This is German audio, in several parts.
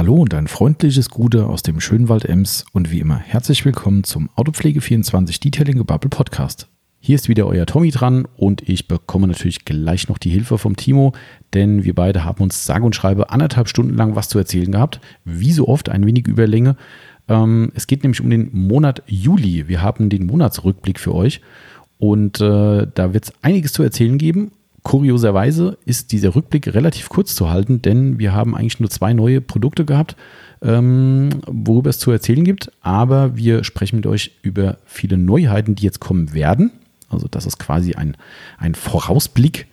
Hallo und ein freundliches Gute aus dem schönen Wald Ems und wie immer herzlich willkommen zum Autopflege24 Detailing Gebubble Podcast. Hier ist wieder euer Tommy dran und ich bekomme natürlich gleich noch die Hilfe vom Timo, denn wir beide haben uns sage und schreibe anderthalb Stunden lang was zu erzählen gehabt. Wie so oft ein wenig Überlänge. Ähm, es geht nämlich um den Monat Juli. Wir haben den Monatsrückblick für euch und äh, da wird es einiges zu erzählen geben. Kurioserweise ist dieser Rückblick relativ kurz zu halten, denn wir haben eigentlich nur zwei neue Produkte gehabt, ähm, worüber es zu erzählen gibt. Aber wir sprechen mit euch über viele Neuheiten, die jetzt kommen werden. Also das ist quasi ein, ein Vorausblick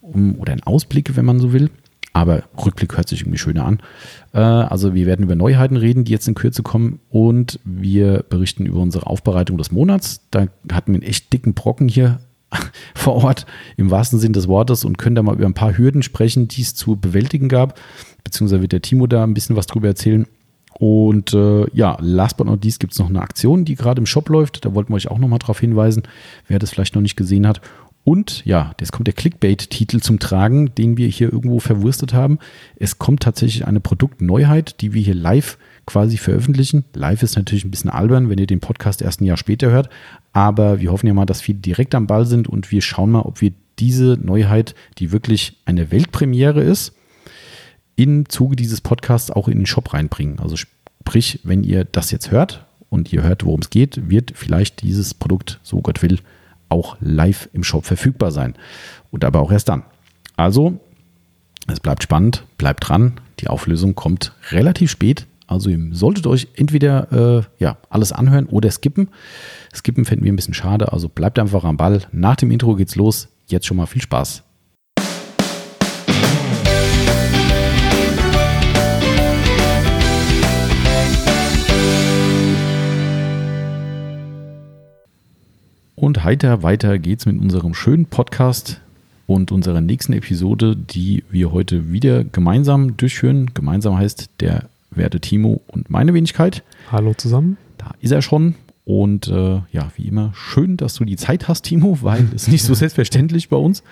um, oder ein Ausblick, wenn man so will. Aber Rückblick hört sich irgendwie schöner an. Äh, also wir werden über Neuheiten reden, die jetzt in Kürze kommen. Und wir berichten über unsere Aufbereitung des Monats. Da hatten wir einen echt dicken Brocken hier vor Ort im wahrsten Sinn des Wortes und können da mal über ein paar Hürden sprechen, die es zu bewältigen gab. Beziehungsweise wird der Timo da ein bisschen was drüber erzählen. Und äh, ja, last but not least gibt es noch eine Aktion, die gerade im Shop läuft. Da wollten wir euch auch nochmal drauf hinweisen, wer das vielleicht noch nicht gesehen hat. Und ja, jetzt kommt der Clickbait-Titel zum Tragen, den wir hier irgendwo verwurstet haben. Es kommt tatsächlich eine Produktneuheit, die wir hier live quasi veröffentlichen. Live ist natürlich ein bisschen albern, wenn ihr den Podcast erst ein Jahr später hört. Aber wir hoffen ja mal, dass viele direkt am Ball sind und wir schauen mal, ob wir diese Neuheit, die wirklich eine Weltpremiere ist, im Zuge dieses Podcasts auch in den Shop reinbringen. Also sprich, wenn ihr das jetzt hört und ihr hört, worum es geht, wird vielleicht dieses Produkt, so Gott will, auch live im Shop verfügbar sein. Und aber auch erst dann. Also, es bleibt spannend, bleibt dran. Die Auflösung kommt relativ spät. Also ihr solltet euch entweder äh, ja, alles anhören oder skippen. Skippen finden wir ein bisschen schade, also bleibt einfach am Ball. Nach dem Intro geht's los. Jetzt schon mal viel Spaß. Und heiter weiter geht's mit unserem schönen Podcast und unserer nächsten Episode, die wir heute wieder gemeinsam durchführen. Gemeinsam heißt der werte Timo und meine Wenigkeit. Hallo zusammen. Da ist er schon. Und äh, ja, wie immer, schön, dass du die Zeit hast, Timo, weil es nicht so selbstverständlich bei uns.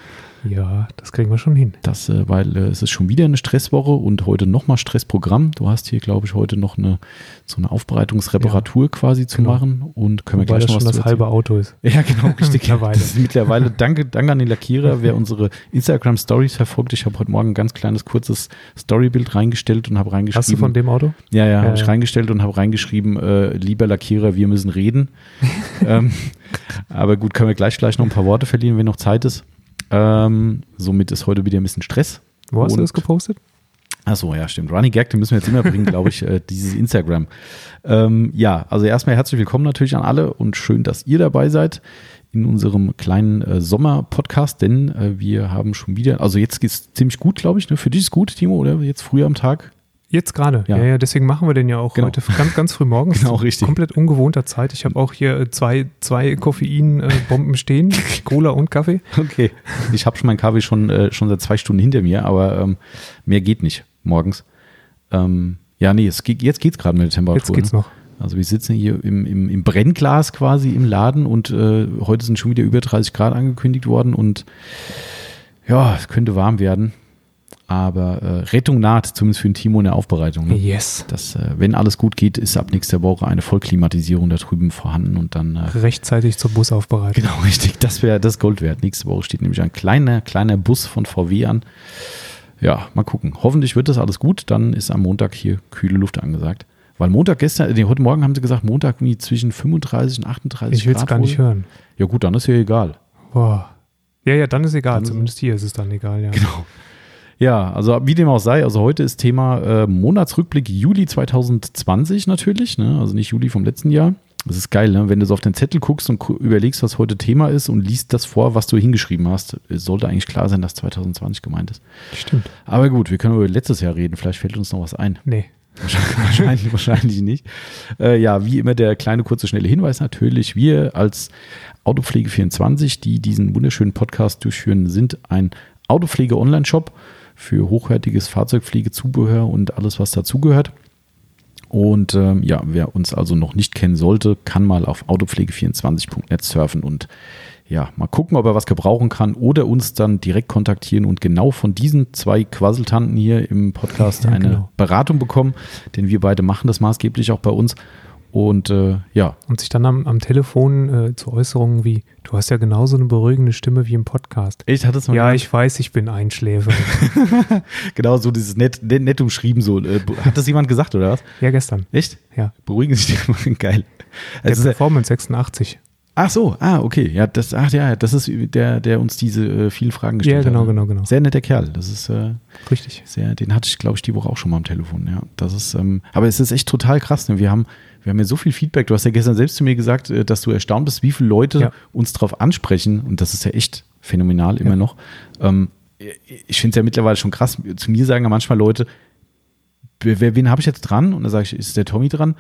Ja, das kriegen wir schon hin. Das, äh, weil äh, es ist schon wieder eine Stresswoche und heute nochmal Stressprogramm. Du hast hier, glaube ich, heute noch eine so eine Aufbereitungsreparatur ja, quasi zu genau. machen und können Wobei wir gleich noch was das halbe Auto ist. Ja, genau, richtig. mittlerweile. Das ist mittlerweile. Danke, danke an den Lackierer, wer unsere Instagram Stories verfolgt. Ich habe heute Morgen ein ganz kleines kurzes Storybild reingestellt und habe reingeschrieben. Hast du von dem Auto? Ja, ja, ja habe ich reingestellt und habe reingeschrieben, äh, lieber Lackierer, wir müssen reden. ähm, aber gut, können wir gleich gleich noch ein paar Worte verlieren, wenn noch Zeit ist. Ähm, somit ist heute wieder ein bisschen Stress. Wo hast Und, du das gepostet? Achso, ja, stimmt. Running Gag, den müssen wir jetzt immer bringen, glaube ich, äh, dieses Instagram. Ähm, ja, also erstmal herzlich willkommen natürlich an alle und schön, dass ihr dabei seid in unserem kleinen äh, Sommer-Podcast, denn äh, wir haben schon wieder, also jetzt geht es ziemlich gut, glaube ich. Ne? Für dich ist gut, Timo, oder jetzt früher am Tag? Jetzt gerade. Ja. ja. ja, deswegen machen wir den ja auch genau. heute ganz, ganz früh morgens. genau, richtig. Komplett ungewohnter Zeit. Ich habe auch hier äh, zwei, zwei Koffeinbomben stehen, Cola und Kaffee. Okay. Ich habe schon meinen Kaffee schon, äh, schon seit zwei Stunden hinter mir, aber ähm, mehr geht nicht morgens. Ähm, ja, nee, es geht, jetzt geht es gerade mit der Temperatur. Jetzt geht's ne? noch. Also wir sitzen hier im, im, im Brennglas quasi im Laden und äh, heute sind schon wieder über 30 Grad angekündigt worden und ja, es könnte warm werden. Aber äh, Rettung naht, zumindest für den Timo in der Aufbereitung. Ne? Yes. Das, äh, wenn alles gut geht, ist ab nächster Woche eine Vollklimatisierung da drüben vorhanden und dann. Äh, Rechtzeitig zur Busaufbereitung. Genau, richtig. Das wäre das Gold wert. Nächste Woche steht nämlich ein kleiner, kleiner Bus von VW an. Ja, mal gucken. Hoffentlich wird das alles gut. Dann ist am Montag hier kühle Luft angesagt. Weil Montag gestern, nee, heute Morgen haben sie gesagt, Montag wie zwischen 35 und 38 Ich will es gar nicht hören. Ja, gut, dann ist ja egal. Boah. Ja, ja, dann ist egal. Dann Zumindest hier ist es dann egal, ja. Genau. Ja, also wie dem auch sei, also heute ist Thema äh, Monatsrückblick Juli 2020 natürlich, ne? also nicht Juli vom letzten Jahr. Das ist geil, ne? wenn du so auf den Zettel guckst und überlegst, was heute Thema ist und liest das vor, was du hingeschrieben hast. Es sollte eigentlich klar sein, dass 2020 gemeint ist. Stimmt. Aber gut, wir können über letztes Jahr reden. Vielleicht fällt uns noch was ein. Nee. Wahrscheinlich, wahrscheinlich nicht. Äh, ja, wie immer der kleine, kurze, schnelle Hinweis natürlich. Wir als Autopflege24, die diesen wunderschönen Podcast durchführen, sind ein Autopflege-Online-Shop für hochwertiges Fahrzeugpflegezubehör und alles, was dazugehört. Und ähm, ja, wer uns also noch nicht kennen sollte, kann mal auf autopflege24.net surfen und ja, mal gucken, ob er was gebrauchen kann oder uns dann direkt kontaktieren und genau von diesen zwei Quasseltanten hier im Podcast Ja, eine genau. Beratung bekommen, denn wir beide machen das maßgeblich auch bei uns. Und äh, ja, Und sich dann am, am Telefon äh, zu Äußerungen wie, du hast ja genauso eine beruhigende Stimme wie im Podcast. ich hatte es mal Ja, ich weiß, ich bin Einschläfer. genau so dieses nett, nett, nett umschrieben so. Äh, hat das jemand gesagt oder was? ja, gestern. Echt? Ja. Beruhigen Sie sich mal. Geil. Der Also, Performance 86. ach so, ah, okay. Ja, das, ach ja, das ist der, der uns diese äh, vielen Fragen gestellt Ja, genau, hat. genau, genau. Sehr netter Kerl. Das ist äh, Richtig. sehr, den hatte ich, glaube ich, die Woche auch schon mal am Telefon. Ja, das ist, ähm, aber es ist echt total krass. Ne? Wir haben, wir haben ja so viel Feedback. Du hast ja gestern selbst zu mir gesagt, äh, dass du erstaunt bist, wie viele Leute Ja. uns darauf ansprechen. Und das ist ja echt phänomenal immer Ja. noch. Ähm, ich finde es ja mittlerweile schon krass. Zu mir sagen ja manchmal Leute, wer, wen habe ich jetzt dran? Und dann sage ich, ist der Tommy dran?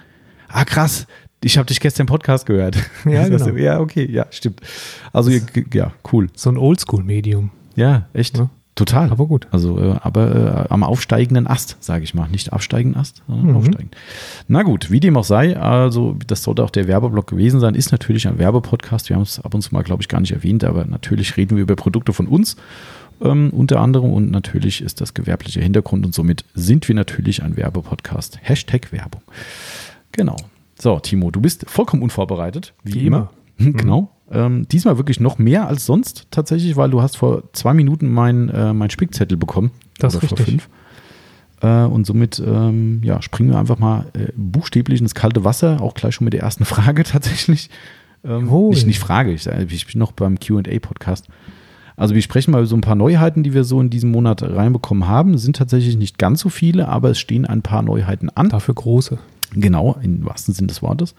Ah, krass. Ich habe dich gestern im Podcast gehört. Ja, genau. ja, okay, ja, stimmt. Also, ja, cool. So ein Oldschool-Medium. Ja, echt. Ja. Total. Aber gut. Also, äh, aber äh, am aufsteigenden Ast, sage ich mal. Nicht absteigenden Ast, sondern Mhm. aufsteigend. Na gut, wie dem auch sei, also das sollte auch der Werbeblock gewesen sein, ist natürlich ein Werbepodcast. Wir haben es ab und zu mal, glaube ich, gar nicht erwähnt, aber natürlich reden wir über Produkte von uns ähm, unter anderem und natürlich ist das gewerblicher Hintergrund und somit sind wir natürlich ein Werbepodcast. Hashtag Werbung. Genau. So, Timo, du bist vollkommen unvorbereitet, wie, Wie immer. immer. Genau. Ähm, diesmal wirklich noch mehr als sonst tatsächlich, weil du hast vor zwei Minuten mein, äh, mein Spickzettel bekommen. Das ist richtig. fünf. Äh, und somit ähm, ja, springen wir einfach mal äh, buchstäblich ins kalte Wasser, auch gleich schon mit der ersten Frage tatsächlich. Ähm, nicht, nicht Frage, ich, ich bin noch beim QA-Podcast. Also wir sprechen mal über so ein paar Neuheiten, die wir so in diesem Monat reinbekommen haben. Es sind tatsächlich nicht ganz so viele, aber es stehen ein paar Neuheiten an. Dafür große. Genau, im wahrsten Sinn des Wortes.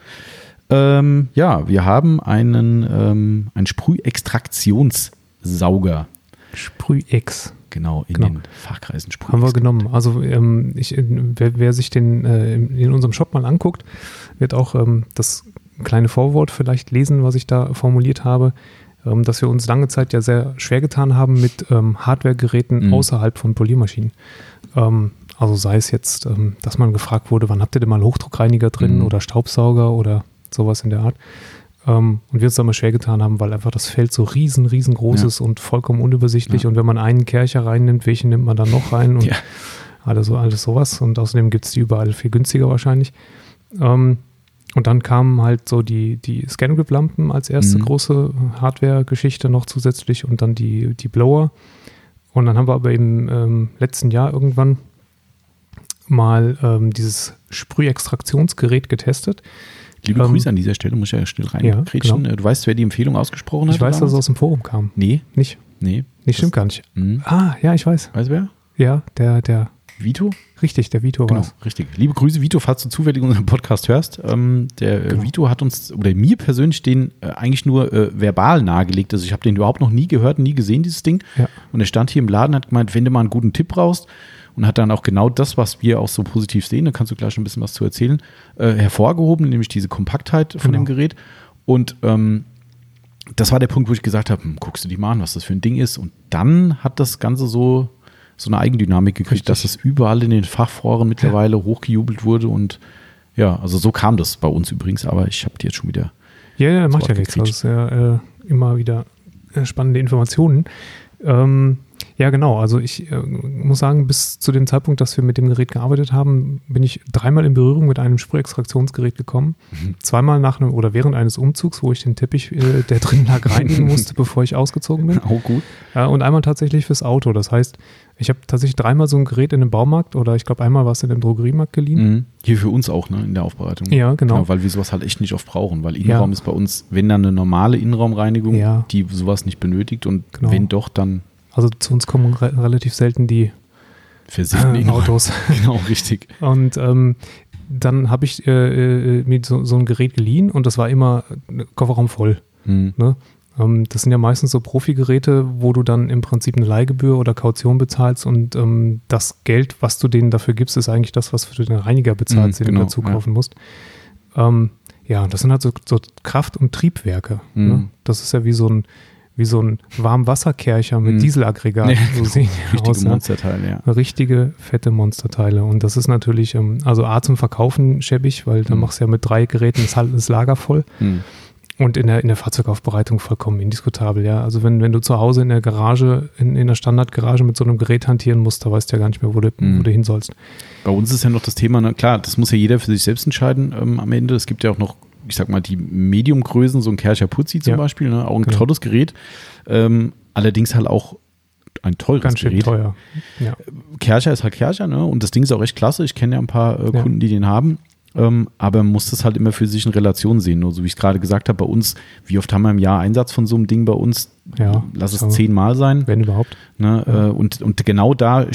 Ähm, ja, wir haben einen, ähm, einen Sprühextraktionssauger. Sprüh-X. Genau, in Genau. den Fachkreisen Sprüh. Haben wir genommen. Also ähm, ich, wer, wer sich den äh, in unserem Shop mal anguckt, wird auch ähm, das kleine Vorwort vielleicht lesen, was ich da formuliert habe, ähm, dass wir uns lange Zeit ja sehr schwer getan haben mit ähm, Hardware-Geräten Mhm. außerhalb von Poliermaschinen. Ähm, also sei es jetzt, dass man gefragt wurde, wann habt ihr denn mal Hochdruckreiniger drin Mhm. oder Staubsauger oder sowas in der Art. Ähm, und wir uns da mal schwer getan haben, weil einfach das Feld so riesen, riesengroß Ja. ist und vollkommen unübersichtlich. Ja. Und wenn man einen Kercher reinnimmt, welchen nimmt man dann noch rein? Und Ja. alles, so, alles sowas. Und außerdem gibt es die überall viel günstiger wahrscheinlich. Ähm, und dann kamen halt so die, die Scan-Grip-Lampen als erste Mhm. große Hardware-Geschichte noch zusätzlich und dann die, die Blower. Und dann haben wir aber im ähm, letzten Jahr irgendwann mal ähm, dieses Sprühextraktionsgerät getestet. Liebe Ähm, Grüße an dieser Stelle, muss ich ja schnell Ja, reingrätschen. Äh, Du weißt, wer die Empfehlung ausgesprochen hat? Ich weiß, dass es aus dem Forum kam. Nee, Nicht? nee. Nee, stimmt gar nicht. Hm. Ah, ja, ich weiß. Weißt du wer? Ja, der, der, Vito? richtig, der Vito Genau, war's. richtig. Liebe Grüße, Vito, falls du zufällig unseren Podcast hörst. Ähm, der äh, Genau. Vito hat uns, oder mir persönlich, den äh, eigentlich nur äh, verbal nahegelegt. Also ich habe den überhaupt noch nie gehört, nie gesehen, dieses Ding. Ja. Und er stand hier im Laden, hat gemeint, wenn du mal einen guten Tipp brauchst und hat dann auch genau das, was wir auch so positiv sehen, da kannst du gleich schon ein bisschen was zu erzählen, äh, hervorgehoben, nämlich diese Kompaktheit von Genau. dem Gerät. Und ähm, das war der Punkt, wo ich gesagt habe, hm, guckst du die mal an, was das für ein Ding ist. Und dann hat das Ganze so, so eine Eigendynamik gekriegt, Richtig. dass es überall in den Fachforen mittlerweile hochgejubelt wurde. Und ja, also so kam das bei uns übrigens, aber ich habe die jetzt schon wieder. Ja, ja, macht ja nichts. Das ist ja äh, immer wieder äh, spannende Informationen. Ähm, ja, genau. Also ich äh, muss sagen, bis zu dem Zeitpunkt, dass wir mit dem Gerät gearbeitet haben, bin ich dreimal in Berührung mit einem Sprühextraktionsgerät gekommen. Mhm. Zweimal nach einem oder während eines Umzugs, wo ich den Teppich, äh, der drin lag, reinigen musste, bevor ich ausgezogen bin. Auch gut. Ja, und einmal tatsächlich fürs Auto. Das heißt, ich habe tatsächlich dreimal so ein Gerät in einem Baumarkt oder ich glaube einmal war es in einem Drogeriemarkt geliehen. Mhm. Hier für uns auch, ne, in der Aufbereitung. Ja, genau. weil wir sowas halt echt nicht oft brauchen, weil Innenraum ist bei uns, wenn dann eine normale Innenraumreinigung, Ja. die sowas nicht benötigt und Genau. wenn doch, dann Also zu uns kommen re relativ selten die äh. Autos. Genau, richtig. Und ähm, dann habe ich äh, äh, mir so, so ein Gerät geliehen und das war immer äh, Kofferraum voll. Mhm. Ne? Ähm, das sind ja meistens so Profi-Geräte, wo du dann im Prinzip eine Leihgebühr oder Kaution bezahlst und ähm, das Geld, was du denen dafür gibst, ist eigentlich das, was du den Reiniger bezahlst, Mhm, den genau, du dazu ja. kaufen musst. Ähm, ja, das sind halt so, so Kraft- und Triebwerke. Mhm. Ne? Das ist ja wie so ein, wie so ein Warmwasserkercher mit Mhm. Dieselaggregat. Ja, so genau. sehen die Richtige aus. Ne? Monsterteile, ja. Richtige fette Monsterteile. Und das ist natürlich, ähm, also A zum Verkaufen schäbig, weil dann Mhm. machst du ja mit drei Geräten das, Lager voll. Mhm. Und in der, in der Fahrzeugaufbereitung vollkommen indiskutabel, ja. Also wenn, wenn du zu Hause in der Garage, in, in der Standardgarage mit so einem Gerät hantieren musst, da weißt du ja gar nicht mehr, wo du, Mhm. wo du hin sollst. Bei uns ist ja noch das Thema, na klar, das muss ja jeder für sich selbst entscheiden ähm, am Ende. Es gibt ja auch noch, ich sag mal, die Mediumgrößen, so ein Kercher Putzi zum Ja. Beispiel, ne? auch ein Genau. tolles Gerät. Ähm, allerdings halt auch ein teures Ganz schön Gerät. teuer. Ja. Kercher ist halt Kercher, ne? Und das Ding ist auch echt klasse. Ich kenne ja ein paar äh, Ja. Kunden, die den haben. Ähm, aber man muss das halt immer für sich in Relation sehen. Nur so wie ich es gerade gesagt habe, bei uns, wie oft haben wir im Jahr Einsatz von so einem Ding bei uns? Ja, Lass es so. zehnmal sein. Wenn überhaupt. Ne? Ja. Äh, und, und genau da,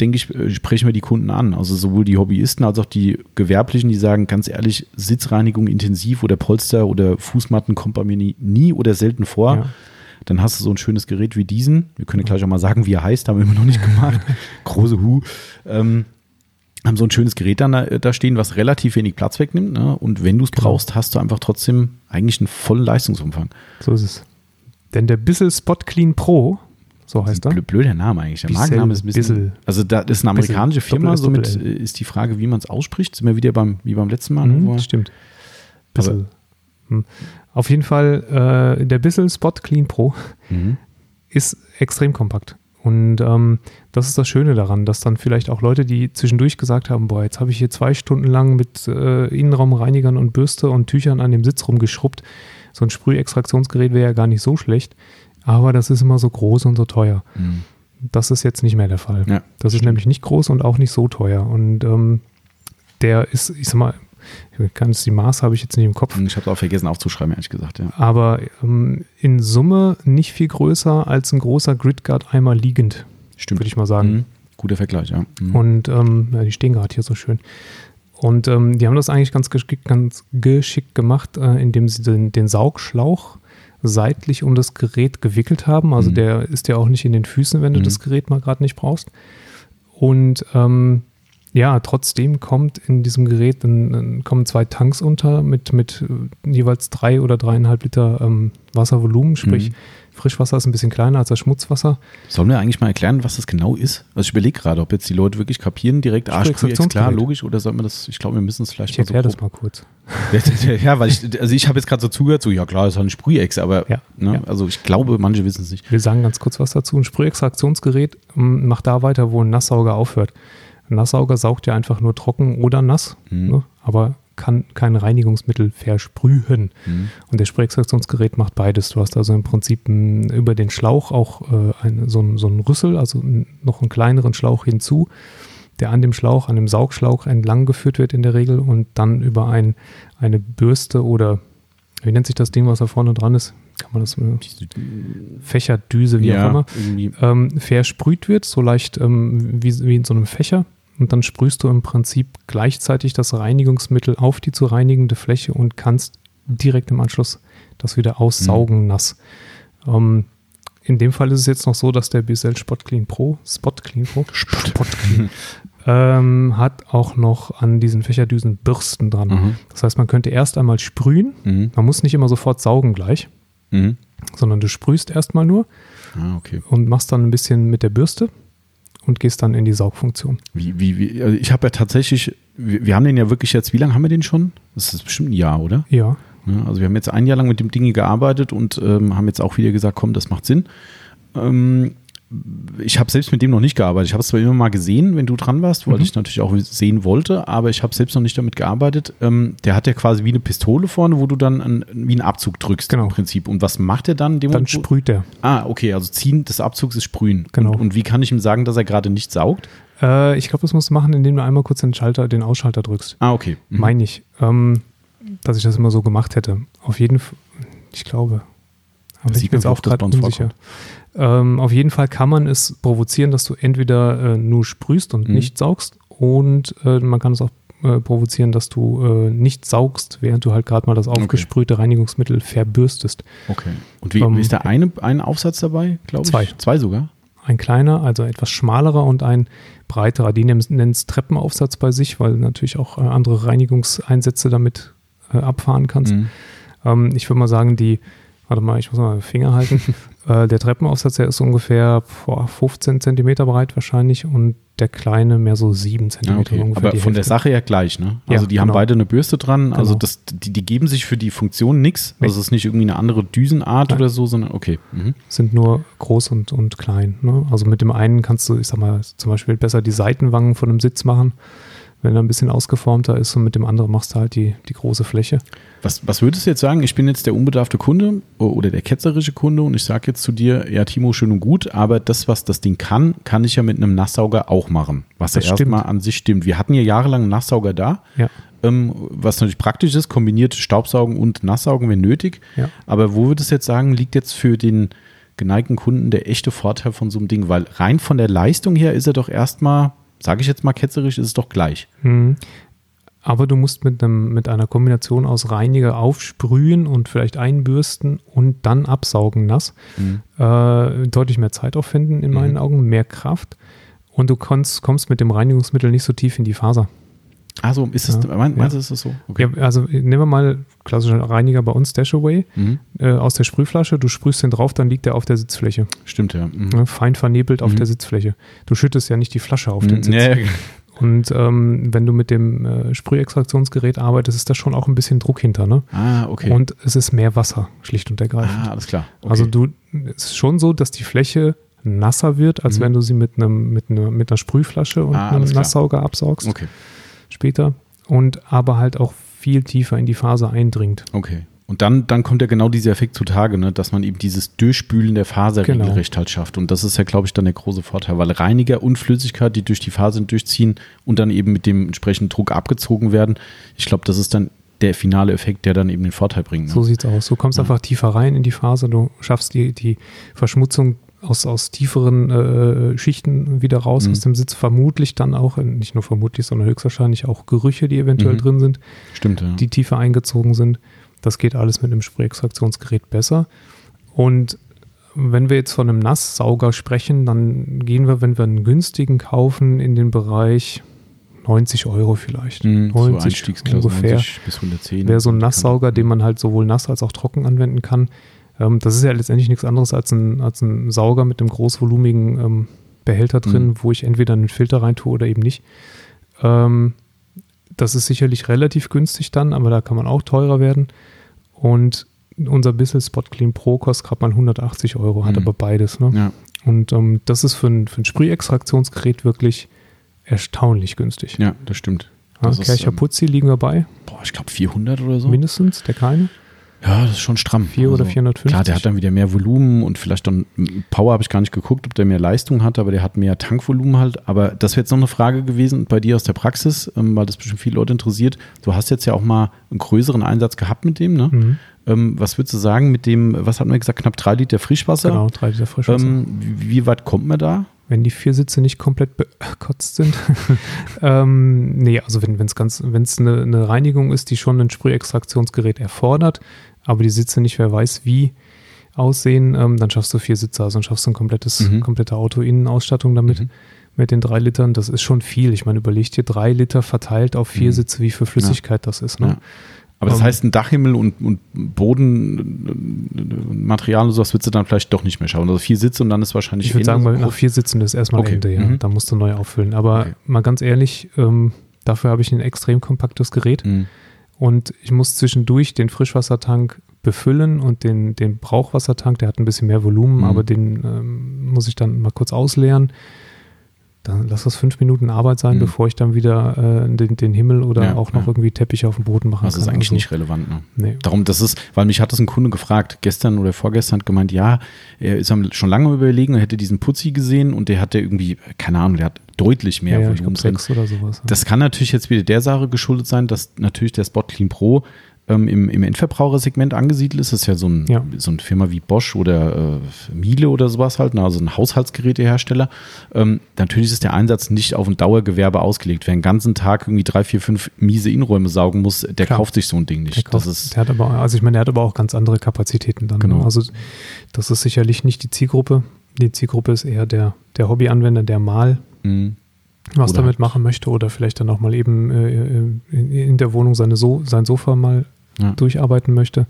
denke ich, äh, sprechen wir die Kunden an. Also sowohl die Hobbyisten als auch die Gewerblichen, die sagen, ganz ehrlich, Sitzreinigung intensiv oder Polster oder Fußmatten kommt bei mir nie, nie oder selten vor. Ja. Dann hast du so ein schönes Gerät wie diesen. Wir können ja gleich auch mal sagen, wie er heißt, haben wir immer noch nicht gemacht. Große Hu. Ähm, haben so ein schönes Gerät dann da, da stehen, was relativ wenig Platz wegnimmt. Ne? Und wenn du es Genau. brauchst, hast du einfach trotzdem eigentlich einen vollen Leistungsumfang. So ist es. Denn der Bissel Spot Clean Pro, so heißt er. Blö- Blöder Name eigentlich. Der Bissel, Markenname ist ein bisschen. Bissel. Also da das ist eine amerikanische Firma, Doppel-S, somit Doppel-L. äh, ist die Frage, wie man es ausspricht. Sind wir wieder beim, wie beim letzten Mal. ne, Mhm, stimmt. Bissel. Hm. Auf jeden Fall, äh, der Bissel Spot Clean Pro Mhm. ist extrem kompakt. Und ähm, das ist das Schöne daran, dass dann vielleicht auch Leute, die zwischendurch gesagt haben, boah, jetzt habe ich hier zwei Stunden lang mit äh, Innenraumreinigern und Bürste und Tüchern an dem Sitz rumgeschrubbt. So ein Sprühextraktionsgerät wäre ja gar nicht so schlecht, aber das ist immer so groß und so teuer. Mhm. Das ist jetzt nicht mehr der Fall. Ja. Das ist nämlich nicht groß und auch nicht so teuer. Und ähm, der ist, ich sag mal, ganz die Maße habe ich jetzt nicht im Kopf, Ich habe es auch vergessen aufzuschreiben, ehrlich gesagt. Ja. aber ähm, in Summe nicht viel größer als ein großer Gridguard einmal liegend, Stimmt. würde ich mal sagen. Mhm. Guter Vergleich, ja. Mhm. Und ähm, ja, die stehen gerade hier so schön. Und ähm, die haben das eigentlich ganz geschickt, ganz geschickt gemacht, äh, indem sie den, den Saugschlauch seitlich um das Gerät gewickelt haben. Also Mhm. der ist ja auch nicht in den Füßen, wenn du Mhm. das Gerät mal gerade nicht brauchst. Und ähm, ja, trotzdem kommt in diesem Gerät dann, dann kommen zwei Tanks unter mit, mit äh, jeweils drei oder dreieinhalb Liter ähm, Wasservolumen, sprich Mhm. Frischwasser ist ein bisschen kleiner als das Schmutzwasser. Sollen wir eigentlich mal erklären, was das genau ist? Also ich überlege gerade, ob jetzt die Leute wirklich kapieren direkt, ah, klar, logisch, oder sollten wir das, ich glaube, wir müssen es vielleicht Ich erkläre so das mal kurz. Ja, weil ich, also ich habe jetzt gerade so zugehört, so, ja klar, das ist halt ein Sprühex, aber, Ja, ne, ja. also ich glaube, manche wissen es nicht. Wir sagen ganz kurz was dazu. Ein Sprühextraktionsgerät ähm, macht da weiter, wo ein Nasssauger aufhört. Ein Nasssauger saugt ja einfach nur trocken oder nass, Mhm. ne, aber kann kein Reinigungsmittel versprühen. Mhm. Und das Sprühextraktionsgerät macht beides. Du hast also im Prinzip m, über den Schlauch auch äh, ein, so, ein, so einen Rüssel, also noch einen kleineren Schlauch hinzu, der an dem Schlauch, an dem Saugschlauch entlang geführt wird in der Regel und dann über ein, eine Bürste oder wie nennt sich das Ding, was da vorne dran ist? Kann man das äh, Fächerdüse, wie ja, auch immer, ähm, versprüht wird, so leicht ähm, wie, wie in so einem Fächer. Und dann sprühst du im Prinzip gleichzeitig das Reinigungsmittel auf die zu reinigende Fläche und kannst direkt im Anschluss das wieder aussaugen nass. Ähm, in dem Fall ist es jetzt noch so, dass der Bissell Spot Clean Pro, Spot Clean Pro, Spot Clean, ähm, hat auch noch an diesen Fächerdüsen Bürsten dran. Mhm. Das heißt, man könnte erst einmal sprühen. Mhm. Man muss nicht immer sofort saugen gleich, Mhm. sondern du sprühst erstmal nur Ah, okay. und machst dann ein bisschen mit der Bürste und gehst dann in die Saugfunktion. Wie, wie, wie, also ich habe ja tatsächlich, wir, wir haben den ja wirklich jetzt, wie lange haben wir den schon? Das ist bestimmt ein Jahr, oder? Ja, Ja, also wir haben jetzt ein Jahr lang mit dem Ding gearbeitet und ähm, haben jetzt auch wieder gesagt, komm, das macht Sinn. Ähm, ich habe selbst mit dem noch nicht gearbeitet. Ich habe es zwar immer mal gesehen, wenn du dran warst, weil Mhm. ich natürlich auch sehen wollte, aber ich habe selbst noch nicht damit gearbeitet. Ähm, der hat ja quasi wie eine Pistole vorne, wo du dann an, wie einen Abzug drückst Genau. im Prinzip. Und was macht er dann? dann Moment, sprüht der. Ah, okay, also Ziehen des Abzugs ist Sprühen. Genau. Und, und wie kann ich ihm sagen, dass er gerade nicht saugt? Äh, ich glaube, das musst du machen, indem du einmal kurz den Schalter, den Ausschalter drückst. Ah, okay. Mhm. Meine ich, ähm, dass ich das immer so gemacht hätte. Auf jeden Fall, ich glaube. Aber Das ich bin jetzt auch gerade unsicher. Ähm, auf jeden Fall kann man es provozieren, dass du entweder äh, nur sprühst und Mhm. nicht saugst und äh, man kann es auch äh, provozieren, dass du äh, nicht saugst, während du halt gerade mal das aufgesprühte Reinigungsmittel verbürstest. Okay. Und wie, Ähm, ist da eine, ein Aufsatz dabei, glaube ich? Zwei. Zwei sogar? Ein kleiner, also etwas schmalerer und ein breiterer. Die nennen es Treppenaufsatz bei sich, weil du natürlich auch äh, andere Reinigungseinsätze damit äh, abfahren kannst. Mhm. Ähm, ich würde mal sagen, die, warte mal, ich muss mal Finger halten. Äh, der Treppenaufsatz, der ist ungefähr boah, 15 Zentimeter breit wahrscheinlich und der kleine mehr so 7 Zentimeter Ja, okay. ungefähr. Aber die von der Hälfte. Sache her gleich, ne? Also Ja, die haben genau. beide eine Bürste dran, also Genau. das, die, die geben sich für die Funktion nichts. Also es ist nicht irgendwie eine andere Düsenart Nein. oder so, sondern okay. Mhm. sind nur groß und, und klein. Ne? Also mit dem einen kannst du, ich sag mal, zum Beispiel besser die Seitenwangen von einem Sitz machen, wenn er ein bisschen ausgeformter ist und mit dem anderen machst du halt die, die große Fläche. Was, was würdest du jetzt sagen? Ich bin jetzt der unbedarfte Kunde oder der ketzerische Kunde und ich sage jetzt zu dir, ja, Timo, schön und gut, aber das, was das Ding kann, kann ich ja mit einem Nasssauger auch machen. Was Das ja erstmal an sich stimmt. Wir hatten ja jahrelang einen Nasssauger da, Ja, ähm, was natürlich praktisch ist, kombiniert Staubsaugen und Nasssaugen, wenn nötig. ja. Aber wo würdest du jetzt sagen, liegt jetzt für den geneigten Kunden der echte Vorteil von so einem Ding? Weil rein von der Leistung her ist er doch erstmal, sage ich jetzt mal ketzerisch, ist es doch gleich. Mhm. Aber du musst mit, einem, mit einer Kombination aus Reiniger aufsprühen und vielleicht einbürsten und dann absaugen nass. Äh, deutlich mehr Zeit aufwenden in meinen Mhm. Augen, mehr Kraft. Und du kommst, kommst mit dem Reinigungsmittel nicht so tief in die Faser. Also ist es, Ja. mein, meinst du, Ja. ist das so? Ja, also nehmen wir mal klassischer Reiniger bei uns, Dashaway, Mhm. äh, aus der Sprühflasche. Du sprühst den drauf, dann liegt der auf der Sitzfläche. Stimmt, ja. Mhm. Fein vernebelt auf Mhm. der Sitzfläche. Du schüttest ja nicht die Flasche auf den Mhm. Sitz. Ja, ja, Und ähm, wenn du mit dem äh, Sprühextraktionsgerät arbeitest, ist da schon auch ein bisschen Druck hinter. Ne? Ah, okay. Und es ist mehr Wasser, schlicht und ergreifend. ah, alles klar. Okay. Also du, es ist schon so, dass die Fläche nasser wird, als Mhm. wenn du sie mit, einem, mit, einer, mit einer Sprühflasche und Ah, einem. Nasssauger absaugst okay, später. Und aber halt auch viel tiefer in die Faser eindringt. okay. Und dann, dann kommt ja genau dieser Effekt zutage, ne, dass man eben dieses Durchspülen der Faser Genau. regelrecht halt schafft. Und das ist ja, glaube ich, dann der große Vorteil, weil Reiniger und Flüssigkeit, die durch die Fasern durchziehen und dann eben mit dem entsprechenden Druck abgezogen werden, ich glaube, das ist dann der finale Effekt, der dann eben den Vorteil bringt. Ne? So sieht's aus. Du kommst Ja. einfach tiefer rein in die Faser, du schaffst die, die Verschmutzung aus, aus tieferen äh, Schichten wieder raus Mhm. aus dem Sitz. Vermutlich dann auch, nicht nur vermutlich, sondern höchstwahrscheinlich auch Gerüche, die eventuell Mhm. drin sind, Stimmt, ja. die tiefer eingezogen sind. Das geht alles mit einem Sprühextraktionsgerät besser. Und wenn wir jetzt von einem Nasssauger sprechen, dann gehen wir, wenn wir einen günstigen kaufen, in den Bereich 90 Euro vielleicht. Mhm, so 90 Einstiegsklasse ungefähr. 90 bis 110. Wäre so ein Nasssauger, den man halt sowohl nass als auch trocken anwenden kann. Ähm, das ist ja letztendlich nichts anderes als ein, als ein Sauger mit einem großvolumigen ähm, Behälter drin, Mhm. wo ich entweder einen Filter rein tue oder eben nicht. Ähm, das ist sicherlich relativ günstig dann, aber da kann man auch teurer werden. Und unser Bissel Spot Clean Pro kostet gerade mal 180 Euro, hat Mhm. aber beides. Ne? Ja, Und ähm, das ist für ein, für ein Sprühextraktionsgerät wirklich erstaunlich günstig. ja, das stimmt. Ja, Das ist, Kercher ähm, Putzi liegen wir bei, Boah, ich glaube 400 oder so. mindestens, der kleine. Ja, das ist schon stramm. Also, 4 oder 450. Klar, der hat dann wieder mehr Volumen und vielleicht dann Power habe ich gar nicht geguckt, ob der mehr Leistung hat, aber der hat mehr Tankvolumen halt. Aber das wäre jetzt noch eine Frage gewesen bei dir aus der Praxis, ähm, weil das bestimmt viele Leute interessiert. Du hast jetzt ja auch mal einen größeren Einsatz gehabt mit dem, ne? Mhm. Ähm, was würdest du sagen mit dem, was hatten wir gesagt, knapp drei Liter Frischwasser? Genau, drei Liter Frischwasser. Ähm, wie weit kommt man da? Wenn die vier Sitze nicht komplett bekotzt sind. ähm, nee, also wenn es ganz, wenn es eine, eine Reinigung ist, die schon ein Sprühextraktionsgerät erfordert, aber die Sitze nicht wer weiß wie aussehen, ähm, dann schaffst du vier Sitze, also dann schaffst du ein komplettes, Mhm. komplette Auto-Innenausstattung damit. Mhm. Mit den drei Litern, das ist schon viel. Ich meine, überleg dir drei Liter verteilt auf vier Mhm. Sitze, wie viel Flüssigkeit das ist. Ne? Ja. Aber das Ähm, heißt, ein Dachhimmel und, und Bodenmaterial und sowas würdest du dann vielleicht doch nicht mehr schauen. Also vier Sitze und dann ist wahrscheinlich Ich würde sagen, so nach vier Sitzen ist erstmal Okay. Ende, ja. Mhm. Da musst du neu auffüllen. Aber Okay. mal ganz ehrlich, ähm, dafür habe ich ein extrem kompaktes Gerät. Mhm. Und ich muss zwischendurch den Frischwassertank befüllen und den, den Brauchwassertank, der hat ein bisschen mehr Volumen, Mhm. aber den ähm, muss ich dann mal kurz ausleeren. Dann lass das fünf Minuten Arbeit sein, Mhm. bevor ich dann wieder äh, den, den Himmel oder Ja, auch noch ja. irgendwie Teppich auf dem Boden machen Das kann. ist eigentlich Also, nicht relevant. Ne? Nee. Darum, das ist, weil mich hat das ein Kunde gefragt, gestern oder vorgestern hat gemeint, ja, er ist schon lange überlegen, er hätte diesen Putzi gesehen und der hatte irgendwie, keine Ahnung, der hat deutlich mehr Ja, ja, ich Volumen drin. sowas. Das kann natürlich jetzt wieder der Sache geschuldet sein, dass natürlich der Spot Clean Pro ähm, im, im Endverbrauchersegment angesiedelt ist. Das ist ja so, ein, Ja. so eine Firma wie Bosch oder äh, Miele oder sowas halt, ne, also ein Haushaltsgerätehersteller. Ähm, natürlich ist der Einsatz nicht auf ein Dauergewerbe ausgelegt. Wer den ganzen Tag irgendwie drei, vier, fünf miese Innenräume saugen muss, der Klar. kauft sich so ein Ding nicht. Der, kauft, das ist, der hat aber, also ich meine, der hat aber auch ganz andere Kapazitäten dann. Genau. Ne? Also das ist sicherlich nicht die Zielgruppe. Die Zielgruppe ist eher der, der Hobbyanwender, der mal mh, was Oder damit machen möchte oder vielleicht dann auch mal eben äh, in, in der Wohnung seine so sein Sofa mal Ja. durcharbeiten möchte.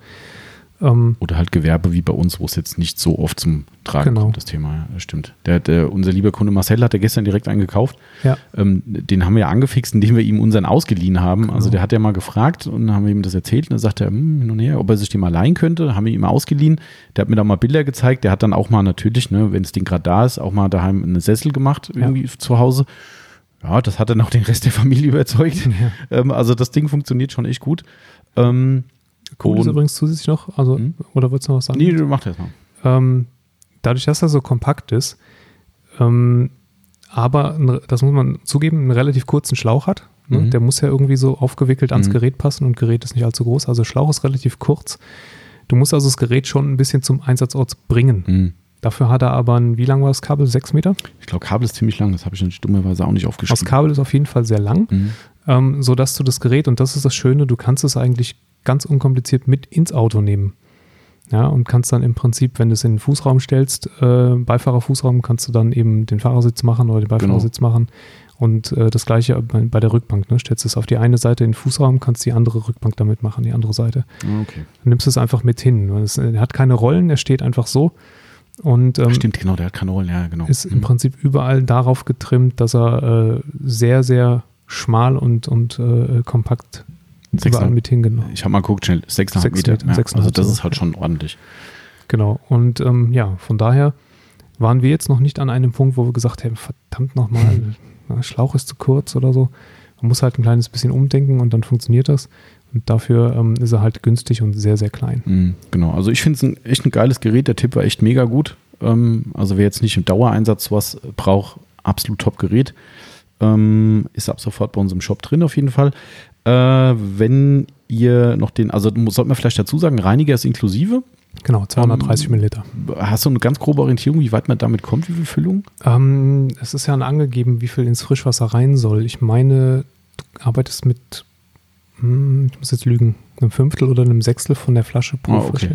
Ähm, Oder halt Gewerbe wie bei uns, wo es jetzt nicht so oft zum Tragen Genau. kommt, das Thema. Ja, stimmt. Der, der, unser lieber Kunde Marcel hat ja gestern direkt einen gekauft. ja, Ähm, den haben wir ja angefixt, indem wir ihm unseren ausgeliehen haben. Genau. Also der hat ja mal gefragt und dann haben wir ihm das erzählt und dann sagte er, hm, hin und her, ob er sich den mal leihen könnte. Haben wir ihm ausgeliehen. Der hat mir da mal Bilder gezeigt. Der hat dann auch mal natürlich, ne, wenn das Ding gerade da ist, auch mal daheim einen Sessel gemacht, irgendwie zu Hause. Ja, das hat dann auch den Rest der Familie überzeugt. Ähm, also das Ding funktioniert schon echt gut. Ähm, cool ist übrigens zusätzlich noch, also, Hm? oder würdest du noch was sagen? Nee, du mach das mal. Ähm, dadurch, dass er so kompakt ist, ähm, aber, das muss man zugeben, einen relativ kurzen Schlauch hat. Ne? Mhm. Der muss ja irgendwie so aufgewickelt ans Mhm. Gerät passen und Gerät ist nicht allzu groß. Also Schlauch ist relativ kurz. Du musst also das Gerät schon ein bisschen zum Einsatzort bringen. Dafür hat er aber ein, wie lang war das Kabel? Sechs Meter? Ich glaube, Kabel ist ziemlich lang. Das habe ich natürlich dummerweise auch nicht Das aufgeschrieben. Kabel ist auf jeden Fall sehr lang, Mhm. ähm, sodass du das Gerät, und das ist das Schöne, du kannst es eigentlich ganz unkompliziert mit ins Auto nehmen. Ja, und kannst dann im Prinzip, wenn du es in den Fußraum stellst, äh, Beifahrerfußraum, kannst du dann eben den Fahrersitz machen oder den Beifahrersitz machen. Und äh, das gleiche bei, bei der Rückbank. Ne? Stellst es auf die eine Seite in den Fußraum, kannst die andere Rückbank damit machen, die andere Seite. Ah, Okay. Dann nimmst es einfach mit hin. es, er hat keine Rollen, er steht einfach so. Und ähm, Stimmt, genau, der hat keine Rollen. Ja, genau. ist im Mhm. Prinzip überall darauf getrimmt, dass er äh, sehr, sehr schmal und, und äh, kompakt Sechs- überall mit hingenommen. Ich habe mal geguckt, schnell, 6,5 Sechs Meter. Meter, Ja, also das ist halt schon ordentlich. Genau. Und ähm, ja, von daher waren wir jetzt noch nicht an einem Punkt, wo wir gesagt haben, verdammt nochmal, Schlauch ist zu kurz oder so. Man muss halt ein kleines bisschen umdenken und dann funktioniert das. Und dafür ähm, ist er halt günstig und sehr, sehr klein. Mhm, genau, also ich finde es ein, echt ein geiles Gerät. Der Tipp war echt mega gut. Ähm, also wer jetzt nicht im Dauereinsatz sowas braucht, absolut top Gerät. Ähm, ist ab sofort bei uns im Shop drin auf jeden Fall. Äh, wenn ihr noch den, also muss- sollte man vielleicht dazu sagen, Reiniger ist inklusive. Genau, 230 Ähm, Milliliter. Hast du eine ganz grobe Orientierung, wie weit man damit kommt, wie viel Füllung? Ähm, es ist ja angegeben, wie viel ins Frischwasser rein soll. Ich meine, du arbeitest mit, hm, ich muss jetzt lügen, einem Fünftel oder einem Sechstel von der Flasche pro Ah, okay.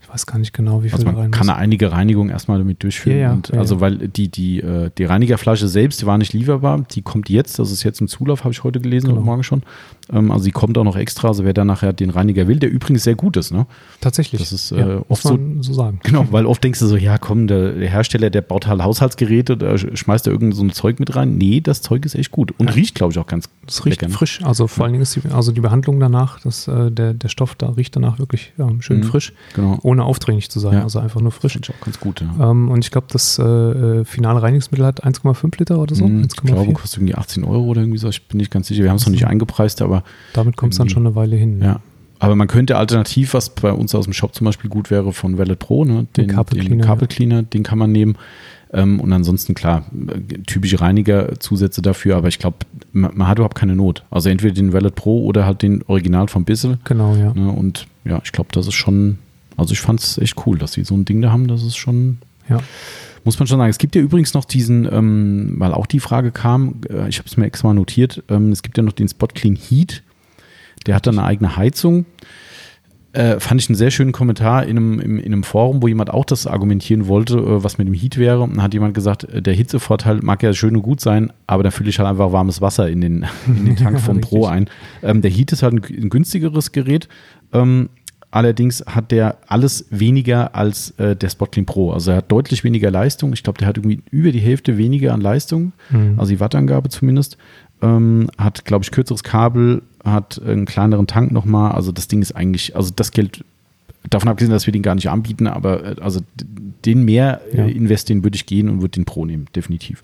Ich weiß gar nicht genau, wie viel Also man rein kann muss. einige Reinigung erstmal damit durchführen. Ja, ja, und ja, also weil die, die, äh, die Reinigerflasche selbst, die war nicht lieferbar, die kommt jetzt, das ist jetzt im Zulauf, habe ich heute gelesen, Genau. heute Morgen schon. Ähm, also die kommt auch noch extra, also wer dann nachher den Reiniger will, der übrigens sehr gut ist, ne? Tatsächlich. Das ist, ja, äh, muss oft so- man so sagen. Genau, weil oft denkst du so, ja komm, der, der Hersteller, der baut halt Haushaltsgeräte, da sch- schmeißt da irgend so ein Zeug mit rein. Nee, das Zeug ist echt gut und Ja. riecht, glaube ich, auch ganz Es riecht lecker, ne? frisch. Also vor allen Dingen ist die, also die Behandlung danach, das, äh, der, der Stoff da riecht danach wirklich ähm, schön Mhm. frisch, Genau. ohne aufdringlich zu sein. Ja. Also einfach nur Das frisch. ich auch ganz gut, ja. Ähm, und ich glaube, das äh, äh, finale Reinigungsmittel hat 1,5 Liter oder so. Hm, ich glaube, 1,4. kostet irgendwie 18 Euro oder irgendwie so. Ich bin nicht ganz sicher. Wir haben es noch nicht So. eingepreist, aber Damit kommt es dann schon eine Weile hin. Ja. Aber man könnte alternativ, was bei uns aus dem Shop zum Beispiel gut wäre, von Valet Pro, ne? den, Carpet den Carpet Cleaner, den kann man nehmen. Ähm, und ansonsten, klar, typische Reinigerzusätze dafür, aber ich glaube, man, man hat überhaupt keine Not. Also entweder den Valet Pro oder halt den Original von Bissel. Genau, ja. Ne? Und ja, ich glaube, das ist schon, also ich fand es echt cool, dass sie so ein Ding da haben. Das ist schon, Ja. muss man schon sagen. Es gibt ja übrigens noch diesen, ähm, weil auch die Frage kam, äh, ich habe es mir extra mal notiert, ähm, es gibt ja noch den Spot Clean Heat. Der hat dann eine eigene Heizung. Äh, fand ich einen sehr schönen Kommentar in einem, im, in einem Forum, wo jemand auch das argumentieren wollte, äh, was mit dem Heat wäre. Und dann hat jemand gesagt, äh, der Hitzevorteil mag ja schön und gut sein, aber da fülle ich halt einfach warmes Wasser in den, in den Tank vom Pro ein. Ähm, der Heat ist halt ein, ein günstigeres Gerät. Ähm, allerdings hat der alles weniger als äh, der Spotclean Pro. Also er hat deutlich weniger Leistung. Ich glaube, der hat irgendwie über die Hälfte weniger an Leistung, Mhm. also die Wattangabe zumindest. Ähm, hat, glaube ich, kürzeres Kabel, hat einen kleineren Tank nochmal. Also das Ding ist eigentlich, also das Geld, davon abgesehen, dass wir den gar nicht anbieten, aber äh, also den mehr Ja. äh, invest, den würde ich gehen und würde den Pro nehmen, definitiv.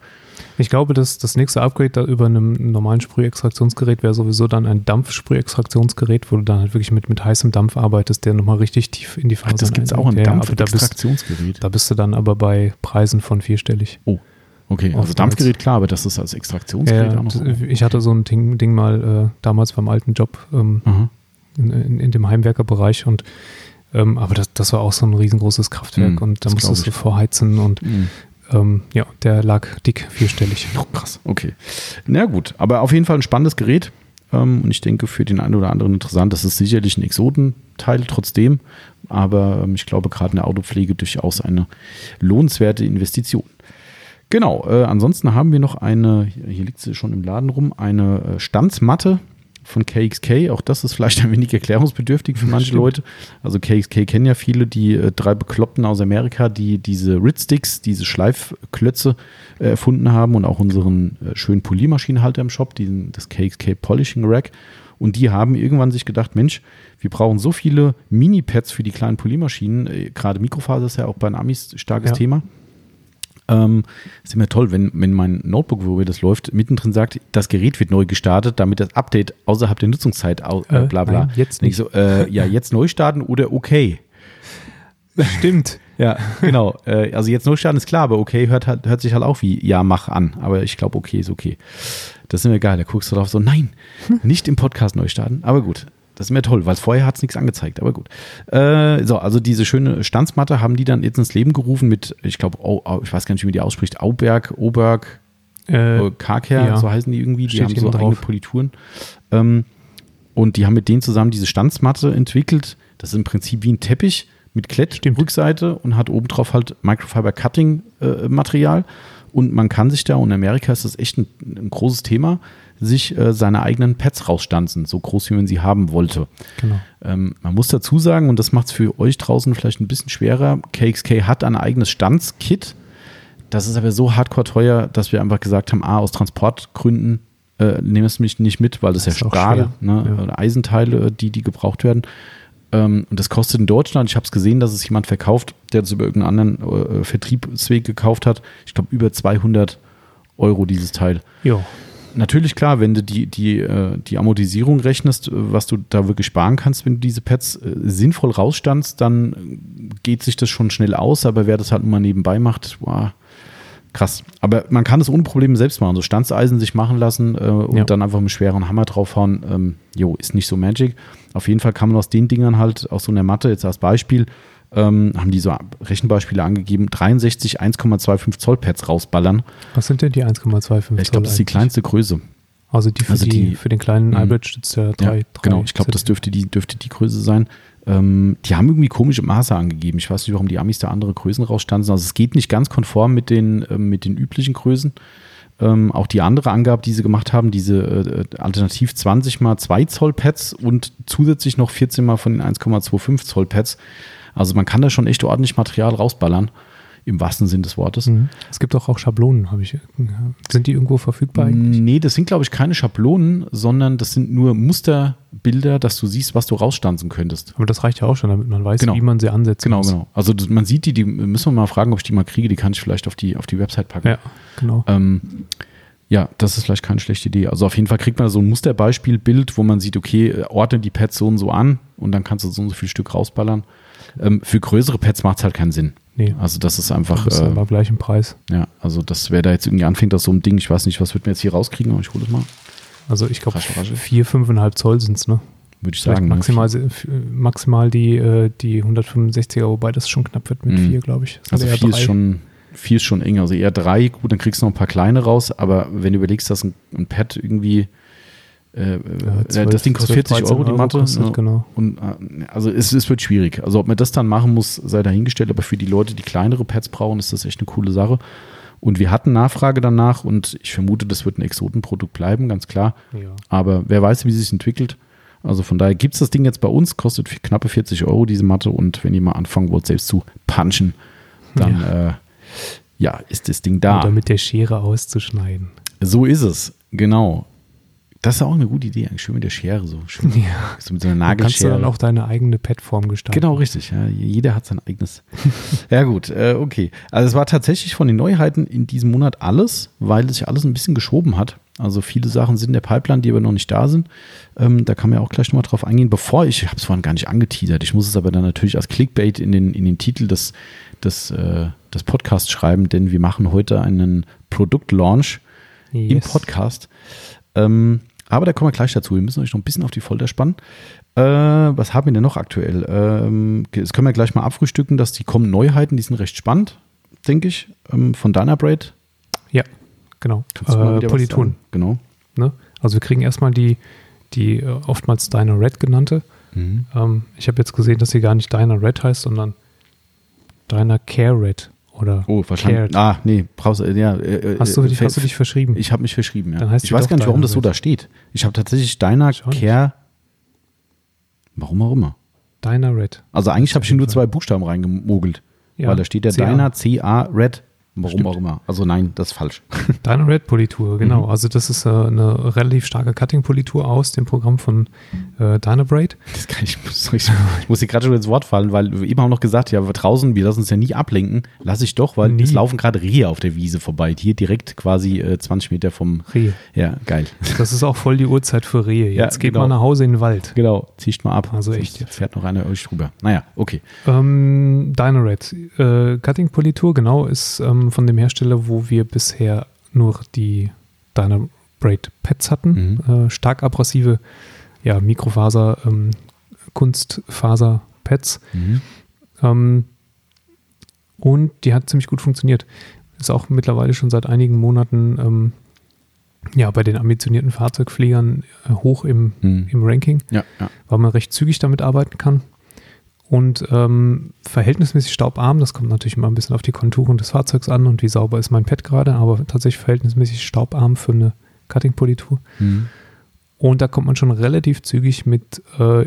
Ich glaube, dass das nächste Upgrade da über einem normalen Sprühextraktionsgerät wäre sowieso dann ein Dampfsprühextraktionsgerät, wo du dann halt wirklich mit, mit heißem Dampf arbeitest, der nochmal richtig tief in die Ach, Fasern das gibt es auch, ein. Ja, aber da bist, Dampfextraktionsgerät. da bist du dann aber bei Preisen von vierstellig. Okay, also. Dampfgerät klar, aber das ist als Extraktionsgerät Ja, auch noch. ich hatte so ein Ding, Ding mal äh, damals beim alten Job ähm, in, in, in dem Heimwerkerbereich und ähm, aber das, das war auch so ein riesengroßes Kraftwerk Mhm, und da musstest du vorheizen und Mhm. Ähm, ja, der lag dick vierstellig. Oh, krass, okay. Na gut, aber auf jeden Fall ein spannendes Gerät. Ähm, und ich denke, für den einen oder anderen interessant. Das ist sicherlich ein Exotenteil trotzdem. Aber ähm, ich glaube, gerade in der Autopflege durchaus eine lohnenswerte Investition. Genau, äh, ansonsten haben wir noch eine, hier liegt sie schon im Laden rum, eine äh, Stanzmatte von KXK. Auch das ist vielleicht ein wenig erklärungsbedürftig für manche Leute. Also KXK kennen ja viele, die äh, drei Bekloppten aus Amerika, die diese Rit-Sticks, diese Schleifklötze äh, erfunden haben und auch unseren äh, schönen Poliermaschinenhalter im Shop, diesen, das KXK Polishing Rack. Und die haben irgendwann sich gedacht, Mensch, wir brauchen so viele Mini-Pads für die kleinen Poliermaschinen. Äh, Gerade Mikrofaser ist ja auch bei den Amis starkes Ja. Thema. Ähm, ist immer toll, wenn, wenn mein Notebook, wo mir das läuft, mittendrin sagt, das Gerät wird neu gestartet, damit das Update außerhalb der Nutzungszeit, äh, Äh, bla bla. nein, jetzt Und ich so, äh, ja, jetzt neu starten oder okay. Stimmt. Ja, genau. Äh, also jetzt neu starten ist klar, aber okay hört, halt- hört sich halt auch wie ja, mach an. Aber ich glaube, okay ist okay. Das ist mir geil. Da guckst du drauf so, nein, nicht im Podcast neu starten. Aber gut, das ist mir toll, weil vorher hat es nichts angezeigt. Aber gut. Äh, so, also diese schöne Stanzmatte haben die dann jetzt ins Leben gerufen mit, ich glaube, Au- Au- ich weiß gar nicht, wie man die ausspricht, Auberg, Oberg, Äh, äh, Karker, ja. so heißen die irgendwie. Die Steht haben so hinten eigene drauf. Polituren. Ähm, und die haben mit denen zusammen diese Stanzmatte entwickelt. Das ist im Prinzip wie ein Teppich mit Klett, Stimmt. Rückseite und hat obendrauf halt Microfiber Cutting äh, Material. Und man kann sich da, und in Amerika ist das echt ein, ein großes Thema, sich äh, seine eigenen Pads rausstanzen, so groß wie man sie haben wollte. genau. Ähm, man muss dazu sagen, und das macht es für euch draußen vielleicht ein bisschen schwerer, KXK hat ein eigenes Stanzkit. Das ist aber so hardcore teuer, dass wir einfach gesagt haben, ah, aus Transportgründen äh, nehmen es mich nicht mit, weil das, Das ja Stahl, ne, Ja. Eisenteile, die, die gebraucht werden. Ähm, und das kostet in Deutschland, ich habe es gesehen, dass es jemand verkauft, der das über irgendeinen anderen äh, Vertriebsweg gekauft hat. Ich glaube, über 200 Euro dieses Teil. Ja. Natürlich klar, wenn du die, die, äh, die Amortisierung rechnest, äh, was du da wirklich sparen kannst, wenn du diese Pads äh, sinnvoll rausstandst, dann äh, geht sich das schon schnell aus, aber wer das halt nur mal nebenbei macht, wow, krass. Aber man kann es ohne Probleme selbst machen. So Stanzeisen sich machen lassen äh, und Ja. dann einfach mit schweren Hammer draufhauen, ähm, jo, ist nicht so magic. Auf jeden Fall kann man aus den Dingern halt, aus so einer Matte, jetzt als Beispiel, ähm, haben die so Rechenbeispiele angegeben, 63 1,25 Zoll Pads rausballern. Was sind denn die 1,25 Ich glaube, das ist die kleinste Größe. Also die für, Also die, die- für den kleinen Mhm. iBridge stützt ja Ja, drei, drei genau, ich glaube, das dürfte die, dürfte die Größe sein. Ähm, die haben irgendwie komische Maße angegeben. Ich weiß nicht, warum die Amis da andere Größen rausstanden. Also es geht nicht ganz konform mit den, ähm, mit den üblichen Größen. Ähm, auch die andere Angabe, die sie gemacht haben, diese äh, alternativ 20 mal 2 Zoll Pads und zusätzlich noch 14 mal von den 1,25 Zoll Pads. Also man kann da schon echt ordentlich Material rausballern, im wahrsten Sinn des Wortes. Mhm. Es gibt auch, auch Schablonen, habe ich. Sind die irgendwo verfügbar eigentlich? Nee, das sind, glaube ich, keine Schablonen, sondern das sind nur Musterbilder, dass du siehst, was du rausstanzen könntest. Aber das reicht ja auch schon, damit man weiß, Genau. wie man sie ansetzen Genau, muss. genau. Also man sieht die, die müssen wir mal fragen, ob ich die mal kriege. Die kann ich vielleicht auf die, auf die Website packen. Ja, genau. Ähm, ja, das ist vielleicht keine schlechte Idee. Also auf jeden Fall kriegt man so ein Musterbeispielbild, wo man sieht, okay, äh, ordne die Pads so und so an und dann kannst du so und so viel Stück rausballern. Ähm, für größere Pads macht es halt keinen Sinn. Nee, Also das ist einfach, das ist äh, aber gleich im Preis. ja, also das, wer da jetzt irgendwie anfängt aus so einem Ding, ich weiß nicht, was wird mir jetzt hier rauskriegen, aber ich hole das mal, Also ich glaube, vier, fünfeinhalb Zoll sind es, ne? würde ich Vielleicht sagen. ne? maximal, maximal die, äh, die 165er, wobei das schon knapp wird mit Mhm. vier, glaube ich. Das Also vier ist, schon, vier ist schon eng. Also eher drei, gut, dann kriegst du noch ein paar kleine raus, aber wenn du überlegst, dass ein, ein Pad irgendwie, äh, Ja, äh, 12, das Ding kostet 12, 40 Euro die 13 Matte. kostet, ne? Genau. Und äh, also es, es wird schwierig. Also ob man das dann machen muss, sei dahingestellt, aber für die Leute, die kleinere Pads brauchen, ist das echt eine coole Sache. Und wir hatten Nachfrage danach und ich vermute, das wird ein Exotenprodukt bleiben, ganz klar. Ja. Aber wer weiß, wie sich es entwickelt. Also von daher gibt es das Ding jetzt bei uns, kostet knappe 40 Euro diese Matte und wenn ihr mal anfangen wollt, selbst zu punchen, dann ja, äh, ja ist das Ding da. Oder mit der Schere auszuschneiden. So ist es, genau. Das ist auch eine gute Idee, eigentlich schön mit der Schere, so schön Ja. so mit so einer Da kannst du Nagelschere. dann auch deine eigene Padform gestalten. Genau, richtig. Ja, jeder hat sein eigenes. ja, gut, äh, okay. Also es war tatsächlich von den Neuheiten in diesem Monat alles, weil ja alles ein bisschen geschoben hat. Also viele Sachen sind in der Pipeline, die aber noch nicht da sind. Ähm, da kann man ja auch gleich nochmal drauf eingehen. Bevor ich, ich habe es vorhin gar nicht angeteasert, ich muss es aber dann natürlich als Clickbait in den, in den Titel des, des, äh, des Podcasts schreiben, denn wir machen heute einen Produktlaunch im Yes. Podcast. Ähm, aber da kommen wir gleich dazu. Wir müssen euch noch ein bisschen auf die Folter spannen. Äh, was haben wir denn noch aktuell? Ähm, das können wir gleich mal abfrühstücken, dass die kommen Neuheiten, die sind recht spannend, denke ich, ähm, von Dynabraid. Ja, genau. Kannst Äh, sagen? Genau. Ne? Also wir kriegen erstmal die, die äh, oftmals Dyna Red genannte. Ähm, ich habe jetzt gesehen, dass sie gar nicht Dyna Red heißt, sondern Dyna Care Red oder Oh, wahrscheinlich. Cared. Ah, nee, brauchst ja. Äh, Hast du, äh, dich, hast du dich verschrieben? Ich habe mich verschrieben, ja. Dann heißt ich weiß gar nicht, warum das so da steht. Ich habe tatsächlich Deiner. Care. Warum auch immer. Dynared. Also eigentlich habe ich hier nur zwei Buchstaben reingemogelt. Ja, Weil da steht der CA. Deiner CA Red. Warum Stimmt. auch immer. Also nein, das ist falsch. Dynared Politur, genau. Mhm. Also das ist äh, eine relativ starke Cutting-Politur aus dem Programm von äh, Dynabraid. Das kann ich, sorry, ich, ich muss hier gerade schon ins Wort fallen, weil wir eben haben noch gesagt, ja, draußen, wir lassen uns ja nie ablenken. Lass ich doch, weil Nie. es laufen gerade Rehe auf der Wiese vorbei. Hier direkt quasi äh, 20 Meter vom. Rehe. Ja, geil. Das ist auch voll die Uhrzeit für Rehe. Ja, Jetzt geht genau. mal nach Hause in den Wald. Genau, ziehst mal ab. Also echt jetzt. Fährt noch einer euch drüber. Naja, okay. Ähm, Dynared. Äh, Cutting-Politur, genau, ist ähm, von dem Hersteller, wo wir bisher nur die Dynabraid Pads hatten. Äh, stark abrasive ja, Mikrofaser, ähm, Kunstfaser-Pads. Mhm. Ähm, und die hat ziemlich gut funktioniert. Ist auch mittlerweile schon seit einigen Monaten ähm, ja, bei den ambitionierten Fahrzeugpflegern äh, hoch im, Mhm. im Ranking, Ja, ja. weil man recht zügig damit arbeiten kann. Und ähm, verhältnismäßig staubarm, das kommt natürlich immer ein bisschen auf die Konturen des Fahrzeugs an und wie sauber ist mein Pad gerade, aber tatsächlich verhältnismäßig staubarm für eine Cutting-Politur. Mhm. Und da kommt man schon relativ zügig mit äh,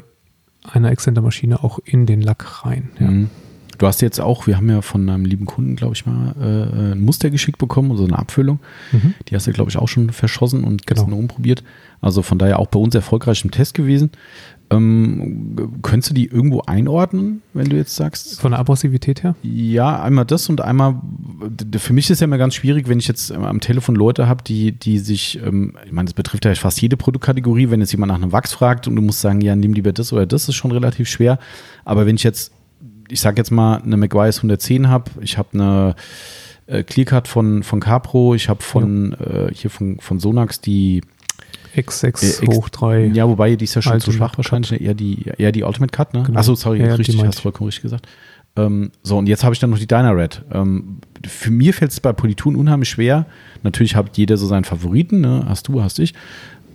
einer Exzentermaschine auch in den Lack rein. Ja. Mhm. Du hast jetzt auch, wir haben ja von einem lieben Kunden, glaube ich mal, äh, ein Muster geschickt bekommen, also eine Abfüllung. Mhm. Die hast du, glaube ich, auch schon verschossen und Genau. gestern rumprobiert. Also von daher auch bei uns erfolgreich im Test gewesen. Ähm, könntest du die irgendwo einordnen, wenn du jetzt sagst? Von der Abrasivität her? Ja, einmal das und einmal, für mich ist ja immer ganz schwierig, wenn ich jetzt ähm, am Telefon Leute habe, die, die sich, ähm, ich meine, das betrifft ja fast jede Produktkategorie, wenn jetzt jemand nach einem Wachs fragt und du musst sagen, ja, nimm lieber das oder das, ist schon relativ schwer. Aber wenn ich jetzt, ich sage jetzt mal, eine McGuire's 110 habe, ich habe eine äh, Clearcut von, von Capro, ich habe von, äh, hier von, von Sonax die X6 Äh, X- hoch 3. ja, wobei die ist ja schon zu schwach wahrscheinlich, eher die, eher die Ultimate Cut, ne? Genau. Achso, sorry, Ja, ja, richtig, hast vollkommen richtig gesagt. Ähm, so, und jetzt habe ich dann noch die Dynared. Ähm, für mir fällt es bei Polituren unheimlich schwer. Natürlich hat jeder so seinen Favoriten, ne? Hast du, hast ich.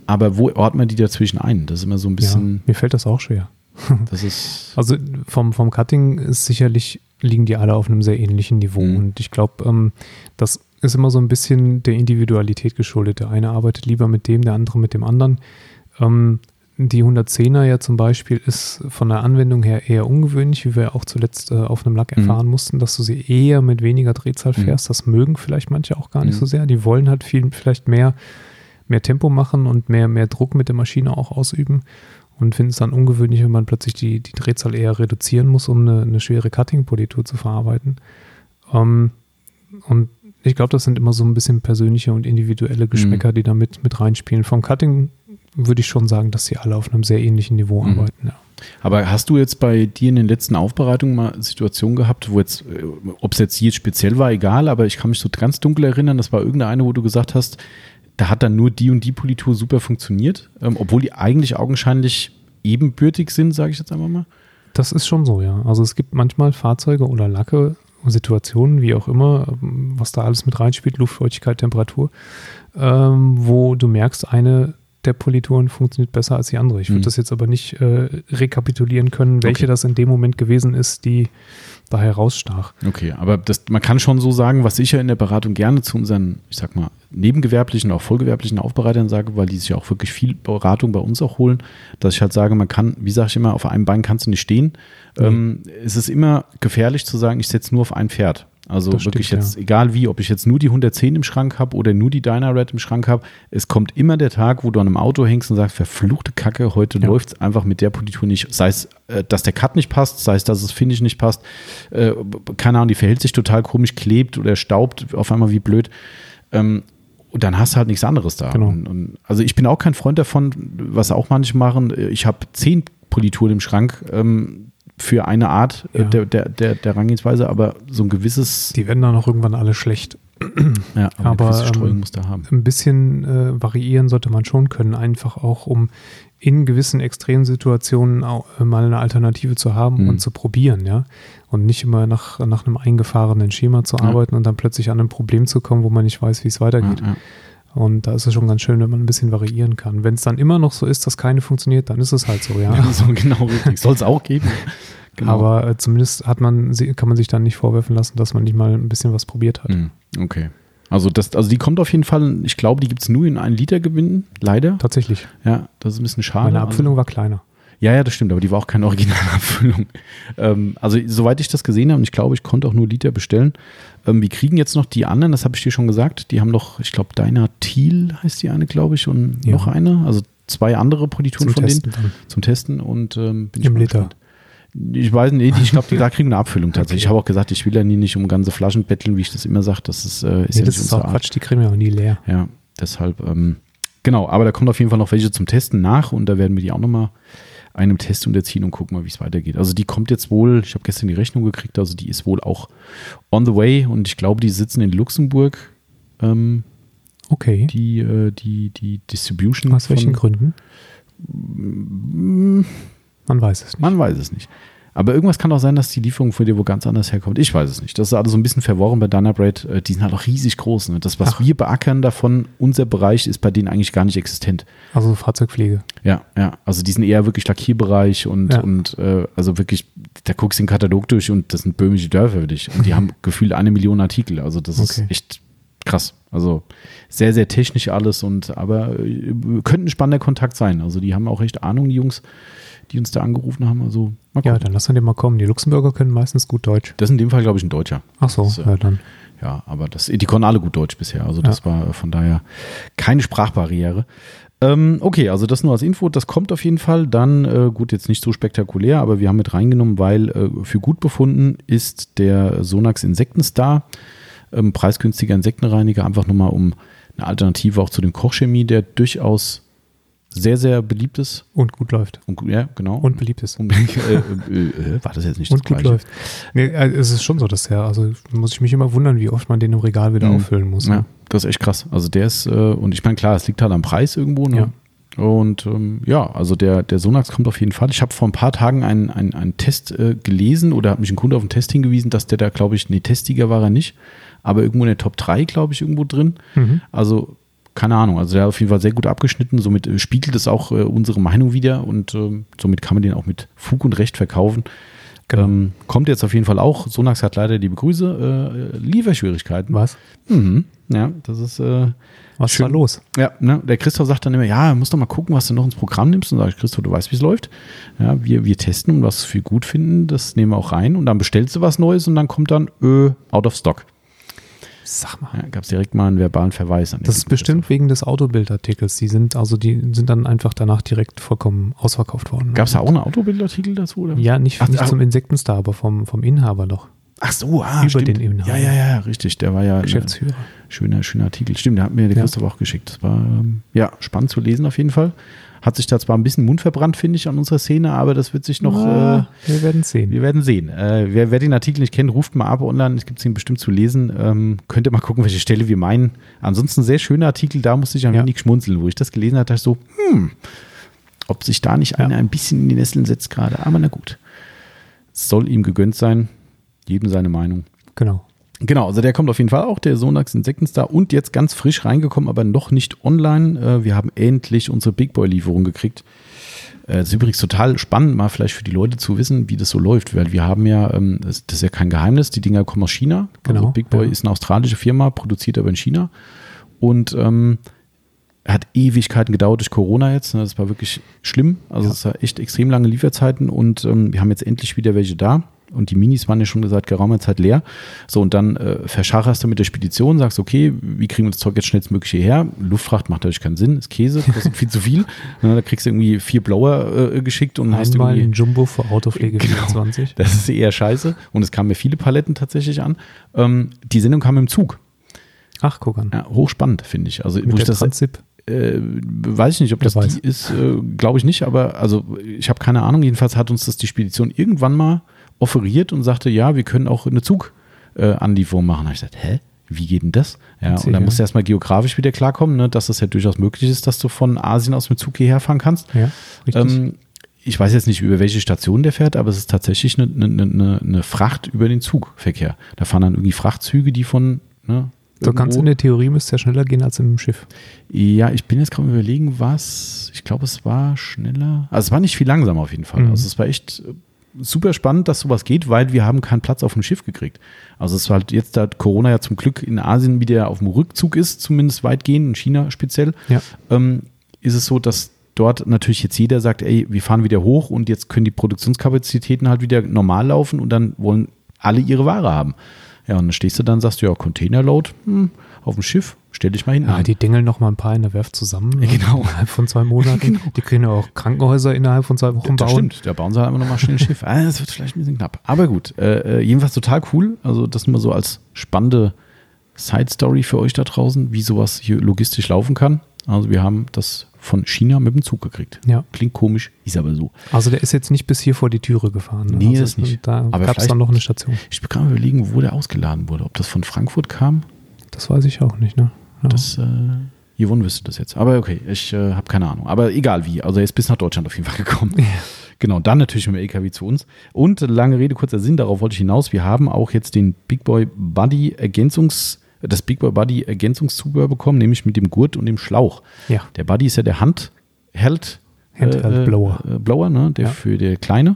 Aber wo ordnet man die dazwischen ein? Das ist immer so ein Ja, bisschen, mir fällt das auch schwer. das ist, Also vom, vom Cutting ist sicherlich, liegen die alle auf einem sehr ähnlichen Niveau. Mhm. Und ich glaube, ähm, das ist immer so ein bisschen der Individualität geschuldet. Der eine arbeitet lieber mit dem, der andere mit dem anderen. Ähm, die 110er ja zum Beispiel ist von der Anwendung her eher ungewöhnlich, wie wir auch zuletzt äh, auf einem Lack Mhm. erfahren mussten, dass du sie eher mit weniger Drehzahl Mhm. fährst. Das mögen vielleicht manche auch gar nicht Mhm. so sehr. Die wollen halt viel, vielleicht mehr, mehr Tempo machen und mehr, mehr Druck mit der Maschine auch ausüben und finden es dann ungewöhnlich, wenn man plötzlich die, die Drehzahl eher reduzieren muss, um eine, eine schwere Cutting-Politur zu verarbeiten. Ähm, und ich glaube, das sind immer so ein bisschen persönliche und individuelle Geschmäcker, die da mit, mit reinspielen. Vom Cutting würde ich schon sagen, dass sie alle auf einem sehr ähnlichen Niveau Mhm. arbeiten. Ja. Aber hast du jetzt bei dir in den letzten Aufbereitungen mal Situationen gehabt, wo jetzt, ob es jetzt hier speziell war, egal, aber ich kann mich so ganz dunkel erinnern, das war irgendeine, wo du gesagt hast, da hat dann nur die und die Politur super funktioniert, ähm, obwohl die eigentlich augenscheinlich ebenbürtig sind, sage ich jetzt einfach mal. Das ist schon so, ja. Also es gibt manchmal Fahrzeuge oder Lacke, Situationen, wie auch immer, was da alles mit reinspielt, Luftfeuchtigkeit, Temperatur, ähm, wo du merkst, eine der Polituren funktioniert besser als die andere. Ich würde Mhm. das jetzt aber nicht äh, rekapitulieren können, welche Okay. das in dem Moment gewesen ist, die da herausstach. Okay, aber das, man kann schon so sagen, was ich ja in der Beratung gerne zu unseren, ich sag mal, nebengewerblichen, auch vollgewerblichen Aufbereitern sage, weil die sich ja auch wirklich viel Beratung bei uns auch holen, dass ich halt sage, man kann, wie sage ich immer, auf einem Bein kannst du nicht stehen. Nee. Ähm, es ist immer gefährlich zu sagen, ich setze nur auf ein Pferd. Also Das wirklich stimmt, jetzt, egal wie, ob ich jetzt nur die 110 im Schrank habe oder nur die Dynared im Schrank habe, es kommt immer der Tag, wo du an einem Auto hängst und sagst, verfluchte Kacke, heute Ja. läuft es einfach mit der Politur nicht. Sei es, äh, dass der Cut nicht passt, sei es, dass das Finish nicht passt. Äh, keine Ahnung, die verhält sich total komisch, klebt oder staubt auf einmal wie blöd. Ähm, und dann hast du halt nichts anderes da. Genau. Und, und, also ich bin auch kein Freund davon, was auch manche machen. Ich habe zehn Polituren im Schrank ähm, für eine Art äh, Ja. der, der, der, der Rangehensweise, aber so ein gewisses, Die werden dann auch irgendwann alle schlecht. ja, aber, aber, ähm, muss da haben. Ein bisschen äh, variieren sollte man schon können, einfach auch um in gewissen Extremsituationen auch, äh, mal eine Alternative zu haben Mhm. und zu probieren, ja. Und nicht immer nach, nach einem eingefahrenen Schema zu Ja. arbeiten und dann plötzlich an ein Problem zu kommen, wo man nicht weiß, wie es weitergeht. Ja. Und da ist es schon ganz schön, wenn man ein bisschen variieren kann. Wenn es dann immer noch so ist, dass keine funktioniert, dann ist es halt so, ja. Ja, so genau richtig. Soll es auch geben. Genau. Aber äh, zumindest hat man, kann man sich dann nicht vorwerfen lassen, dass man nicht mal ein bisschen was probiert hat. Hm, Okay. Also, das, also die kommt auf jeden Fall, ich glaube, die gibt es nur in 1 Liter Gewinnen, leider. Tatsächlich. Ja, das ist ein bisschen schade. Meine Also- Abfüllung war kleiner. Ja, ja, das stimmt, aber die war auch keine Originalabfüllung. ähm, also, soweit ich das gesehen habe, und ich glaube, ich konnte auch nur Liter bestellen. Ähm, wir kriegen jetzt noch die anderen, das habe ich dir schon gesagt. Die haben noch, ich glaube, Deiner Thiel heißt die eine, glaube ich, und Ja. noch eine. Also zwei andere Polituren von Testen denen dann. zum Testen und ähm, bin Im mal Liter. gespannt. Ich weiß nicht, ich glaube, die da kriegen eine Abfüllung tatsächlich. Ich habe auch gesagt, ich will ja nie nicht um ganze Flaschen betteln, wie ich das immer sage. Das ist, äh, ist Nee, ja das ist auch Art. Quatsch, die kriegen wir auch nie leer. Ja, deshalb, ähm, genau, aber da kommt auf jeden Fall noch welche zum Testen nach und da werden wir die auch nochmal einem Test unterziehen und gucken mal, wie es weitergeht. Also die kommt jetzt wohl, ich habe gestern die Rechnung gekriegt, also die ist wohl auch on the way und ich glaube, die sitzen in Luxemburg, ähm, Okay. die, äh, die, die Distribution. Aus welchen Gründen? Mm, Man weiß es nicht. Man weiß es nicht. Aber irgendwas kann auch sein, dass die Lieferung von dir wo ganz anders herkommt. Ich weiß es nicht. Das ist alles so ein bisschen verworren bei Dynabread. Äh, Die sind halt auch riesig groß. Ne? Das, was Ach. wir beackern davon, unser Bereich ist bei denen eigentlich gar nicht existent. Also Fahrzeugpflege. Ja, ja. Also die sind eher wirklich Lackierbereich und, Ja. und äh, also wirklich, da guckst du den Katalog durch und das sind böhmische Dörfer für dich. Und die haben gefühlt eine Million Artikel. Also das Okay. ist echt krass. Also sehr, sehr technisch alles und aber äh, könnte ein spannender Kontakt sein. Also die haben auch echt Ahnung, die Jungs, die uns da angerufen haben. Also mal Ja, dann lass wir den mal kommen. Die Luxemburger können meistens gut Deutsch. Das ist in dem Fall, glaube ich, ein Deutscher. Ach so, Das, äh, ja, dann. Ja, aber das, die konnten alle gut Deutsch bisher. Also das Ja. war von daher keine Sprachbarriere. Ähm, okay, also das nur als Info. Das kommt auf jeden Fall. Dann, äh, gut, jetzt nicht so spektakulär, aber wir haben mit reingenommen, weil äh, für gut befunden ist der Sonax Insektenstar. Ähm, preisgünstiger Insektenreiniger, einfach nochmal um eine Alternative auch zu dem Kochchemie, der durchaus sehr, sehr beliebt ist. Und gut läuft. Und, ja, genau. Und beliebt ist. Und, äh, äh, äh, war das jetzt nicht Und das gut Gleiche? läuft. Nee, äh, es ist schon so, dass der, also muss ich mich immer wundern, wie oft man den im Regal wieder Mhm. auffüllen muss. Ja, ne? das ist echt krass. Also der ist, äh, und ich meine, klar, es liegt halt am Preis irgendwo. Ne? Und ähm, ja, also der, der Sonax kommt auf jeden Fall. Ich habe vor ein paar Tagen einen, einen, einen Test äh, gelesen oder hat mich ein Kunde auf einen Test hingewiesen, dass der da, glaube ich, nee, Testsieger war er nicht, aber irgendwo in der Top 3, glaube ich, irgendwo drin. Mhm. Also keine Ahnung, also der hat auf jeden Fall sehr gut abgeschnitten. Somit äh, spiegelt es auch äh, unsere Meinung wieder und ähm, somit kann man den auch mit Fug und Recht verkaufen. Genau. Ähm, kommt jetzt auf jeden Fall auch. Sonax hat leider, liebe Grüße, äh, Lieferschwierigkeiten. Was? Mhm. Ja, das ist äh, Was Schön. war los? ja, ne, der Christoph sagt dann immer, ja, musst doch mal gucken, was du noch ins Programm nimmst. Und sage ich, Christoph, du weißt, wie es läuft. Ja, wir, wir testen und was wir gut finden, das nehmen wir auch rein. Und dann bestellst du was Neues und dann kommt dann, ö, out of stock. Sag mal. Ja, Gab es direkt mal einen verbalen Verweis an den Das ist bestimmt wegen des Autobildartikels. Die sind also die sind dann einfach danach direkt vollkommen ausverkauft worden. Gab es da auch einen Autobildartikel dazu? Oder? Ja, nicht, Ach, nicht ach. zum Insektenstar, aber vom, vom Inhaber doch. Ach so, ah, Über stimmt. den Inhaber. Ja, ja, ja, richtig. Der war ja Geschäftsführer. Ein schöner, schöner Artikel. Stimmt, der hat mir der Ja. Christoph auch geschickt. Das war ähm, ja spannend zu lesen auf jeden Fall. Hat sich da zwar ein bisschen Mund verbrannt, finde ich, an unserer Szene, aber das wird sich noch. Äh, Ah, wir werden sehen. Wir werden sehen. Äh, wer, wer den Artikel nicht kennt, ruft mal ab online. Es gibt ihn bestimmt zu lesen. Ähm, könnt ihr mal gucken, welche Stelle wir meinen. Ansonsten sehr schöner Artikel. Da musste ich ein Ja. wenig schmunzeln. Wo ich das gelesen habe, dachte ich so, hm, ob sich da nicht einer ein bisschen in die Nesseln setzt gerade. Aber na gut. Es soll ihm gegönnt sein. Jedem seine Meinung. Genau. Genau, also der kommt auf jeden Fall auch, der Sonax Insektenstar und jetzt ganz frisch reingekommen, aber noch nicht online. Äh, wir haben endlich unsere Big Boy-Lieferung gekriegt. Äh, Das ist übrigens total spannend, mal vielleicht für die Leute zu wissen, wie das so läuft, weil wir haben ja, ähm, das, ist ja kein Geheimnis, die Dinger kommen aus China. Genau, Also Big Boy ja. ist eine australische Firma, produziert aber in China und ähm, hat Ewigkeiten gedauert durch Corona jetzt. ne, Das war wirklich schlimm. Also Ja. es war echt extrem lange Lieferzeiten und ähm, wir haben jetzt endlich wieder welche da. Und die Minis waren ja schon seit geraumer Zeit leer. So, und dann äh, verschacherst du mit der Spedition, sagst, okay, wie kriegen wir das Zeug jetzt schnellstmöglich hierher? Luftfracht macht natürlich keinen Sinn, ist Käse, kostet viel zu viel. Ne, da kriegst du irgendwie vier Blower äh, geschickt und hast Einmal irgendwie ein Jumbo für Autopflege Genau. 24. das ist eher scheiße. Und es kamen mir viele Paletten tatsächlich an. Ähm, die Sendung kam im Zug. Ach, guck an. Ja, hochspannend, finde ich. Also, wo Mit ich der das Transip. äh, weiß ich nicht, ob das die ist, äh, glaube ich nicht, aber also ich habe keine Ahnung. Jedenfalls hat uns das die Spedition irgendwann mal offeriert und sagte, ja, wir können auch eine Zuganlieferung äh, machen. Da habe ich gesagt, hä? Wie geht denn das? Ja, und dann ja. musst du erstmal geografisch wieder klarkommen, ne, dass das ja durchaus möglich ist, dass du von Asien aus mit Zug hierher fahren kannst. Ja. Ähm, ich weiß jetzt nicht, über welche Station der fährt, aber es ist tatsächlich eine, eine, eine, eine Fracht über den Zugverkehr. Da fahren dann irgendwie Frachtzüge, die von ne, so ganz irgendwo- in der Theorie müsste er schneller gehen als im Schiff. ja, ich bin jetzt gerade überlegen, was. Ich glaube, es war schneller. Also es war nicht viel langsamer auf jeden Fall. Mhm. Also es war echt, super spannend, dass sowas geht, weil wir haben keinen Platz auf dem Schiff gekriegt. Also es war halt jetzt, da Corona ja zum Glück in Asien wieder auf dem Rückzug ist, zumindest weitgehend, in China speziell, Ja. ähm, ist es so, dass dort natürlich jetzt jeder sagt, ey, wir fahren wieder hoch und jetzt können die Produktionskapazitäten halt wieder normal laufen und dann wollen alle ihre Ware haben. Ja, und dann stehst du dann und sagst, ja, Containerload hm, auf dem Schiff, stell dich mal hin. Ja, die dengeln noch mal ein paar in der Werft zusammen. ne? Ja, genau. Innerhalb von zwei Monaten. Die können ja auch Krankenhäuser innerhalb von zwei Wochen das bauen. stimmt, da bauen sie halt einfach nochmal schnell ein Schiff. Ah, das wird vielleicht ein bisschen knapp. Aber gut, äh, äh, jedenfalls total cool. Also das nur so als spannende Side-Story für euch da draußen, wie sowas hier logistisch laufen kann. Also wir haben das von China mit dem Zug gekriegt. Ja. Klingt komisch, ist aber so. Also der ist jetzt nicht bis hier vor die Türe gefahren. ne? Nee, also das nicht. Da Aber gab es dann noch eine Station. Ich gerade mal überlegen, wo der ausgeladen wurde. Ob das von Frankfurt kam? Das weiß ich auch nicht. Ne? Ja. Das, äh, Yvonne wüsste das jetzt. Aber okay, ich äh, habe keine Ahnung. Aber egal wie. Also er ist bis nach Deutschland auf jeden Fall gekommen. Genau, dann natürlich mit dem LKW zu uns. Und lange Rede, kurzer Sinn, darauf wollte ich hinaus. Wir haben auch jetzt den Big Boy Buddy Ergänzungs, das Big Boy Buddy Ergänzungszubehör bekommen, nämlich mit dem Gurt und dem Schlauch. ja. Der Buddy ist ja der Handheld, Handheld Blower. Äh, Blower, ne? Der Ja. für der kleine,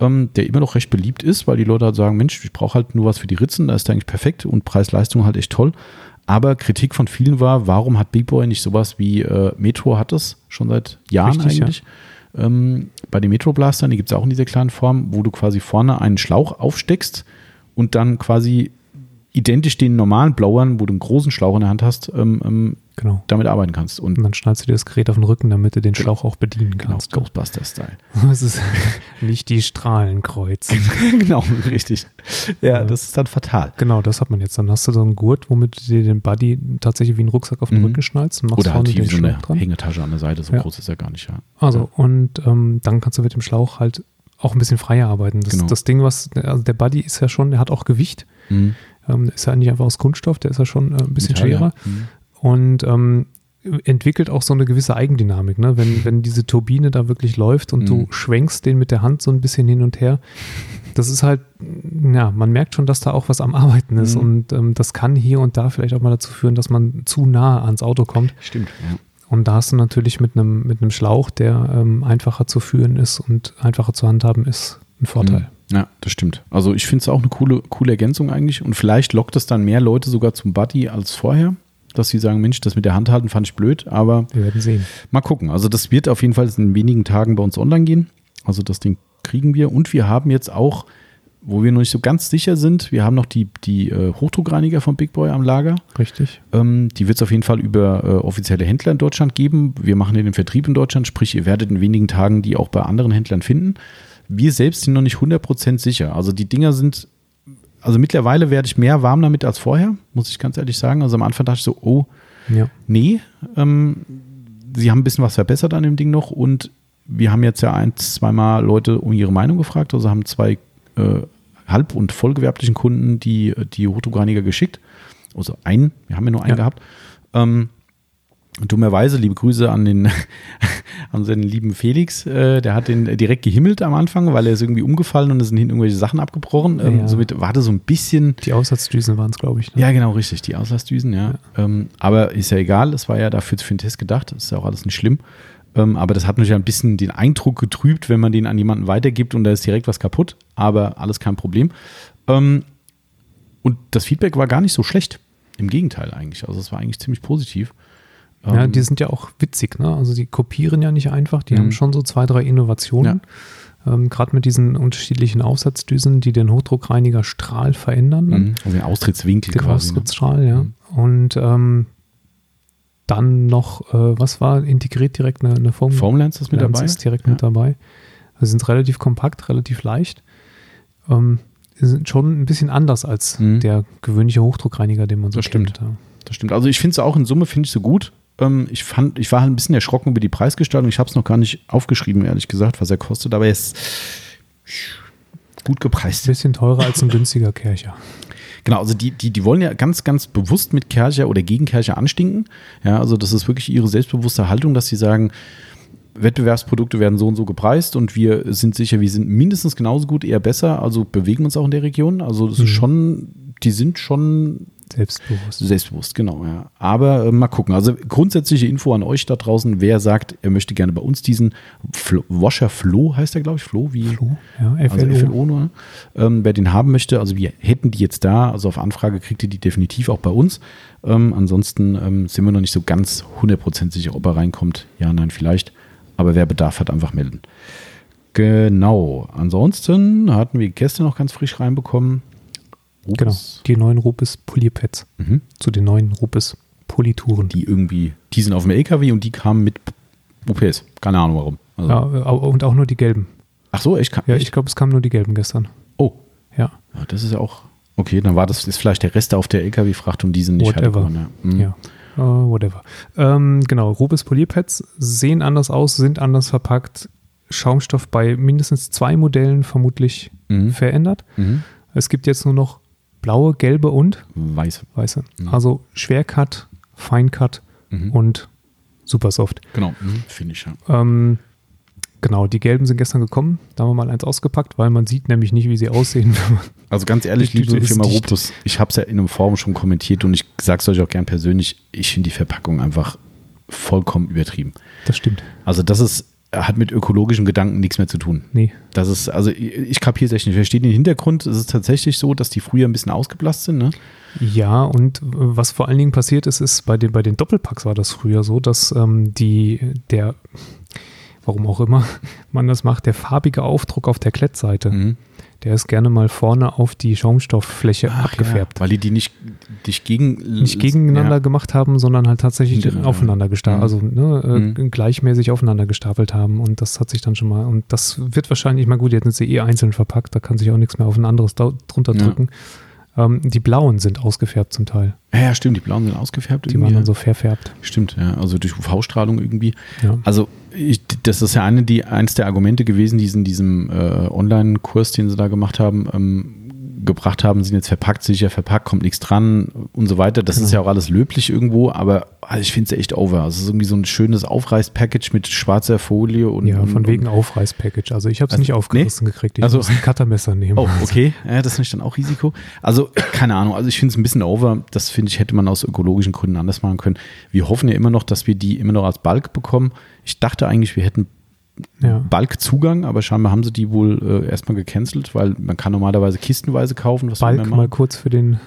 ähm, der immer noch recht beliebt ist, weil die Leute halt sagen, Mensch, ich brauche halt nur was für die Ritzen, da ist der eigentlich perfekt und Preis-Leistung halt echt toll. Aber Kritik von vielen war, warum hat Big Boy nicht sowas wie äh, Metro hat das schon seit Jahren Richtig, ja. eigentlich. Ähm, bei den Metro Blastern, die gibt es auch in dieser kleinen Form, wo du quasi vorne einen Schlauch aufsteckst und dann quasi identisch den normalen Blowern, wo du einen großen Schlauch in der Hand hast, ähm, ähm, Genau. damit arbeiten kannst. Und Und dann schnallst du dir das Gerät auf den Rücken, damit du den Schlauch auch bedienen genau, kannst. Ghostbuster-Style. Das ist nicht die Strahlenkreuz. genau, richtig. Ja, Ja. das ist dann fatal. Genau, das hat man jetzt. Dann hast du so einen Gurt, womit du dir den Buddy tatsächlich wie einen Rucksack auf den Mhm. Rücken schnallst und machst Oder halt vorne wie den so eine dran. Hängetasche an der Seite, so Ja. groß ist er gar nicht, ja. Also, und ähm, dann kannst du mit dem Schlauch halt auch ein bisschen freier arbeiten. Das, Genau. das Ding, was, also der Buddy ist ja schon, der hat auch Gewicht. Mhm. Ähm, ist ja nicht einfach aus Kunststoff, der ist ja schon äh, ein bisschen Metall, ja. schwerer. Mhm. Und ähm, entwickelt auch so eine gewisse Eigendynamik. Ne? Wenn, wenn diese Turbine da wirklich läuft und du Mhm. schwenkst den mit der Hand so ein bisschen hin und her, das ist halt, ja, man merkt schon, dass da auch was am Arbeiten ist. Mhm. Und ähm, das kann hier und da vielleicht auch mal dazu führen, dass man zu nah ans Auto kommt. Stimmt, ja. Und da hast du natürlich mit einem mit einem Schlauch, der ähm, einfacher zu führen ist und einfacher zu handhaben ist, einen Vorteil. Mhm. Ja, das stimmt. Also ich finde es auch eine coole, coole Ergänzung eigentlich und vielleicht lockt es dann mehr Leute sogar zum Buddy als vorher, dass sie sagen, Mensch, das mit der Hand halten fand ich blöd, aber Wir werden sehen. mal gucken. Also das wird auf jeden Fall in wenigen Tagen bei uns online gehen. Also das Ding kriegen wir und wir haben jetzt auch, wo wir noch nicht so ganz sicher sind, wir haben noch die, die äh, Hochdruckreiniger von Big Boy am Lager. Richtig. Ähm, die wird es auf jeden Fall über äh, offizielle Händler in Deutschland geben. Wir machen den Vertrieb in Deutschland, sprich, ihr werdet in wenigen Tagen die auch bei anderen Händlern finden. Wir selbst sind noch nicht 100% sicher. Also die Dinger sind, also mittlerweile werde ich mehr warm damit als vorher, muss ich ganz ehrlich sagen. Also am Anfang dachte ich so, oh, Ja. nee, ähm, sie haben ein bisschen was verbessert an dem Ding noch und wir haben jetzt ja ein, zweimal Leute um ihre Meinung gefragt, also haben zwei äh, halb- und vollgewerblichen Kunden die, die Hochdruckreiniger geschickt. Also einen, wir haben ja nur einen Ja. gehabt. Ähm, dummerweise, liebe Grüße an den an unseren lieben Felix, äh, der hat den direkt gehimmelt am Anfang, weil er ist irgendwie umgefallen und es sind hinten irgendwelche Sachen abgebrochen. Ähm, Ja. Somit war das so ein bisschen Die Aussatzdüsen waren es, glaube ich. Ne? ja, genau, richtig. Die Auslassdüsen, ja. Ähm, aber ist ja egal, es war ja dafür für den Test gedacht, das ist ja auch alles nicht schlimm. Ähm, aber das hat natürlich ein bisschen den Eindruck getrübt, wenn man den an jemanden weitergibt und da ist direkt was kaputt. Aber alles kein Problem. Ähm, und das Feedback war gar nicht so schlecht. Im Gegenteil eigentlich. Also es war eigentlich ziemlich positiv. Ja, Ähm, die sind ja auch witzig, ne? Also die kopieren ja nicht einfach, die Mhm. haben schon so zwei, drei Innovationen. Ähm, Gerade mit diesen unterschiedlichen Aufsatzdüsen, die den Hochdruckreiniger-Strahl verändern. Ne? mhm. also den Austrittswinkel Den quasi. Ne? Austrittsstrahl, ja. Mhm. Und ähm, dann noch, äh, was war integriert direkt eine, eine Foam Formlands ist mit Lens dabei. ist direkt Ja. mit dabei. Also sind relativ kompakt, relativ leicht. Ähm, sind schon ein bisschen anders als Mhm. der gewöhnliche Hochdruckreiniger, den man so Das stimmt. kennt. Ja. Das stimmt. Also ich finde es auch in Summe finde ich so gut. Ähm, ich fand, ich war halt ein bisschen erschrocken über die Preisgestaltung. Ich habe es noch gar nicht aufgeschrieben, ehrlich gesagt, was er kostet, aber er ist gut Ein gepreist. bisschen teurer als ein günstiger Kercher. Genau, also die, die, die wollen ja ganz, ganz bewusst mit Kercher oder gegen Kercher anstinken. Ja, also das ist wirklich ihre selbstbewusste Haltung, dass sie sagen, Wettbewerbsprodukte werden so und so gepreist und wir sind sicher, wir sind mindestens genauso gut, eher besser, also bewegen uns auch in der Region. Also das Mhm. ist schon, die sind schon Selbstbewusst. Selbstbewusst, genau, ja. Aber äh, mal gucken. Also grundsätzliche Info an euch da draußen, wer sagt, er möchte gerne bei uns diesen Flo, Washer Flo, heißt der, glaube ich, Flo, wie Flo, ja, also FLO nur. Ähm, wer den haben möchte, also wir hätten die jetzt da, also auf Anfrage kriegt ihr die definitiv auch bei uns. Ähm, ansonsten ähm, sind wir noch nicht so ganz 100% sicher, ob er reinkommt. Ja, nein, vielleicht. Aber wer Bedarf hat, einfach melden. Genau. Ansonsten hatten wir gestern noch ganz frisch reinbekommen. Rupes. Genau, die neuen Rupes Polierpads. Mhm. Zu den neuen Rupes Polituren. Die irgendwie, die sind auf dem LKW und die kamen mit UPS. Keine Ahnung warum. Also. Ja, und auch nur die gelben. Ach so, ich kann. Ja, ich glaube, es kamen nur die gelben gestern. Oh. Ja. ja. Das ist ja auch. Okay, dann war das ist vielleicht der Rest auf der LKW-Fracht und die sind nicht Whatever. Halt ja. Mhm. ja. Uh, whatever. Ähm, genau, Rubis Polierpads sehen anders aus, sind anders verpackt. Schaumstoff bei mindestens zwei Modellen vermutlich mhm. verändert. Mhm. Es gibt jetzt nur noch blaue, gelbe und weiße. Weiße. Mhm. Also Schwercut, Feincut mhm. und Supersoft. Genau, mhm. finde ich ja. Ähm, genau, die gelben sind gestern gekommen. Da haben wir mal eins ausgepackt, weil man sieht nämlich nicht, wie sie aussehen. also ganz ehrlich, liebe Firma Rupus, ich habe es ja in einem Forum schon kommentiert und ich sage es euch auch gern persönlich, ich finde die Verpackung einfach vollkommen übertrieben. Das stimmt. Also das ist hat mit ökologischen Gedanken nichts mehr zu tun. Nee. Das ist, also ich kapiere es echt nicht. Ich verstehe den Hintergrund. Es ist tatsächlich so, dass die früher ein bisschen ausgeblasst sind, ne? Ja, und was vor allen Dingen passiert ist, ist bei den, bei den Doppelpacks war das früher so, dass ähm, die, der, warum auch immer man das macht, der farbige Aufdruck auf der Klettseite, mhm der ist gerne mal vorne auf die Schaumstofffläche Ach, abgefärbt. Ja, weil die die nicht, nicht, gegen, nicht gegeneinander ja. gemacht haben, sondern halt tatsächlich ja, aufeinander gestapelt, also ne, äh, mhm. gleichmäßig aufeinander gestapelt haben. Und das hat sich dann schon mal, und das wird wahrscheinlich mal gut, jetzt sind sie eh einzeln verpackt, da kann sich auch nichts mehr auf ein anderes drunter drücken. Ähm, die blauen sind ausgefärbt zum Teil. Ja, ja, stimmt, die blauen sind ausgefärbt. Die waren dann so verfärbt. Stimmt, ja, also durch UV-Strahlung irgendwie. Ja. Also ich, das ist ja eine, die, eins der Argumente gewesen, die in diesem äh, Online-Kurs, den sie da gemacht haben, ähm, gebracht haben, sind jetzt verpackt, sicher verpackt, kommt nichts dran und so weiter. Das genau. ist ja auch alles löblich irgendwo, aber also ich finde es echt over. Also es ist irgendwie so ein schönes Aufreiß-Package mit schwarzer Folie und. Ja, von und, wegen Aufreiß-Package. Also ich habe es also, nicht aufgerissen nee? gekriegt. Ich also, muss ein Cuttermesser nehmen. Oh, okay. Ja, das ist nicht dann auch Risiko. Also, keine Ahnung. Also ich finde es ein bisschen over. Das finde ich, hätte man aus ökologischen Gründen anders machen können. Wir hoffen ja immer noch, dass wir die immer noch als Bulk bekommen. Ich dachte eigentlich, wir hätten ja. Bulk-Zugang, aber scheinbar haben sie die wohl äh, erstmal gecancelt, weil man kann normalerweise kistenweise kaufen. Was Bulk mal kurz für den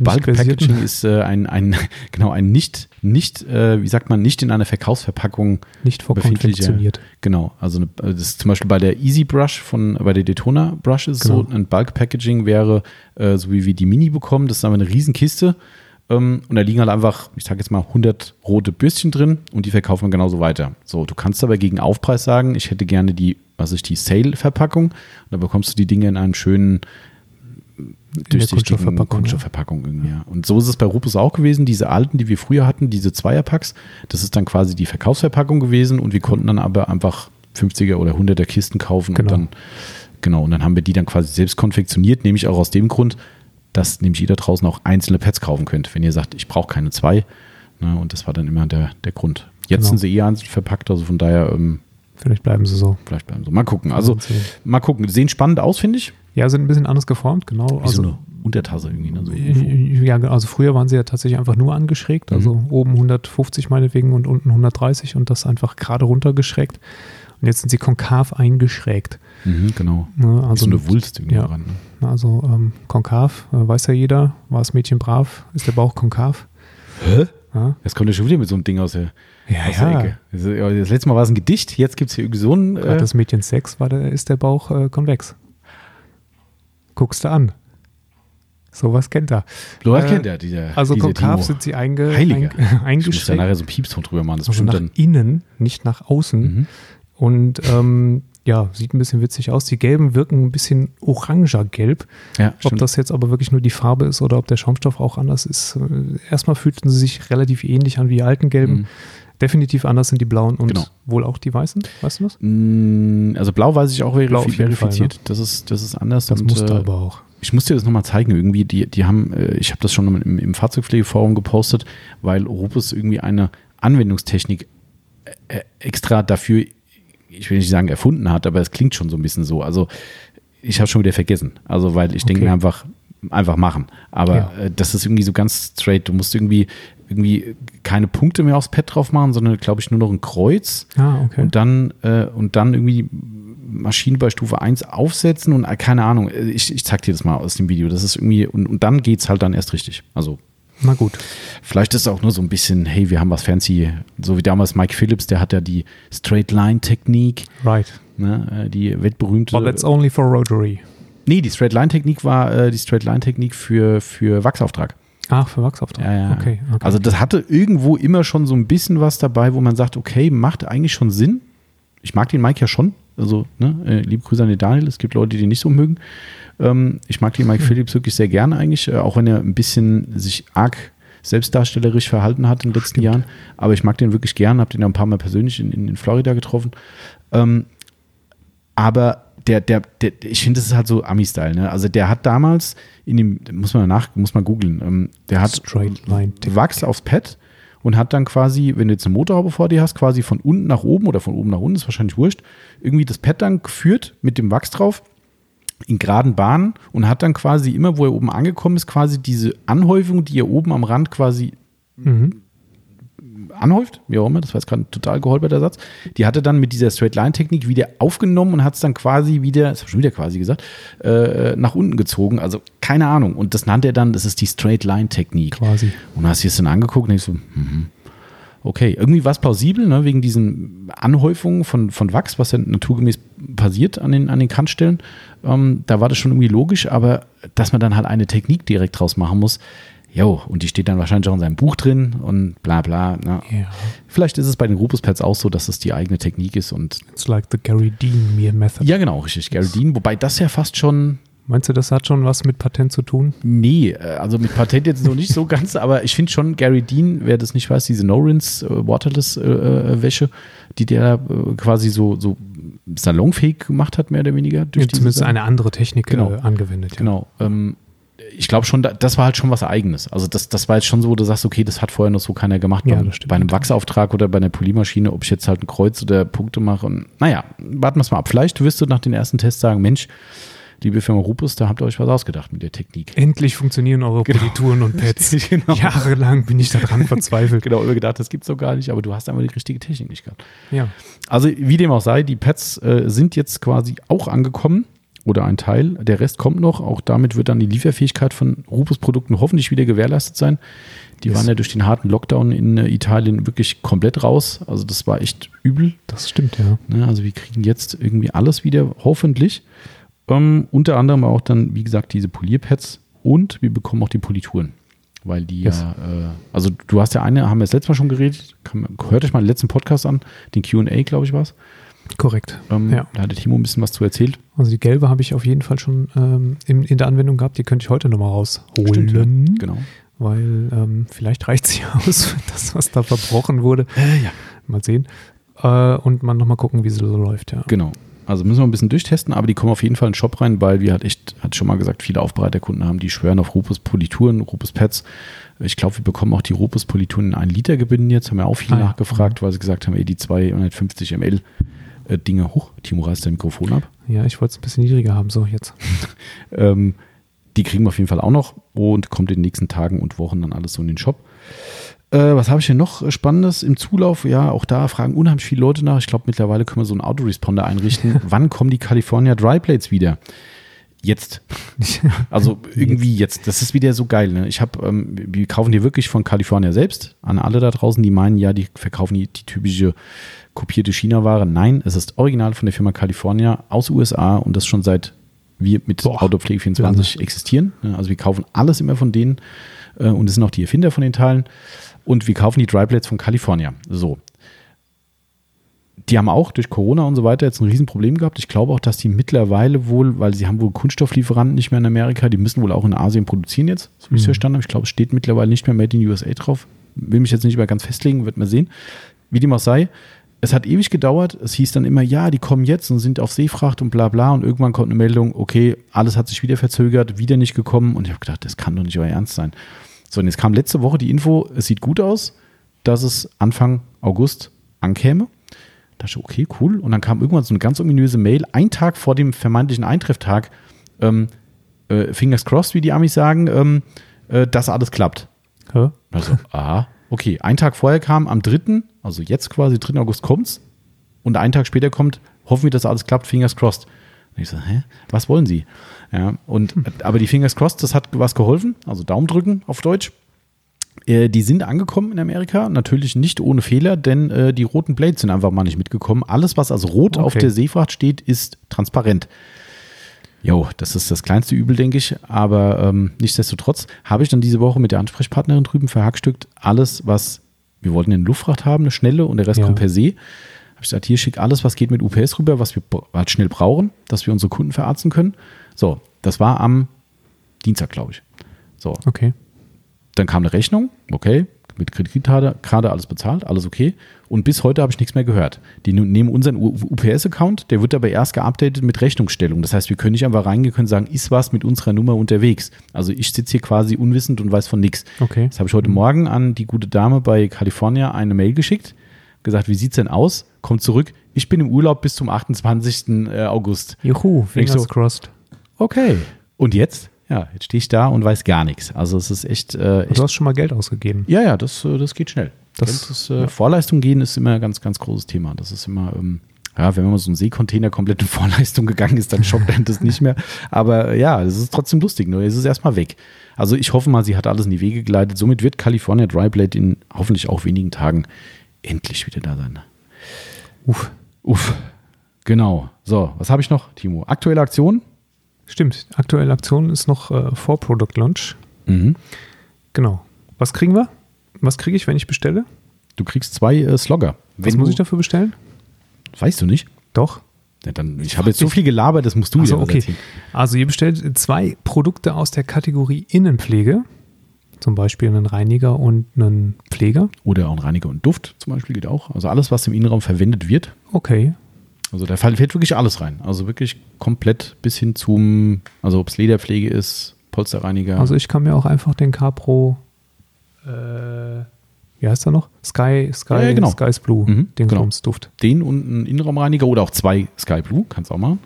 Bulk Packaging ist äh, ein, ein, genau, ein nicht, nicht äh, wie sagt man, nicht in einer Verkaufsverpackung nicht vorkonfektioniert. Genau, also eine, das ist zum Beispiel bei der Easy Brush von, bei der Daytona Brush ist genau. so, ein Bulk Packaging wäre, äh, so wie wir die Mini bekommen, das ist aber eine Riesenkiste ähm, und da liegen halt einfach, ich sage jetzt mal, 100 rote Bürstchen drin und die verkaufen wir genauso weiter. So, du kannst aber gegen Aufpreis sagen, ich hätte gerne die, was ist die Sale-Verpackung und da bekommst du die Dinge in einen schönen durchsichtigen Kunststoffverpackung ja. irgendwie. Ja. Und so ist es bei Rupus auch gewesen. Diese alten, die wir früher hatten, diese Zweierpacks, das ist dann quasi die Verkaufsverpackung gewesen und wir konnten dann aber einfach 50er oder 100er Kisten kaufen genau. und dann genau und dann haben wir die dann quasi selbst konfektioniert, nämlich auch aus dem Grund, dass nämlich jeder draußen auch einzelne Pads kaufen könnte, wenn ihr sagt, ich brauche keine zwei. Ne, und das war dann immer der, der Grund. Jetzt genau. sind sie eher einzeln verpackt, also von daher. Ähm, vielleicht bleiben sie so. Vielleicht bleiben sie. Mal gucken. Also, mal gucken. Die sehen spannend aus, finde ich. Ja, sind ein bisschen anders geformt, genau. Wie also, so eine Untertasse irgendwie. Ne? So ja, also früher waren sie ja tatsächlich einfach nur angeschrägt. Also mhm. oben 150 meinetwegen und unten 130 und das einfach gerade runtergeschrägt. Und jetzt sind sie konkav eingeschrägt. Mhm, genau. Ne, also so eine Wulst irgendwie ja, dran. Ne? Also ähm, konkav, äh, weiß ja jeder, war das Mädchen brav, ist der Bauch konkav. Hä? Ja? Jetzt kommt ja schon wieder mit so einem Ding aus der, ja, aus ja. Ecke. Das letzte Mal war es ein Gedicht, jetzt gibt es hier irgendwie so ein. Äh das Mädchen Sex war der, ist der Bauch äh, konvex. Guckst du an. Sowas kennt er. Sowas äh, kennt er, dieser. Also diese konkav sind sie einge, Heiliger. Ein, eingeschränkt. Ich muss da nachher so ein Piepston drüber machen. Das also nach dann innen, nicht nach außen. Mhm. Und ähm, ja, sieht ein bisschen witzig aus. Die gelben wirken ein bisschen oranger-gelb. Ja, ob das jetzt aber wirklich nur die Farbe ist oder ob der Schaumstoff auch anders ist. Äh, erstmal fühlten sie sich relativ ähnlich an wie die alten gelben. Mhm. Definitiv anders sind die blauen und genau. wohl auch die weißen. Weißt du das? Mm, also blau weiß ich auch verifiziert. verifiziert. Fall, ne? das, ist, das ist anders. Das und, Muster äh, aber auch. Ich muss dir das nochmal zeigen. Irgendwie, die, die haben, äh, ich habe das schon im, im Fahrzeugpflegeforum gepostet, weil Opus irgendwie eine Anwendungstechnik äh, extra dafür ich will nicht sagen erfunden hat, aber es klingt schon so ein bisschen so. Also ich habe schon wieder vergessen. Also weil ich okay. denke mir einfach, einfach machen. Aber Ja. äh, das ist irgendwie so ganz straight. Du musst irgendwie, irgendwie keine Punkte mehr aufs Pad drauf machen, sondern, glaube ich, nur noch ein Kreuz. Ah, okay. Und dann, äh, und dann irgendwie Maschine bei Stufe 1 aufsetzen und äh, keine Ahnung, äh, ich, ich zeig dir das mal aus dem Video. Das ist irgendwie, und, und dann geht's halt dann erst richtig. Also Na gut. vielleicht ist es auch nur so ein bisschen, hey, wir haben was fancy, so wie damals Mike Phillips, der hat ja die Straight Line Technik, Right. ne, äh, die weltberühmte. But that's only for Rotary. nee, die Straight Line Technik war äh, die Straight Line Technik für, für Wachsauftrag. Ach, für Wachsauftrag. Ja, ja. Okay, okay. Also das hatte irgendwo immer schon so ein bisschen was dabei, wo man sagt, okay, macht eigentlich schon Sinn. Ich mag den Mike ja schon. Also, ne, äh, liebe Grüße an den Daniel. Es gibt Leute, die den nicht so mögen. Ähm, ich mag den Mike Phillips wirklich sehr gerne eigentlich, äh, auch wenn er ein bisschen sich arg selbstdarstellerisch verhalten hat in den letzten Jahren. Aber ich mag den wirklich gern, habe den ja ein paar Mal persönlich in, in, in Florida getroffen. Ähm, aber der, der, der, ich finde, das ist halt so Ami-Style, ne? Also der hat damals in dem, muss man nach, muss man googeln, ähm, der hat. Wachs aufs Pad und hat dann quasi, wenn du jetzt eine Motorhaube vor dir hast, quasi von unten nach oben oder von oben nach unten, ist wahrscheinlich wurscht, irgendwie das Pad dann geführt mit dem Wachs drauf in geraden Bahnen und hat dann quasi immer, wo er oben angekommen ist, quasi diese Anhäufung, die er oben am Rand quasi Mhm. anhäuft, wie auch immer, das war jetzt gerade ein total geholperter Satz, die hat er dann mit dieser Straight-Line-Technik wieder aufgenommen und hat es dann quasi wieder, das habe ich schon wieder quasi gesagt, äh, nach unten gezogen. Also keine Ahnung. Und das nannte er dann, das ist die Straight-Line-Technik. Quasi. Und hast du es dann angeguckt und ich so, mhm. okay, irgendwie war es plausibel, ne, wegen diesen Anhäufungen von, von Wachs, was ja naturgemäß passiert an den, an den Kantstellen. Ähm, da war das schon irgendwie logisch, aber dass man dann halt eine Technik direkt draus machen muss, jo, und die steht dann wahrscheinlich auch in seinem Buch drin und bla bla. Ja. Vielleicht ist es bei den Rupus-Pads auch so, dass es die eigene Technik ist und It's like the Gary Dean Method. ja, genau, richtig, Gary Dean, wobei das ja fast schon Meinst du, das hat schon was mit Patent zu tun? Nee, äh, also mit Patent jetzt noch nicht so ganz, aber ich finde schon, Gary Dean, wer das nicht weiß, diese No-Rinse äh, Waterless-Wäsche, die der äh, quasi so, so salonfähig gemacht hat, mehr oder weniger. Durch Ja, zumindest eine andere Technik Genau. äh, angewendet. Ja. Genau. Ähm, ich glaube schon, da- das war halt schon was Eigenes. Also das, das war jetzt schon so, wo du sagst, okay, das hat vorher noch so keiner gemacht. Ja, bei, bei einem. Wachsauftrag oder bei einer Polymaschine, ob ich jetzt halt ein Kreuz oder Punkte mache. Und naja, warten wir es mal ab. Vielleicht wirst du nach den ersten Tests sagen, Mensch, liebe Firma Rupus, da habt ihr euch was ausgedacht mit der Technik. Endlich funktionieren eure Genau. Polituren und Pads. Genau. Jahrelang bin ich daran verzweifelt. Genau, immer gedacht, das gibt's doch gar nicht, aber du hast einfach die richtige Technik nicht gehabt. Ja. Also wie dem auch sei, die Pads äh, sind jetzt quasi auch angekommen oder ein Teil. Der Rest kommt noch. Auch damit wird dann die Lieferfähigkeit von Rupus-Produkten hoffentlich wieder gewährleistet sein. Die Yes. waren ja durch den harten Lockdown in äh, Italien wirklich komplett raus. Also das war echt übel. Das stimmt, ja. Ne? Also wir kriegen jetzt irgendwie alles wieder, hoffentlich. Ähm, unter anderem auch dann, wie gesagt, diese Polierpads und wir bekommen auch die Polituren. Weil die Yes. ja, äh, also du hast ja eine, haben wir das letzte Mal schon geredet, kann, hört euch mal den letzten Podcast an, den QA, glaube ich, war es. Korrekt. Ähm, Ja. Da hatte Timo ein bisschen was zu erzählt. Also die gelbe habe ich auf jeden Fall schon ähm, in, in der Anwendung gehabt. Die könnte ich heute nochmal rausholen. Stimmt, ja. Genau. Weil ähm, vielleicht reicht sie aus das, was da verbrochen wurde. Äh, ja. Mal sehen. Äh, und mal nochmal gucken, wie sie so läuft, ja. Genau. Also müssen wir ein bisschen durchtesten, aber die kommen auf jeden Fall in den Shop rein, weil wir halt echt, hat schon mal gesagt, viele Aufbereiterkunden haben, die schwören auf Rupus Polituren, Rupus Pads. Ich glaube, wir bekommen auch die Rupus Polituren in 1 Liter gebinden jetzt, haben wir auch viele Ah ja. nachgefragt, weil sie gesagt haben, ey, die 250 ml äh, Dinge hoch. Timo reißt dein Mikrofon ab. Ja, ich wollte es ein bisschen niedriger haben, so jetzt. Ähm, die kriegen wir auf jeden Fall auch noch und kommt in den nächsten Tagen und Wochen dann alles so in den Shop. Äh, was habe ich hier noch äh, Spannendes im Zulauf? Ja, auch da fragen unheimlich viele Leute nach. Ich glaube, mittlerweile können wir so einen Autoresponder einrichten. Wann kommen die California Dry Plates wieder? Jetzt. Also irgendwie jetzt. Das ist wieder so geil. Ne? Ich habe, ähm, wir kaufen die wirklich von California selbst. An alle da draußen, die meinen, ja, die verkaufen die, die typische kopierte China-Ware. Nein, es ist original von der Firma California aus USA und das schon seit wir mit Boah, Autopflege 24 existieren. Ja, Also wir kaufen alles immer von denen äh, und es sind auch die Erfinder von den Teilen. Und wir kaufen die Dryplates von California. So. Die haben auch durch Corona und so weiter jetzt ein Riesenproblem gehabt. Ich glaube auch, dass die mittlerweile wohl, weil sie haben wohl Kunststofflieferanten nicht mehr in Amerika, die müssen wohl auch in Asien produzieren jetzt, so wie ich es Mhm. verstanden habe. Ich glaube, es steht mittlerweile nicht mehr Made in USA drauf. Will mich jetzt nicht mehr ganz festlegen, wird man sehen. Wie dem auch sei, es hat ewig gedauert. Es hieß dann immer, ja, die kommen jetzt und sind auf Seefracht und bla bla. Und irgendwann kommt eine Meldung, okay, alles hat sich wieder verzögert, wieder nicht gekommen. Und ich habe gedacht, das kann doch nicht euer Ernst sein. So, und jetzt kam letzte Woche die Info, es sieht gut aus, dass es Anfang August ankäme. Da dachte ich, okay, cool. Und dann kam irgendwann so eine ganz ominöse Mail, ein Tag vor dem vermeintlichen Eintrefftag. Ähm, äh, fingers crossed, wie die Amis sagen, ähm, äh, dass alles klappt. Hä? Also, aha, okay. Ein Tag vorher kam, am 3., also jetzt quasi, 3. August kommt's. Und einen Tag später kommt, hoffen wir, dass alles klappt, fingers crossed. Und ich so, hä, was wollen Sie? Ja, und, aber die fingers crossed, das hat was geholfen, also Daumen drücken auf Deutsch. Äh, die sind angekommen in Amerika, natürlich nicht ohne Fehler, denn äh, die roten Blades sind einfach mal nicht mitgekommen. Alles, was als rot auf Okay. der Seefracht steht, ist transparent. Jo, das ist das kleinste Übel, denke ich. Aber ähm, nichtsdestotrotz habe ich dann diese Woche mit der Ansprechpartnerin drüben verhackstückt, alles, was wir wollten eine Luftfracht haben, eine schnelle und der Rest Ja. kommt per See. Habe ich gesagt, hier schick alles, was geht mit UPS rüber, was wir halt schnell brauchen, dass wir unsere Kunden verarzten können. So, das war am Dienstag, glaube ich. So, Okay. dann kam eine Rechnung, okay, mit Kreditkarte gerade alles bezahlt, alles okay. Und bis heute habe ich nichts mehr gehört. Die nehmen unseren UPS-Account, der wird aber erst geupdatet mit Rechnungsstellung. Das heißt, wir können nicht einfach reingehen können sagen, ist was mit unserer Nummer unterwegs. Also ich sitze hier quasi unwissend und weiß von nichts. Okay. Jetzt habe ich heute Morgen an die gute Dame bei California eine Mail geschickt, gesagt, wie sieht's denn aus? Kommt zurück, ich bin im Urlaub bis zum 28. äh, August. Juhu, fingers so- crossed. Okay. Und jetzt? Ja, jetzt stehe ich da und weiß gar nichts. Also es ist echt, äh, echt Du hast schon mal Geld ausgegeben. ja, ja, das, äh, das geht schnell. Das- Das, ist, äh, Vorleistung gehen ist immer ein ganz, ganz großes Thema. Das ist immer, ähm, ja, wenn man so ein Seekontainer komplett in Vorleistung gegangen ist, dann schockt einen das nicht mehr. Aber äh, ja, es ist trotzdem lustig. Nur es ist erstmal weg. Also ich hoffe mal, sie hat alles in die Wege geleitet. Somit wird California Dry Blade in hoffentlich auch wenigen Tagen endlich wieder da sein. Uff. Uff. Genau. So, was habe ich noch, Timo? Aktuelle Aktion? Stimmt. Aktuelle Aktion ist noch äh, vor Product Launch. Mhm. Genau. Was kriegen wir? Was kriege ich, wenn ich bestelle? Du kriegst zwei äh, Slogger. Was muss ich dafür bestellen? Weißt du nicht? Doch. Ja, dann, ich habe jetzt so viel gelabert, das musst du Also dir okay. erzählen. Also ihr bestellt zwei Produkte aus der Kategorie Innenpflege. Zum Beispiel einen Reiniger und einen Pfleger. Oder auch ein Reiniger und Duft zum Beispiel geht auch. Also alles, was im Innenraum verwendet wird. Okay. Also da fällt fällt wirklich alles rein. Also wirklich komplett bis hin zum, also ob es Lederpflege ist, Polsterreiniger. Also ich kann mir auch einfach den Capro, äh, wie heißt er noch? Sky, Sky, Ja, ja, genau. Sky's Blue, Mhm, den genau. Duft. den und einen Innenraumreiniger oder auch zwei Sky Blue, kannst auch machen.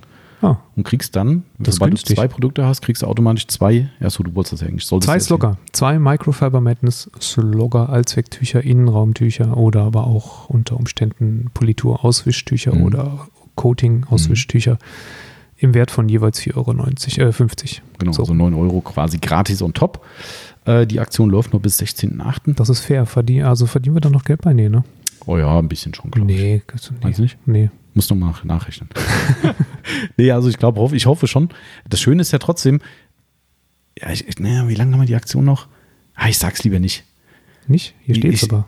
Ah, Und kriegst dann, Das sobald du günstig. zwei Produkte hast, kriegst du automatisch zwei, ja so, du wolltest das ja eigentlich. zwei du Slogger, zwei Microfiber Madness Slogger, Allzwecktücher, Innenraumtücher oder aber auch unter Umständen Politur Auswischtücher Mhm. oder Coating Auswischtücher im Wert von jeweils 4,90 Euro, äh, 50. Genau, So. so 9 Euro quasi gratis on top. Äh, die Aktion läuft nur bis 16.8. Das ist fair. Verdien, also verdienen wir dann noch Geld bei? Nee, ne? Oh ja, ein bisschen schon, glaube ich. Nee, das- nee. Meinst du nicht? Nee. Muss noch mal nachrechnen. nee, also ich glaube, ich hoffe schon. Das Schöne ist ja trotzdem, ja, ich, naja, wie lange haben wir die Aktion noch? Ah, ich sag's lieber nicht. Nicht? Hier steht es aber.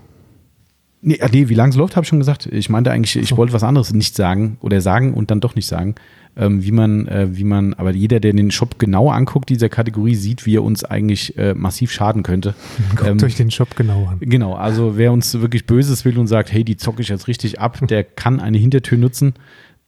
Nee, ah, nee wie lange es läuft, habe ich schon gesagt. Ich meinte eigentlich, ich So. wollte was anderes nicht sagen oder sagen und dann doch nicht sagen. Ähm, wie man, äh, wie man, aber jeder, der den Shop genau anguckt, dieser Kategorie, sieht, wie er uns eigentlich äh, massiv schaden könnte. Guckt Ähm, euch den Shop genau an. Genau, also wer uns wirklich Böses will und sagt, hey, die zocke ich jetzt richtig ab, der kann eine Hintertür nutzen,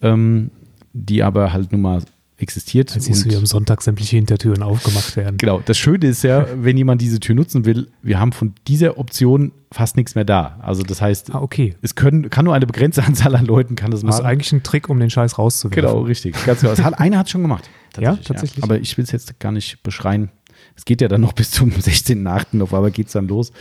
ähm, die aber halt nun mal existiert. Jetzt siehst du, wie am Sonntag sämtliche Hintertüren aufgemacht werden. genau, das Schöne ist ja, wenn jemand diese Tür nutzen will, wir haben von dieser Option fast nichts mehr da. Also das heißt, Ah, okay. es können, kann nur eine begrenzte Anzahl an Leuten kann das Das ist machen. eigentlich ein Trick, um den Scheiß rauszuwerfen. Genau, richtig. Ganz genau. Hat, einer hat schon gemacht. Ja, tatsächlich. Aber ich will es jetzt gar nicht beschreien. Es geht ja dann noch bis zum 16.8. auf geht es dann los.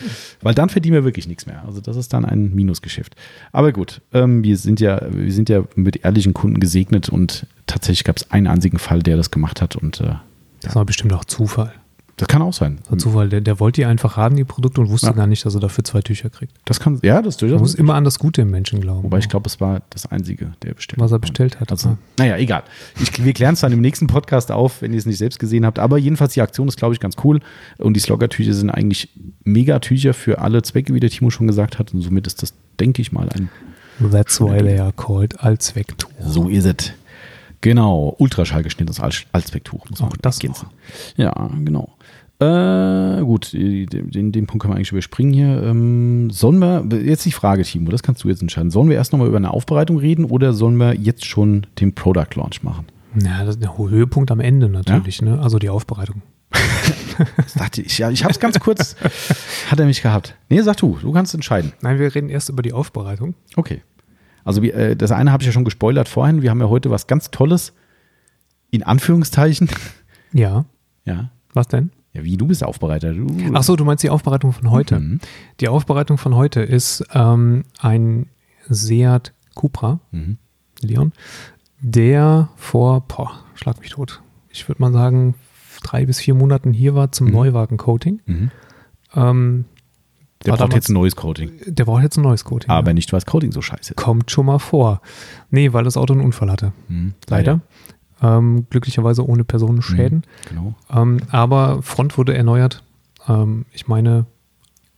Weil dann verdienen wir wirklich nichts mehr. Also das ist dann ein Minusgeschäft. Aber gut, ähm, wir, sind ja, wir sind ja mit ehrlichen Kunden gesegnet und tatsächlich gab es einen einzigen Fall, der das gemacht hat. Und äh, Das war bestimmt auch Zufall. Das kann auch sein. Das war Zufall. Der, der wollte die einfach haben, die Produkte, und wusste Ja. gar nicht, dass er dafür zwei Tücher kriegt. Das kann, ja, das ist Man durchaus. muss immer an das Gute im Menschen glauben. Wobei ich glaube, es war das Einzige, der bestellt Was er bestellt hat. Also, Ah. naja, egal. Ich, wir klären es dann im nächsten Podcast auf, wenn ihr es nicht selbst gesehen habt. Aber jedenfalls, die Aktion ist, glaube ich, ganz cool. Und die Slogger-Tücher sind eigentlich Megatücher für alle Zwecke, wie der Timo schon gesagt hat. Und somit ist das, denke ich mal, ein. That's why they are called Allzwecktuch. So ist es. Genau. Ultraschallgeschnittenes All- Allzwecktuch. Muss man Auch das ergänzen. Ja, genau. Äh, gut, den, den, Punkt können wir eigentlich überspringen hier. Ähm, sollen wir, jetzt die Frage, Timo, das kannst du jetzt entscheiden. Sollen wir erst nochmal über eine Aufbereitung reden oder sollen wir jetzt schon den Product Launch machen? Ja, das ist der Höhepunkt am Ende natürlich, ne? Also die Aufbereitung. Das dachte ich, ja, ich habe es ganz kurz, hat er mich gehabt. Nee, sag du, du kannst entscheiden. Nein, wir reden erst über die Aufbereitung. Okay. Also äh, das eine habe ich ja schon gespoilert vorhin. Wir haben ja heute was ganz Tolles, in Anführungszeichen, Ja. Ja. Was denn? Ja, wie, du bist Aufbereiter. Du, Ach so, du meinst die Aufbereitung von heute. Mhm. Die Aufbereitung von heute ist ähm, ein Seat Cupra, Mhm. Leon, der vor, boah, schlag mich tot, ich würde mal sagen, drei bis vier Monaten hier war zum Mhm. Neuwagen-Coating. Mhm. Ähm, Der braucht damals- jetzt ein neues Coating. der braucht jetzt ein neues Coating. Aber ja. nicht, weil das Coating so scheiße ist. Kommt schon mal vor. Nee, weil das Auto einen Unfall hatte. Mhm. Leider. Ähm, glücklicherweise ohne Personenschäden. Genau. Ähm, aber Front wurde erneuert. Ähm, ich meine,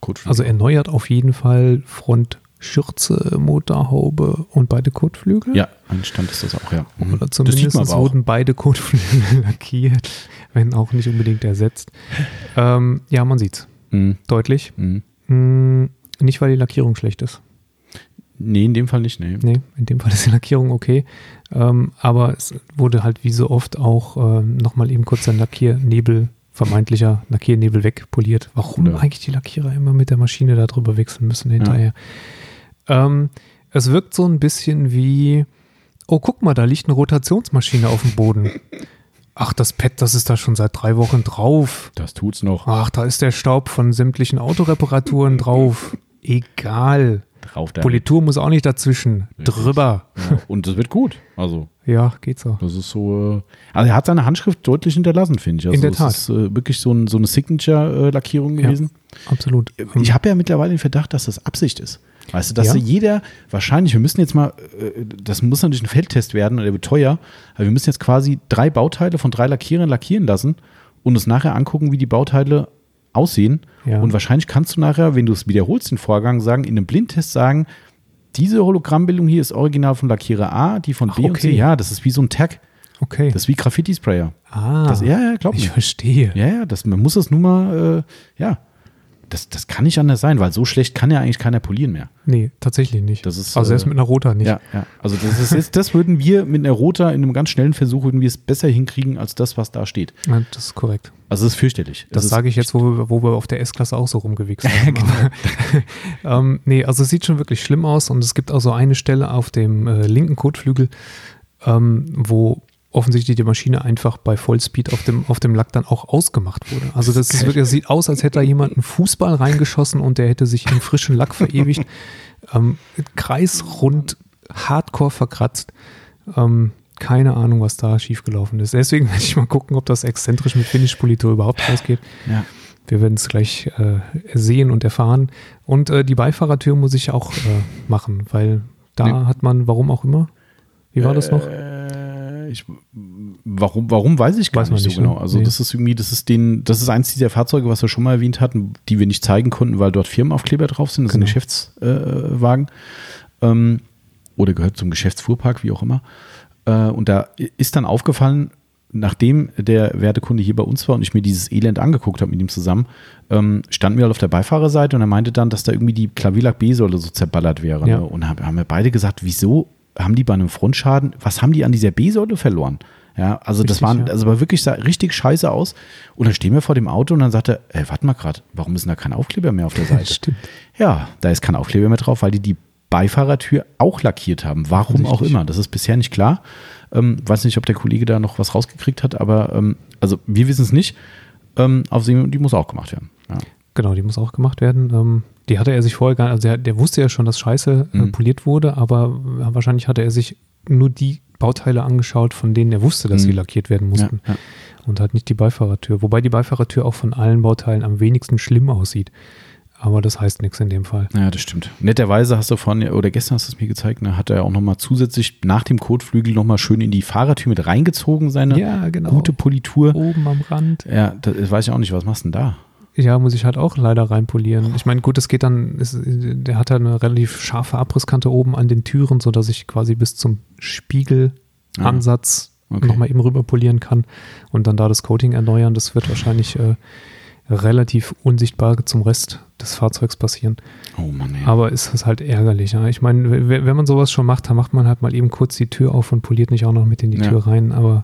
Kotflügel. also erneuert auf jeden Fall Front, Schürze, Motorhaube und beide Kotflügel. ja, ein Stand ist das auch, ja. Mhm. Oder das sieht zumindest wurden beide Kotflügel lackiert, wenn auch nicht unbedingt ersetzt. Ähm, ja, man sieht's Mhm. deutlich. Mhm. Hm, nicht, weil die Lackierung schlecht ist. Nee, in dem Fall nicht, nee. Nee, in dem Fall ist die Lackierung okay. Ähm, aber es wurde halt wie so oft auch ähm, nochmal eben kurz ein Lackiernebel, vermeintlicher Lackiernebel wegpoliert. Warum Ja. eigentlich die Lackierer immer mit der Maschine da drüber wechseln müssen hinterher? Ähm, es wirkt so ein bisschen wie, oh, guck mal, da liegt eine Rotationsmaschine auf dem Boden. Ach, das Pad, das ist da schon seit drei Wochen drauf. Das tut's noch. Ach, da ist der Staub von sämtlichen Autoreparaturen drauf. Egal. Drauf der Politur muss auch nicht dazwischen. Richtig. Drüber. Ja, und das wird gut. Also, Ja, geht so. das ist so. Äh, also, er hat seine Handschrift deutlich hinterlassen, finde ich. Also, In der es Tat. ist äh, wirklich so, ein, so eine Signature-Lackierung Ja. gewesen. Absolut. Ich habe ja mittlerweile den Verdacht, dass das Absicht ist. Weißt du, dass Ja? jeder, wahrscheinlich, wir müssen jetzt mal, äh, das muss natürlich ein Feldtest werden, der wird teuer, aber wir müssen jetzt quasi drei Bauteile von drei Lackierern lackieren lassen und uns nachher angucken, wie die Bauteile aussehen. Ja. Und wahrscheinlich kannst du nachher, wenn du es wiederholst, den Vorgang sagen, in einem Blindtest sagen, diese Hologrammbildung hier ist original von Lackierer A, die von Ach, B und C. okay. Ja, das ist wie so ein Tag. okay. Das ist wie Graffiti-Sprayer. ah, Das, ja, ja, glaub ich mir. verstehe. Ja, ja, das, man muss das nun mal, äh, ja, das, das kann nicht anders sein, weil so schlecht kann ja eigentlich keiner polieren mehr. Nee, tatsächlich nicht. Das ist, also selbst äh, mit einer Rota nicht. Ja, ja. Also das ist jetzt, das würden wir mit einer Rota in einem ganz schnellen Versuch würden wir es besser hinkriegen als das, was da steht. Ja, das ist korrekt. Also es ist fürchterlich. Das ist- sage ich jetzt, wo wir, wo wir auf der S-Klasse auch so rumgewichst haben. ähm, nee, also es sieht schon wirklich schlimm aus und es gibt auch so eine Stelle auf dem äh, linken Kotflügel, ähm, wo offensichtlich die Maschine einfach bei Vollspeed auf dem, auf dem Lack dann auch ausgemacht wurde. Also das, ist wirklich, das sieht aus, als hätte da jemand einen Fußball reingeschossen und der hätte sich in frischen Lack verewigt. Ähm, kreisrund, hardcore verkratzt. Ähm, keine Ahnung, was da schiefgelaufen ist. Deswegen werde ich mal gucken, ob das exzentrisch mit Finish-Politur überhaupt rausgeht. Ja. Wir werden es gleich äh, sehen und erfahren. Und äh, die Beifahrertür muss ich auch äh, machen, weil da Nee. hat man, warum auch immer, wie war das noch? Äh, ich, warum, warum weiß ich gar Weiß nicht so nicht, ne? genau. Also Nee. das ist irgendwie, das ist den, das ist eins dieser Fahrzeuge, was wir schon mal erwähnt hatten, die wir nicht zeigen konnten, weil dort Firmenaufkleber drauf sind. Das Genau. sind Geschäftswagen. Ähm, oder gehört zum Geschäftsfuhrpark, wie auch immer. Äh, und da ist dann aufgefallen, nachdem der Wertekunde hier bei uns war und ich mir dieses Elend angeguckt habe mit ihm zusammen, ähm, standen wir halt auf der Beifahrerseite und er meinte dann, dass da irgendwie die Klavierlack B-Säule so zerballert wäre. Ja. Ne? Und haben, haben wir beide gesagt, wieso haben die bei einem Frontschaden, was haben die an dieser B-Säule verloren? Ja, also das Richtig, waren, ja. also war wirklich sah richtig scheiße aus. Und dann stehen wir vor dem Auto und dann sagt er, ey, warte mal gerade, warum ist denn da kein Aufkleber mehr auf der Seite? Stimmt. Ja, da ist kein Aufkleber mehr drauf, weil die die Beifahrertür auch lackiert haben. Warum auch immer, das ist bisher nicht klar. Ähm, weiß nicht, ob der Kollege da noch was rausgekriegt hat, aber ähm, also wir wissen es nicht. Ähm, auf sie, die muss auch gemacht werden. Ja. Genau, die muss auch gemacht werden. Ähm, die hatte er sich vorher gar nicht, also der, der wusste ja schon, dass Scheiße äh, Mhm. poliert wurde, aber äh, wahrscheinlich hatte er sich nur die Bauteile angeschaut, von denen er wusste, dass Mhm. sie lackiert werden Ja, mussten. ja. Und hat nicht die Beifahrertür. Wobei die Beifahrertür auch von allen Bauteilen am wenigsten schlimm aussieht. Aber das heißt nichts in dem Fall. ja, das stimmt. Netterweise hast du vorhin, oder gestern hast du es mir gezeigt, ne, hat er auch nochmal zusätzlich nach dem Kotflügel nochmal schön in die Fahrertür mit reingezogen, seine Ja, genau. gute Politur. Oben am Rand. Ja, das weiß ich auch nicht, was machst du denn da? Ja, muss ich halt auch leider reinpolieren. Ich meine, gut, es geht dann, ist, der hat ja eine relativ scharfe Abrisskante oben an den Türen, sodass ich quasi bis zum Spiegelansatz Ah, okay. nochmal eben rüber polieren kann und dann da das Coating erneuern. Das wird wahrscheinlich äh, relativ unsichtbar zum Rest des Fahrzeugs passieren. Oh Mann, ey. Aber ist es halt ärgerlich. Ja? Ich meine, wenn man sowas schon macht, dann macht man halt mal eben kurz die Tür auf und poliert nicht auch noch mit in die Ja. Tür rein. Aber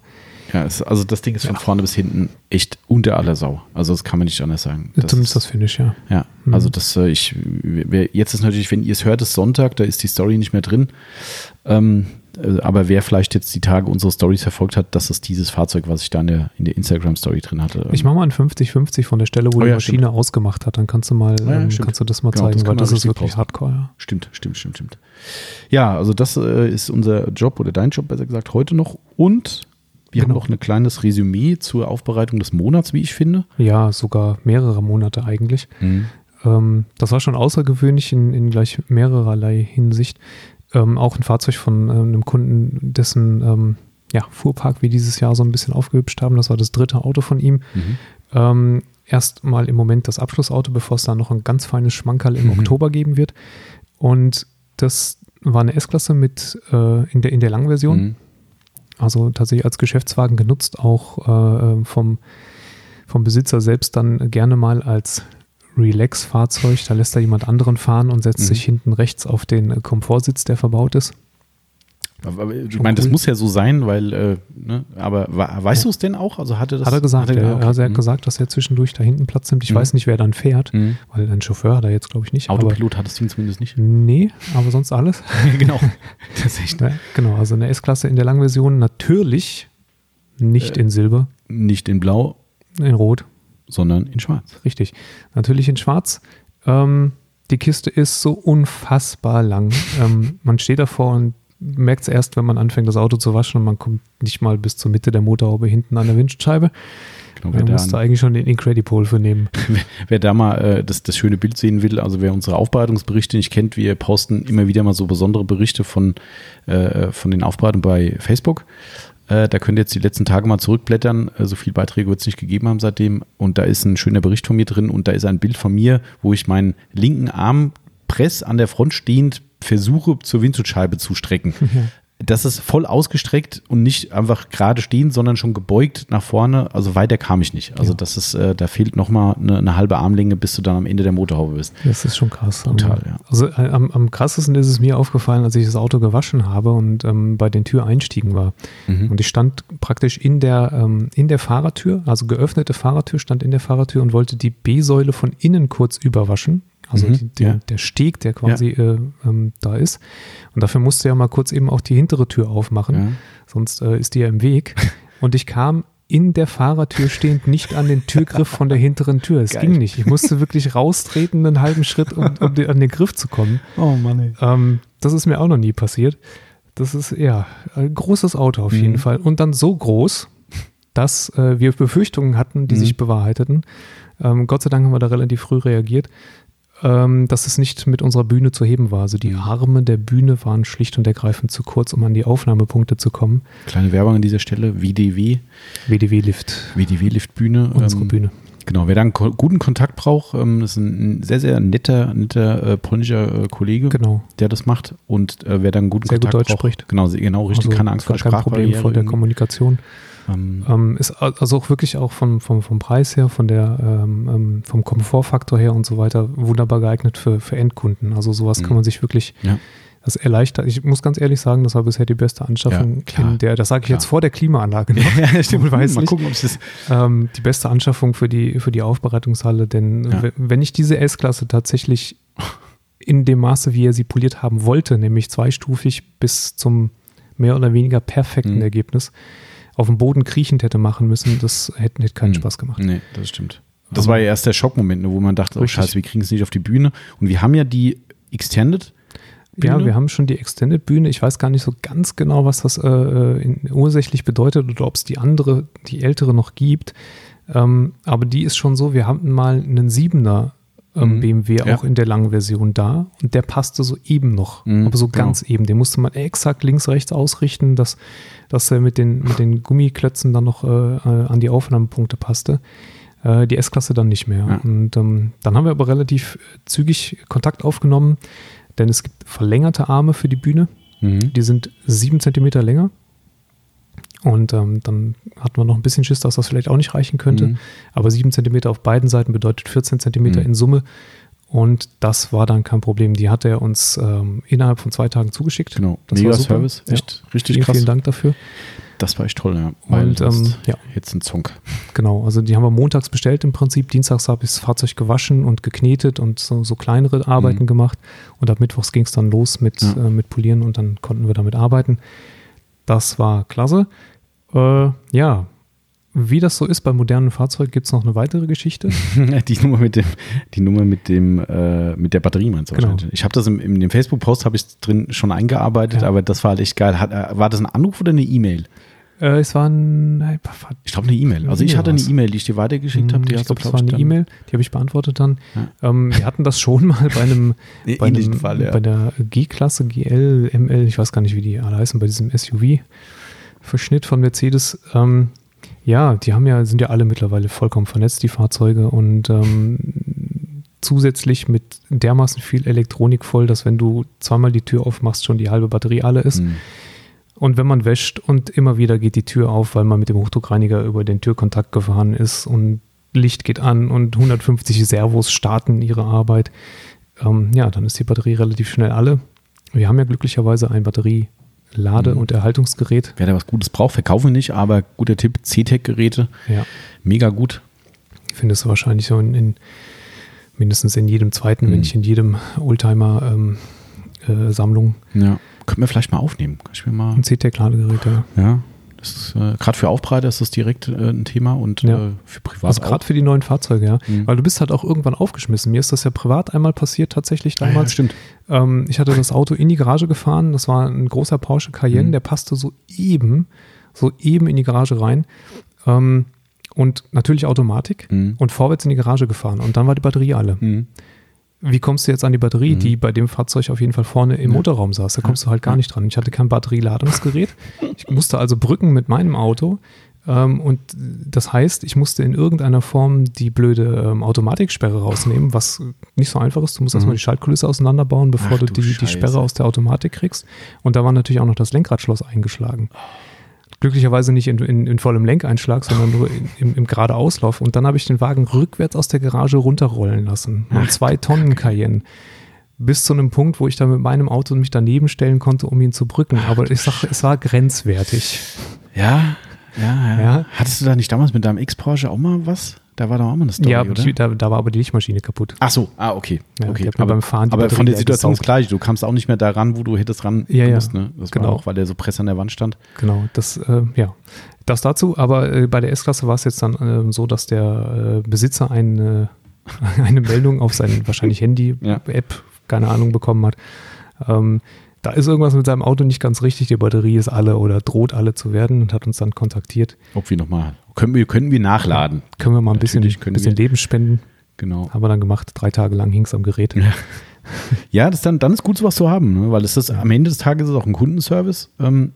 Ja, es, also das Ding ist von vorne bis hinten echt unter aller Sau. Also das kann man nicht anders sagen. Das zumindest das Finish, ja. Ja, Mhm. also das, äh, ich, jetzt ist natürlich, wenn ihr es hört, ist Sonntag, da ist die Story nicht mehr drin. Ähm, Äh, aber wer vielleicht jetzt die Tage unsere Stories verfolgt hat, das ist dieses Fahrzeug, was ich da in der, in der Instagram-Story drin hatte. Ich mache mal ein 50-50 von der Stelle, wo Oh die ja, Maschine ausgemacht hat. Dann kannst du mal, Ja, ähm, stimmt. kannst du das mal Genau, zeigen, das weil das ist wirklich posten. hardcore. Ja. Stimmt, stimmt, stimmt, stimmt. Ja, also das äh, ist unser Job oder dein Job, besser gesagt, heute noch. Und wir Genau. haben noch ein kleines Resümee zur Aufbereitung des Monats, wie ich finde. ja, sogar mehrere Monate eigentlich. Ähm, das war schon außergewöhnlich in, in gleich mehrererlei Hinsicht. Ähm, auch ein Fahrzeug von ähm, einem Kunden, dessen ähm, ja, Fuhrpark wir dieses Jahr so ein bisschen aufgehübscht haben. Das war das dritte Auto von ihm. Mhm. Ähm, Erstmal im Moment das Abschlussauto, bevor es da noch ein ganz feines Schmankerl im Mhm. Oktober geben wird. Und das war eine S-Klasse mit äh, in, der, in der Langversion. Also tatsächlich als Geschäftswagen genutzt, auch äh, vom, vom Besitzer selbst dann gerne mal als Relax-Fahrzeug. Da lässt er jemand anderen fahren und setzt Mhm. sich hinten rechts auf den Komfortsitz, der verbaut ist. Aber, ich meine, das muss ja so sein, weil, äh, ne, aber weißt du es denn auch? Also hatte das. hat er gesagt, hat ja, okay. also er hat Mhm. gesagt, dass er zwischendurch da hinten Platz nimmt. Ich Mhm. weiß nicht, wer dann fährt, Mhm. weil ein Chauffeur hat er jetzt, glaube ich, nicht. Aber, Autopilot hat das Ding zumindest nicht. nee, aber sonst alles. genau. Das echt Ja, genau, also eine S-Klasse in der Langversion natürlich nicht Äh. in Silber, nicht in Blau, in Rot. sondern in Schwarz. Richtig. Natürlich in Schwarz. Ähm, die Kiste ist so unfassbar lang. ähm, man steht davor und merkt es erst, wenn man anfängt, das Auto zu waschen und man kommt nicht mal bis zur Mitte der Motorhaube hinten an der Windschutzscheibe. Genau, Man da, musste eigentlich schon den Incredible für nehmen. wer da mal äh, das, das schöne Bild sehen will, also wer unsere Aufbereitungsberichte nicht kennt, wir posten immer wieder mal so besondere Berichte von, äh, von den Aufbereitungen bei Facebook. Äh, da könnt ihr jetzt die letzten Tage mal zurückblättern. Äh, so viele Beiträge wird es nicht gegeben haben seitdem. Und da ist ein schöner Bericht von mir drin und da ist ein Bild von mir, wo ich meinen linken Arm press an der Front stehend versuche, zur Windschutzscheibe zu strecken. Das ist voll ausgestreckt und nicht einfach gerade stehen, sondern schon gebeugt nach vorne. Also weiter kam ich nicht. Also Ja. das ist, äh, da fehlt nochmal eine, eine halbe Armlänge, bis du dann am Ende der Motorhaube bist. Das ist schon krass. Brutal, ja. Also äh, am, am krassesten ist es mir aufgefallen, als ich das Auto gewaschen habe und ähm, bei den Türeinstiegen war. Mhm. Und ich stand praktisch in der, ähm, in der Fahrertür, also geöffnete Fahrertür, stand in der Fahrertür und wollte die B-Säule von innen kurz überwaschen. Also Mhm, die, der, ja. der Steg, der quasi äh, ähm, da ist. Und dafür musste ja mal kurz eben auch die hintere Tür aufmachen, Ja. sonst äh, ist die ja im Weg. Und ich kam in der Fahrertür stehend nicht an den Türgriff von der hinteren Tür. Es ging nicht. Ich musste wirklich raustreten, einen halben Schritt, um, um den, an den Griff zu kommen. Oh Mann. Ähm, das ist mir auch noch nie passiert. Das ist ja ein großes Auto auf Mhm. jeden Fall. Und dann so groß, dass äh, wir Befürchtungen hatten, die Mhm. sich bewahrheiteten. Ähm, Gott sei Dank haben wir da relativ früh reagiert, ähm, dass es nicht mit unserer Bühne zu heben war. Also die Mhm. Arme der Bühne waren schlicht und ergreifend zu kurz, um an die Aufnahmepunkte zu kommen. Kleine Werbung an dieser Stelle. WDW, WDW-Lift, WDW-Liftbühne. unsere Ähm, Bühne. Genau, wer da einen ko- guten Kontakt braucht, ähm, das ist ein sehr, sehr netter, netter äh, polnischer äh, Kollege, Genau. der das macht. Und äh, wer da einen guten Sehr gut Kontakt Deutsch braucht, spricht. Genau, genau richtig, Also keine Angst vor der kein Problem Sprachbarriere. vor der. Kommunikation. Ähm, Ähm, ist al- also auch wirklich auch vom, vom, vom Preis her, von der, ähm, ähm, vom Komfortfaktor her und so weiter wunderbar geeignet für, für Endkunden. Also sowas Mhm. kann man sich wirklich, Ja. das erleichtert. Ich muss ganz ehrlich sagen, das war bisher die beste Anschaffung Ja, klar, in der, das sage ich klar. jetzt vor der Klimaanlage noch. ja, stimmt. Wohlweislich. Mal gucken, ob es das. ähm, die beste Anschaffung für die, für die Aufbereitungshalle, denn Ja. wenn ich diese S-Klasse tatsächlich in dem Maße, wie er sie poliert haben wollte, nämlich zweistufig bis zum mehr oder weniger perfekten Mhm. Ergebnis, auf dem Boden kriechend hätte machen müssen, das hätte, hätte keinen Mhm. Spaß gemacht. Nee, das stimmt. Das Ähm, war ja erst der Schockmoment, ne, wo man dachte, oh Richtig. scheiße, wir kriegen es nicht auf die Bühne. Und wir haben ja die Extended. Ja, Bühne. wir haben schon die Extended-Bühne. Ich weiß gar nicht so ganz genau, was das äh, äh, in, ursächlich bedeutet oder ob es die andere, die ältere noch gibt. Ähm, aber die ist schon so, wir hatten mal einen Siebener ähm, Mhm. BMW Ja. auch in der langen Version da und der passte so eben noch, Mhm, aber so genau. ganz eben. Den musste man exakt links, rechts ausrichten, dass, dass er mit den, mit den Gummiklötzen dann noch äh, äh, an die Aufnahmepunkte passte. Äh, die S-Klasse dann nicht mehr. Ja. Und ähm, dann haben wir aber relativ zügig Kontakt aufgenommen, denn es gibt verlängerte Arme für die Bühne. Mhm. Die sind sieben Zentimeter länger. Und ähm, dann hatten wir noch ein bisschen Schiss, dass das vielleicht auch nicht reichen könnte. Mhm. Aber sieben Zentimeter auf beiden Seiten bedeutet 14 Zentimeter Mhm. in Summe. Und das war dann kein Problem. Die hat er uns ähm, innerhalb von zwei Tagen zugeschickt. Genau. Das Mega war super. Service. Echt richtig Vielen, krass. vielen Dank dafür. Das war echt toll, ja. Weil Und, ähm, ja. jetzt ein Zonk. Genau, also die haben wir montags bestellt im Prinzip. Dienstags habe ich das Fahrzeug gewaschen und geknetet und so, so kleinere Arbeiten Mhm. gemacht. Und ab Mittwochs ging es dann los mit, Ja. äh, mit Polieren und dann konnten wir damit arbeiten. Das war klasse. Äh, ja, wie das so ist bei modernen Fahrzeugen, gibt es noch eine weitere Geschichte. die Nummer mit dem, die Nummer mit dem, äh, mit der Batterie meinst du Genau. Ich habe das im, in dem Facebook-Post habe ich drin schon eingearbeitet, Ja. aber das war halt echt geil. Hat, äh, war das ein Anruf oder eine E-Mail? äh, es war ein, Ich glaube eine E-Mail. Also ich hatte eine. E-Mail, die ich dir weitergeschickt habe. Die ich glaube, es glaub war eine E-Mail, die habe ich beantwortet dann. Ja. Ähm, wir hatten das schon mal bei einem Nee, bei, einem, Fall, ja. bei der G-Klasse, GL, ML, ich weiß gar nicht, wie die alle heißen, bei diesem SUV-Verschnitt von Mercedes. Ähm, ja, die haben ja, sind ja alle mittlerweile vollkommen vernetzt, die Fahrzeuge, und ähm, zusätzlich mit dermaßen viel Elektronik voll, dass wenn du zweimal die Tür aufmachst, schon die halbe Batterie alle ist. Hm. Und wenn man wäscht und immer wieder geht die Tür auf, weil man mit dem Hochdruckreiniger über den Türkontakt gefahren ist und Licht geht an und 150 Servos starten ihre Arbeit, ähm, ja, dann ist die Batterie relativ schnell alle. Wir haben ja glücklicherweise ein Batterielade- Mhm. und Erhaltungsgerät. Wer da was Gutes braucht, verkaufen wir nicht, aber guter Tipp, C-Tech-Geräte, Ja, mega gut. findest du wahrscheinlich so in, in mindestens in jedem zweiten, Mhm. wenn nicht in jedem Oldtimer-Sammlung äh, Sammlung Ja. Könnten wir vielleicht mal aufnehmen. Kann ich mir mal, ein CTEC-Ladegerät. Ja. ja. Äh, gerade für Aufbreiter ist das direkt äh, ein Thema und Ja. äh, für privat Also gerade für die neuen Fahrzeuge, ja. Mhm. Weil du bist halt auch irgendwann aufgeschmissen. Mir ist das ja privat einmal passiert, tatsächlich Ah, ja, damals. stimmt. Ähm, ich hatte das Auto in die Garage gefahren. Das war ein großer Porsche Cayenne, Mhm. der passte so eben, so eben in die Garage rein. Ähm, und natürlich Automatik Mhm. und vorwärts in die Garage gefahren. Und dann war die Batterie alle. Wie kommst du jetzt an die Batterie, Mhm. die bei dem Fahrzeug auf jeden Fall vorne im Ja. Motorraum saß? Da kommst du halt gar nicht dran. Ich hatte kein Batterieladungsgerät. Ich musste also brücken mit meinem Auto. Ähm, und das heißt, ich musste in irgendeiner Form die blöde ähm, Automatiksperre rausnehmen, was nicht so einfach ist. Du musst Mhm. erstmal die Schaltkulisse auseinanderbauen, bevor Ach du du die, die. Sperre aus der Automatik kriegst. Und da war natürlich auch noch das Lenkradschloss eingeschlagen. Glücklicherweise nicht in, in, in vollem Lenkeinschlag, sondern nur in, im, im gerade Auslauf. Und dann habe ich den Wagen rückwärts aus der Garage runterrollen lassen. Ein zwei Tonnen Cayenne. Bis zu einem Punkt, wo ich dann mit meinem Auto mich daneben stellen konnte, um ihn zu brücken. Aber ich sag, es war grenzwertig. Ja, ja, ja, Ja. Hattest du da nicht damals mit deinem Ex-Porsche auch mal was? Da war doch auch mal eine Story, ja, oder? die, da, da war aber die Lichtmaschine kaputt. Ach so, ah, okay. Ja, okay. Aber, beim Fahren aber Batterie von der Situation ist gleich. Du kamst auch nicht mehr da ran, wo du hättest ran Ja, ja. musst, ne? Das war Genau. auch, weil der so press an der Wand stand. Genau, das, äh, ja. Das dazu, aber äh, bei der S-Klasse war es jetzt dann äh, so, dass der äh, Besitzer eine, eine Meldung auf sein wahrscheinlich Handy-App, keine Ahnung, bekommen hat. Ähm, da ist irgendwas mit seinem Auto nicht ganz richtig, die Batterie ist alle oder droht alle zu werden und hat uns dann kontaktiert. Ob wir nochmal, können wir, können wir nachladen. Können wir mal ein bisschen, Natürlich bisschen wir. Leben spenden? Genau. Haben wir dann gemacht. Drei Tage lang hing es am Gerät. Ja. Ja, das dann, dann ist gut, sowas zu haben, ne? weil es ist, am Ende des Tages ist es auch ein Kundenservice. Ähm,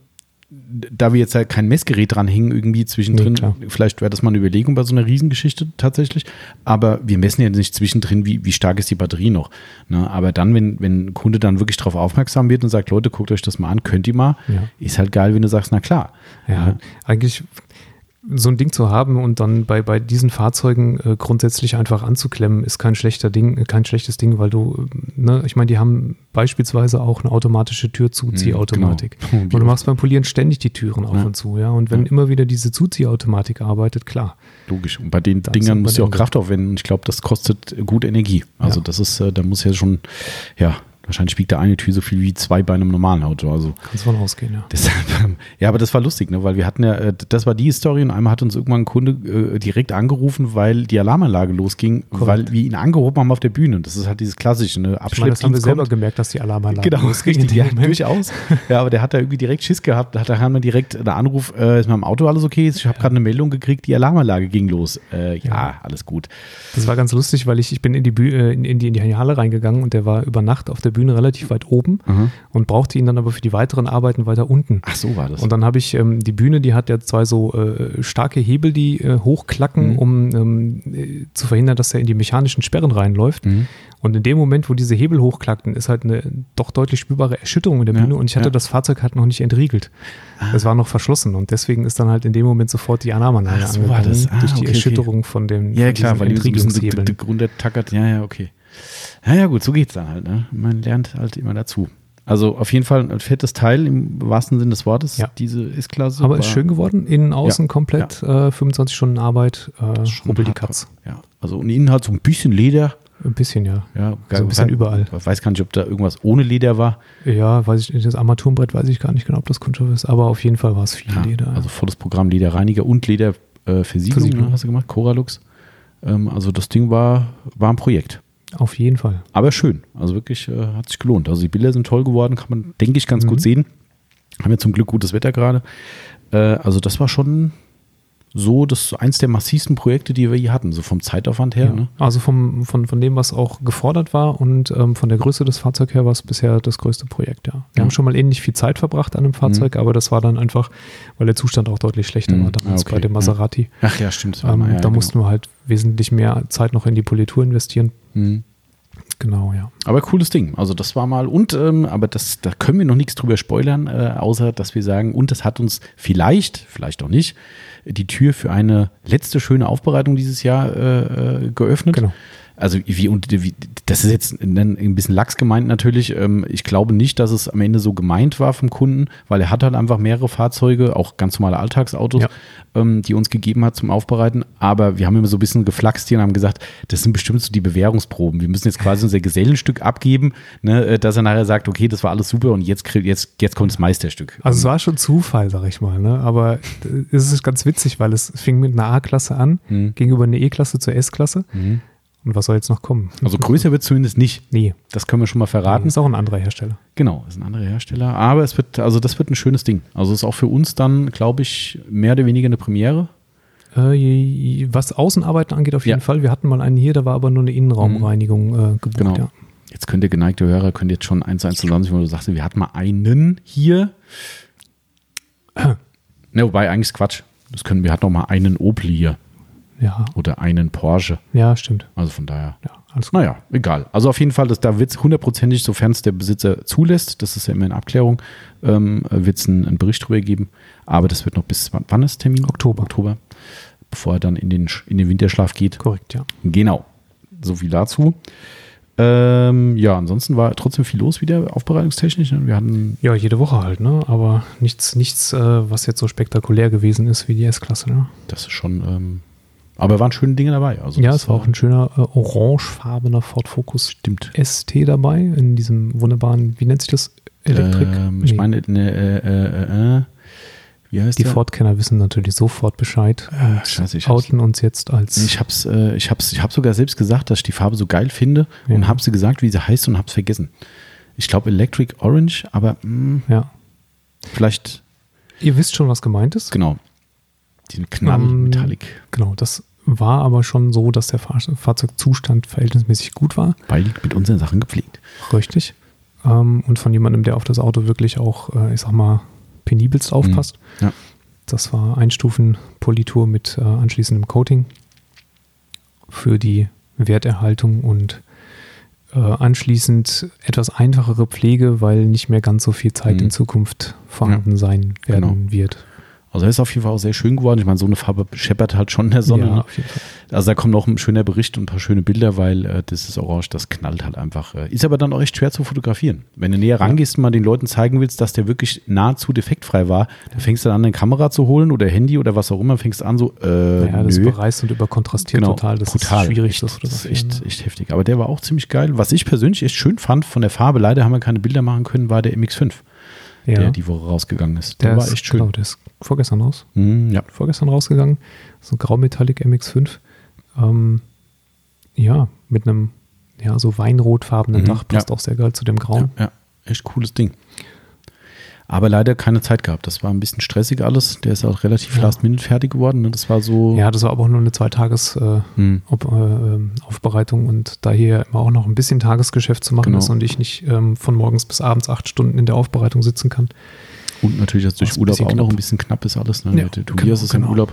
da wir jetzt halt kein Messgerät dranhängen, irgendwie zwischendrin, Nee, vielleicht wäre das mal eine Überlegung bei so einer Riesengeschichte tatsächlich. Aber wir messen ja nicht zwischendrin, wie, wie stark ist die Batterie noch. Ne? Aber dann, wenn, wenn ein Kunde dann wirklich darauf aufmerksam wird und sagt, Leute, guckt euch das mal an, könnt ihr mal, Ja. ist halt geil, wenn du sagst, na klar. Ja, eigentlich so ein Ding zu haben und dann bei, bei diesen Fahrzeugen äh, grundsätzlich einfach anzuklemmen, ist kein schlechter Ding, äh, kein schlechtes Ding, weil du, äh, ne, ich meine, die haben beispielsweise auch eine automatische Türzuziehautomatik. Genau. Und du machst beim Polieren ständig die Türen auf Ja. und zu, ja. Und wenn Ja. immer wieder diese Zuziehautomatik arbeitet, klar. Logisch. Und bei den Da ist Dingern musst du auch. Kraft aufwenden. Ich glaube, das kostet gut Energie. Also Ja. das ist, äh, da muss ja schon, ja, wahrscheinlich wiegt der eine Tür so viel wie zwei bei einem normalen Auto. Also Kannst von ausgehen, ja. deshalb, ähm, ja, aber das war lustig, ne? weil wir hatten ja, äh, das war die Story und einmal hat uns irgendwann ein Kunde äh, direkt angerufen, weil die Alarmanlage losging, Korrekt. weil wir ihn angehoben haben auf der Bühne. Und das ist halt dieses klassische, ne? Ich meine, das haben wir selber kommt. gemerkt, dass die Alarmanlage Genau, losging in richtig, ja, durchaus. Ja, aber der hat da irgendwie direkt Schiss gehabt. Da hat haben wir direkt einen Anruf, äh, ist mit dem Auto alles okay? Ich habe gerade eine Meldung gekriegt, die Alarmanlage ging los. Äh, ja, Ja. alles gut. Das war ganz lustig, weil ich, ich bin in die, Büh äh, in, in die in die Halle reingegangen und der war über Nacht auf der Bühne relativ weit oben Mhm. und brauchte ihn dann aber für die weiteren Arbeiten weiter unten. Ach, so war das. Und dann habe ich ähm, die Bühne, die hat ja zwei so äh, starke Hebel, die äh, hochklacken, Mhm. um ähm, äh, zu verhindern, dass er in die mechanischen Sperren reinläuft. Mhm. Und in dem Moment, wo diese Hebel hochklackten, ist halt eine doch deutlich spürbare Erschütterung in der Ja, Bühne und ich hatte ja. das Fahrzeug halt noch nicht entriegelt. Ah. Es war noch verschlossen und deswegen ist dann halt in dem Moment sofort die Alarmanlage Ach, so war angegangen das. Ah, durch die okay, okay. Erschütterung von dem Ja, klar, weil die so ein bisschen Entriegelungshebeln. runtertackert. Ja, ja, okay. Naja, gut, so geht's dann halt. Ne? Man lernt halt immer dazu. Also auf jeden Fall ein fettes Teil im wahrsten Sinne des Wortes, Ja. diese S-Klasse. Aber ist schön geworden. Innen, außen Ja, komplett äh, 25 Stunden Arbeit. Äh, rubbel die. Katz. Ja, also und innen halt so ein bisschen Leder. Ein bisschen, ja. Ja, So ein bisschen überall. Ich weiß gar nicht, ob da irgendwas ohne Leder war. Ja, weiß ich nicht. Das Armaturenbrett weiß ich gar nicht genau, ob das Kunststoff ist, aber auf jeden Fall war es viel Ja, Leder. Also volles Programm Lederreiniger und Lederversiegelung äh, Versiegelung, Versiegelung. ne, hast du gemacht, Coralux. Ähm, also das Ding war, war ein Projekt. Auf jeden Fall. Aber schön. Also wirklich äh, hat sich gelohnt. Also die Bilder sind toll geworden, kann man, denke ich, ganz Mhm. gut sehen. Haben ja zum Glück gutes Wetter gerade. Äh, also das war schon so das eins der massivsten Projekte, die wir je hatten, so vom Zeitaufwand her. Ja. Ne? Also vom, von, von dem, was auch gefordert war und ähm, von der Größe des Fahrzeugs her war es bisher das größte Projekt, ja. Wir Ja. haben schon mal ähnlich viel Zeit verbracht an einem Fahrzeug, aber das war dann einfach, weil der Zustand auch deutlich schlechter Mhm. war damals Ah, okay. bei dem. Maserati. Ach ja, stimmt. Ähm, mal, ja, da genau. mussten wir halt wesentlich mehr Zeit noch in die Politur investieren. Mhm. Genau, ja. Aber cooles Ding. Also das war mal und ähm, aber das da können wir noch nichts drüber spoilern, äh, außer dass wir sagen und das hat uns vielleicht, vielleicht auch nicht, die Tür für eine letzte schöne Aufbereitung dieses Jahr äh, äh, geöffnet. Genau. Also wie, und wie, das ist jetzt ein bisschen lax gemeint natürlich. Ähm, Ich glaube nicht, dass es am Ende so gemeint war vom Kunden, weil er hat halt einfach mehrere Fahrzeuge, auch ganz normale Alltagsautos, Ja. ähm, die uns gegeben hat zum Aufbereiten. Aber wir haben immer so ein bisschen geflaxt hier und haben gesagt, das sind bestimmt so die Bewährungsproben. Wir müssen jetzt quasi unser Gesellenstück abgeben, ne, äh, dass er nachher sagt, okay, das war alles super und jetzt, jetzt, jetzt kommt das Meisterstück. Also es war schon Zufall, sag ich mal, ne? aber es ist ganz witzig, weil es fing mit einer A-Klasse an, Mhm. gegenüber einer E-Klasse zur S-Klasse. Mhm. Und was soll jetzt noch kommen? Also größer wird zumindest nicht. Nee, Das können wir schon mal verraten. ist auch ein anderer Hersteller. Genau, ist ein anderer Hersteller. Aber es wird, also das wird ein schönes Ding. Also ist auch für uns dann, glaube ich, mehr oder weniger eine Premiere. Äh, was Außenarbeiten angeht, auf jeden Ja. Fall. Wir hatten mal einen hier, da war aber nur eine Innenraumreinigung äh, gebucht. Genau. Ja. Jetzt könnt ihr geneigte Hörer, könnt ihr jetzt schon eins zu eins zusammenziehen, wo du sagst, wir hatten mal einen hier. Ne, wobei eigentlich ist Quatsch. Das können, wir hatten auch mal einen Opel hier Ja, oder einen Porsche. ja, stimmt. Also von daher. Ja, alles gut. Naja, egal. Also auf jeden Fall, das, da wird es hundertprozentig, sofern es der Besitzer zulässt, das ist ja immer in Abklärung, ähm, wird es einen, einen Bericht drüber geben. Aber das wird noch bis, wann, ist Termin? Oktober. Oktober. Bevor er dann in den, in den Winterschlaf geht. Korrekt, ja. Genau. So viel dazu. Ähm, ja, ansonsten war trotzdem viel los wieder aufbereitungstechnisch. Wir hatten, Ja, jede Woche halt, ne? Aber nichts, nichts, äh, was jetzt so spektakulär gewesen ist wie die S-Klasse, ne? das ist schon, ähm, aber waren schöne Dinge dabei. Also Ja, es war auch ein schöner äh, orangefarbener Ford Focus stimmt. ST dabei, in diesem wunderbaren, wie nennt sich das? Elektrik? Ähm, ich Nee. meine, ne, äh, äh, äh, wie heißt die der? Ford-Kenner wissen natürlich sofort Bescheid und scheiße, ich hab's- outen uns jetzt als Ich hab's, äh, ich hab's, ich hab sogar selbst gesagt, dass ich die Farbe so geil finde Ja. und hab sie gesagt, wie sie heißt und hab's vergessen. Ich glaube Electric Orange, aber mh, ja. vielleicht, Ihr wisst schon, was gemeint ist. genau, den Knall Ähm, Metallic, Genau, das war aber schon so, dass der Fahr Fahrzeugzustand verhältnismäßig gut war. weil mit unseren Sachen gepflegt. Richtig. Ähm, und von jemandem, der auf das Auto wirklich auch, äh, ich sag mal, penibelst aufpasst. Ja. Das war Einstufen-Politur mit äh, anschließendem Coating für die Werterhaltung und äh, anschließend etwas einfachere Pflege, weil nicht mehr ganz so viel Zeit Mhm. in Zukunft vorhanden sein werden wird. Also er ist auf jeden Fall auch sehr schön geworden. Ich meine, so eine Farbe scheppert halt schon in der Sonne. ja, ne? Also da kommt noch ein schöner Bericht und ein paar schöne Bilder, weil äh, das ist Orange, das knallt halt einfach. Äh, ist aber dann auch echt schwer zu fotografieren. Wenn du näher rangehst und mal den Leuten zeigen willst, dass der wirklich nahezu defektfrei war, dann fängst du dann an, eine Kamera zu holen oder Handy oder was auch immer, fängst an so, äh, Ja, das nö. bereißt und überkontrastiert total. Das brutal. ist schwierig, echt, das das ist echt, ne? echt heftig. Aber der war auch ziemlich geil. Was ich persönlich echt schön fand von der Farbe, leider haben wir keine Bilder machen können, war der MX5, Ja, der die Woche rausgegangen ist. Der, der war ist, echt schön. Genau, der ist vorgestern raus. Mhm, ja. Vorgestern rausgegangen. So ein Graumetallic MX5. Ähm, ja, mit einem ja, so weinrotfarbenen Mhm, Dach. Passt ja. auch sehr geil zu dem Grau. Ja, ja, echt cooles Ding. Aber leider keine Zeit gehabt. Das war ein bisschen stressig alles. Der ist auch relativ Ja. last minute fertig geworden. Ne? Das war so. Ja, das war aber auch nur eine Zweitages äh, Hm. Äh, ähm, und da hier immer auch noch ein bisschen Tagesgeschäft zu machen Genau. ist und ich nicht ähm, von morgens bis abends acht Stunden in der Aufbereitung sitzen kann. Und natürlich jetzt durch Urlaub auch noch knapp. ein bisschen knapp ist alles. Ne? Ja, der genau, Tobias ist im genau. Urlaub.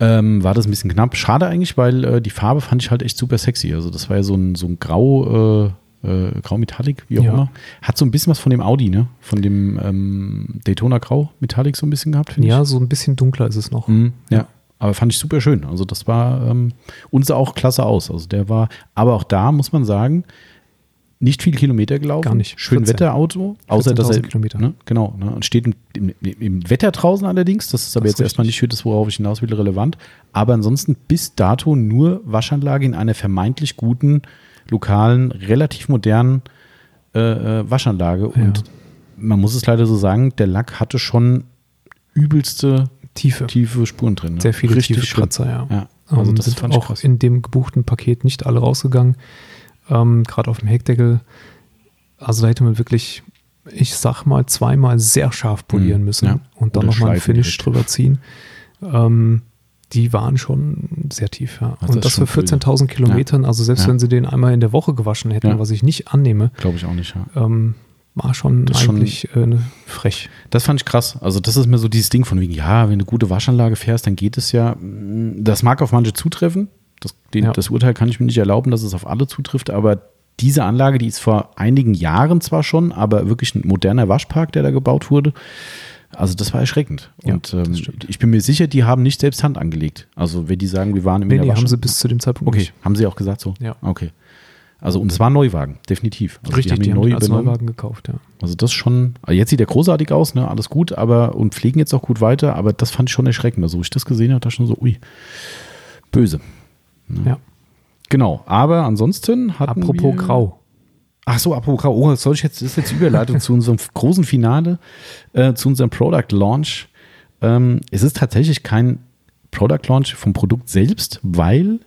Ähm, war das ein bisschen knapp. Schade eigentlich, weil äh, die Farbe fand ich halt echt super sexy. Also das war ja so ein, so ein grau, äh, äh, grau Metallic, wie auch Ja. immer. Hat so ein bisschen was von dem Audi, ne? Von dem ähm, Daytona Grau Metallic so ein bisschen gehabt, finde Ja, ich. so ein bisschen dunkler ist es noch. Mhm, ja. aber fand ich super schön. Also das war ähm, uns sah auch klasse aus. Also der war, aber auch da muss man sagen, nicht viel Kilometer gelaufen. Gar nicht. Schön 14. Wetterauto, außer dass er 14.000 Kilometer. Ne, genau, ne, und steht im, im, im Wetter draußen allerdings. Das ist aber Das jetzt ist erstmal nicht für das, worauf ich hinaus will, relevant. Aber ansonsten bis dato nur Waschanlage in einer vermeintlich guten, lokalen, relativ modernen äh, äh, Waschanlage. Und man muss es leider so sagen, der Lack hatte schon übelste Tiefe. tiefe Spuren drin. Ne? Sehr viele Richtig tiefe. Kratzer, ja. Ja, also ähm, das sind auch krass. in dem gebuchten Paket nicht alle rausgegangen. Ähm, Gerade auf dem Heckdeckel. Also da hätte man wirklich, ich sag mal, zweimal sehr scharf polieren Mhm, müssen ja. und dann nochmal schleifen Finish direkt. drüber ziehen. Ähm, die waren schon sehr tief, ja. Also und das das für schon 14.000 Kilometern, also selbst Ja. wenn sie den einmal in der Woche gewaschen hätten, Ja. was ich nicht annehme, Glaube ich auch nicht, ja. ähm, war schon Das ist schon- eigentlich äh, ne, frech. Das fand ich krass. Also, das ist mir so dieses Ding von wegen, ja, wenn du gute Waschanlage fährst, dann geht es ja. Das mag auf manche zutreffen. Das, den, Ja. das Urteil kann ich mir nicht erlauben, dass es auf alle zutrifft, aber diese Anlage, die ist vor einigen Jahren zwar schon, aber wirklich ein moderner Waschpark, der da gebaut wurde. Also das war erschreckend. Ja, Und ähm, ich bin mir sicher, die haben nicht selbst Hand angelegt. Also wenn die sagen, wir waren im Nee, nee, Wasch- haben sie bis zu dem Zeitpunkt Okay, nicht. haben sie auch gesagt so? Ja. Okay. Also und es war ein Neuwagen, definitiv. Also Richtig, die haben, neu den als übernommen. Neuwagen gekauft, ja. Also das schon, also jetzt sieht er großartig aus, ne, alles gut, aber und pflegen jetzt auch gut weiter, aber das fand ich schon erschreckend. Also, wo ich das gesehen habe, da schon so, ui, böse. ja. Genau, aber ansonsten hatten Apropos wir, Grau. Ach so, apropos oh, soll ich jetzt, das ist jetzt die Überleitung zu unserem großen Finale, äh, zu unserem Product Launch. Ähm, es ist tatsächlich kein Product Launch vom Produkt selbst, weil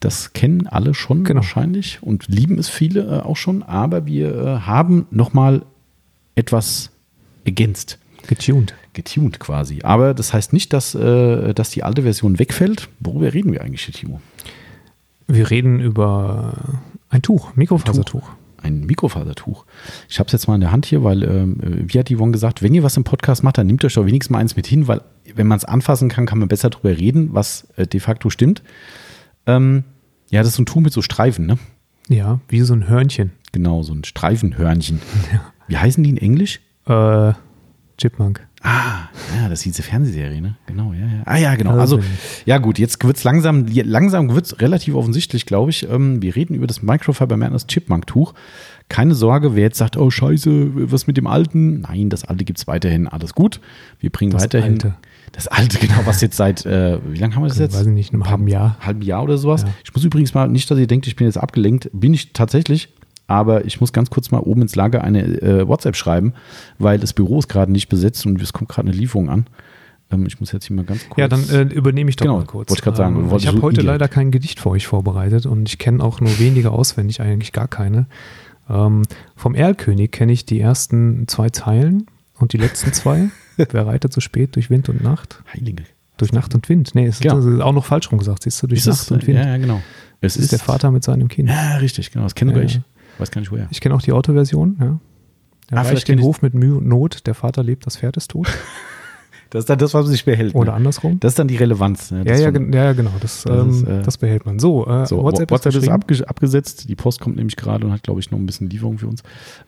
das kennen alle schon Genau. wahrscheinlich und lieben es viele äh, auch schon, aber wir äh, haben nochmal etwas ergänzt Getuned. getuned quasi. Aber das heißt nicht, dass, äh, dass die alte Version wegfällt. Worüber reden wir eigentlich, Timo? Wir reden über ein Tuch, Mikrofasertuch. Ein Mikrofasertuch. Ich habe es jetzt mal in der Hand hier, weil, ähm, wie hat Yvonne gesagt, wenn ihr was im Podcast macht, dann nehmt euch doch wenigstens mal eins mit hin, weil wenn man es anfassen kann, kann man besser drüber reden, was äh, de facto stimmt. Ähm, ja, das ist so ein Tuch mit so Streifen, ne? Ja, wie so ein Hörnchen. Genau, so ein Streifenhörnchen. Wie heißen die in Englisch? Äh, Chipmunk. Ah, ja, das ist diese Fernsehserie, ne? Genau, ja, ja. Ah ja, genau. Also, ja gut, jetzt wird's langsam, langsam wird's relativ offensichtlich, glaube ich. Ähm, wir reden über das Microfiber Madness Chipmunk Tuch. Keine Sorge, wer jetzt sagt, oh scheiße, was mit dem alten? Nein, das alte gibt's weiterhin, alles gut. Wir bringen Das weiterhin alte. das alte, genau, was jetzt seit, äh, wie lange haben wir das jetzt? Weiß ich nicht, einem halben Jahr. halben Jahr oder sowas. Ja. Ich muss übrigens mal, nicht, dass ihr denkt, ich bin jetzt abgelenkt, bin ich tatsächlich, aber ich muss ganz kurz mal oben ins Lager eine äh, WhatsApp schreiben, weil das Büro ist gerade nicht besetzt und es kommt gerade eine Lieferung an. Ähm, ich muss jetzt hier mal ganz kurz. Ja, dann äh, übernehme ich doch Genau, mal kurz. wollte ich gerade sagen, Ähm, ich habe so heute leider kein Gedicht für euch vorbereitet und ich kenne auch nur wenige auswendig, eigentlich gar keine. Ähm, vom Erlkönig kenne ich die ersten zwei Zeilen und die letzten zwei. Wer reitet so spät durch Wind und Nacht? Heilige. Durch Nacht und Wind. Nee, es ist Genau. ist auch noch falsch rum gesagt. Siehst du, durch Ist Nacht es, und Wind. ja, ja, genau. Es Das ist der Vater mit seinem Kind. Ja, richtig, genau. Das kenne Ja, ich. ja. Weiß gar nicht woher. Ich kenne auch die Autoversion. Ja. Er Ah, reicht den Hof mit Mühe und Not. Der Vater lebt, das Pferd ist tot. Das ist dann das, was sich behält. Oder ne? andersrum. Das ist dann die Relevanz. Ne? Ja, ja, gen- ja, ja, genau. Das, Das ähm, ist, äh, das behält man. So, äh, So, WhatsApp, WhatsApp, ist abge abgesetzt. Die Post kommt nämlich gerade und hat, glaube ich, noch ein bisschen Lieferung für uns.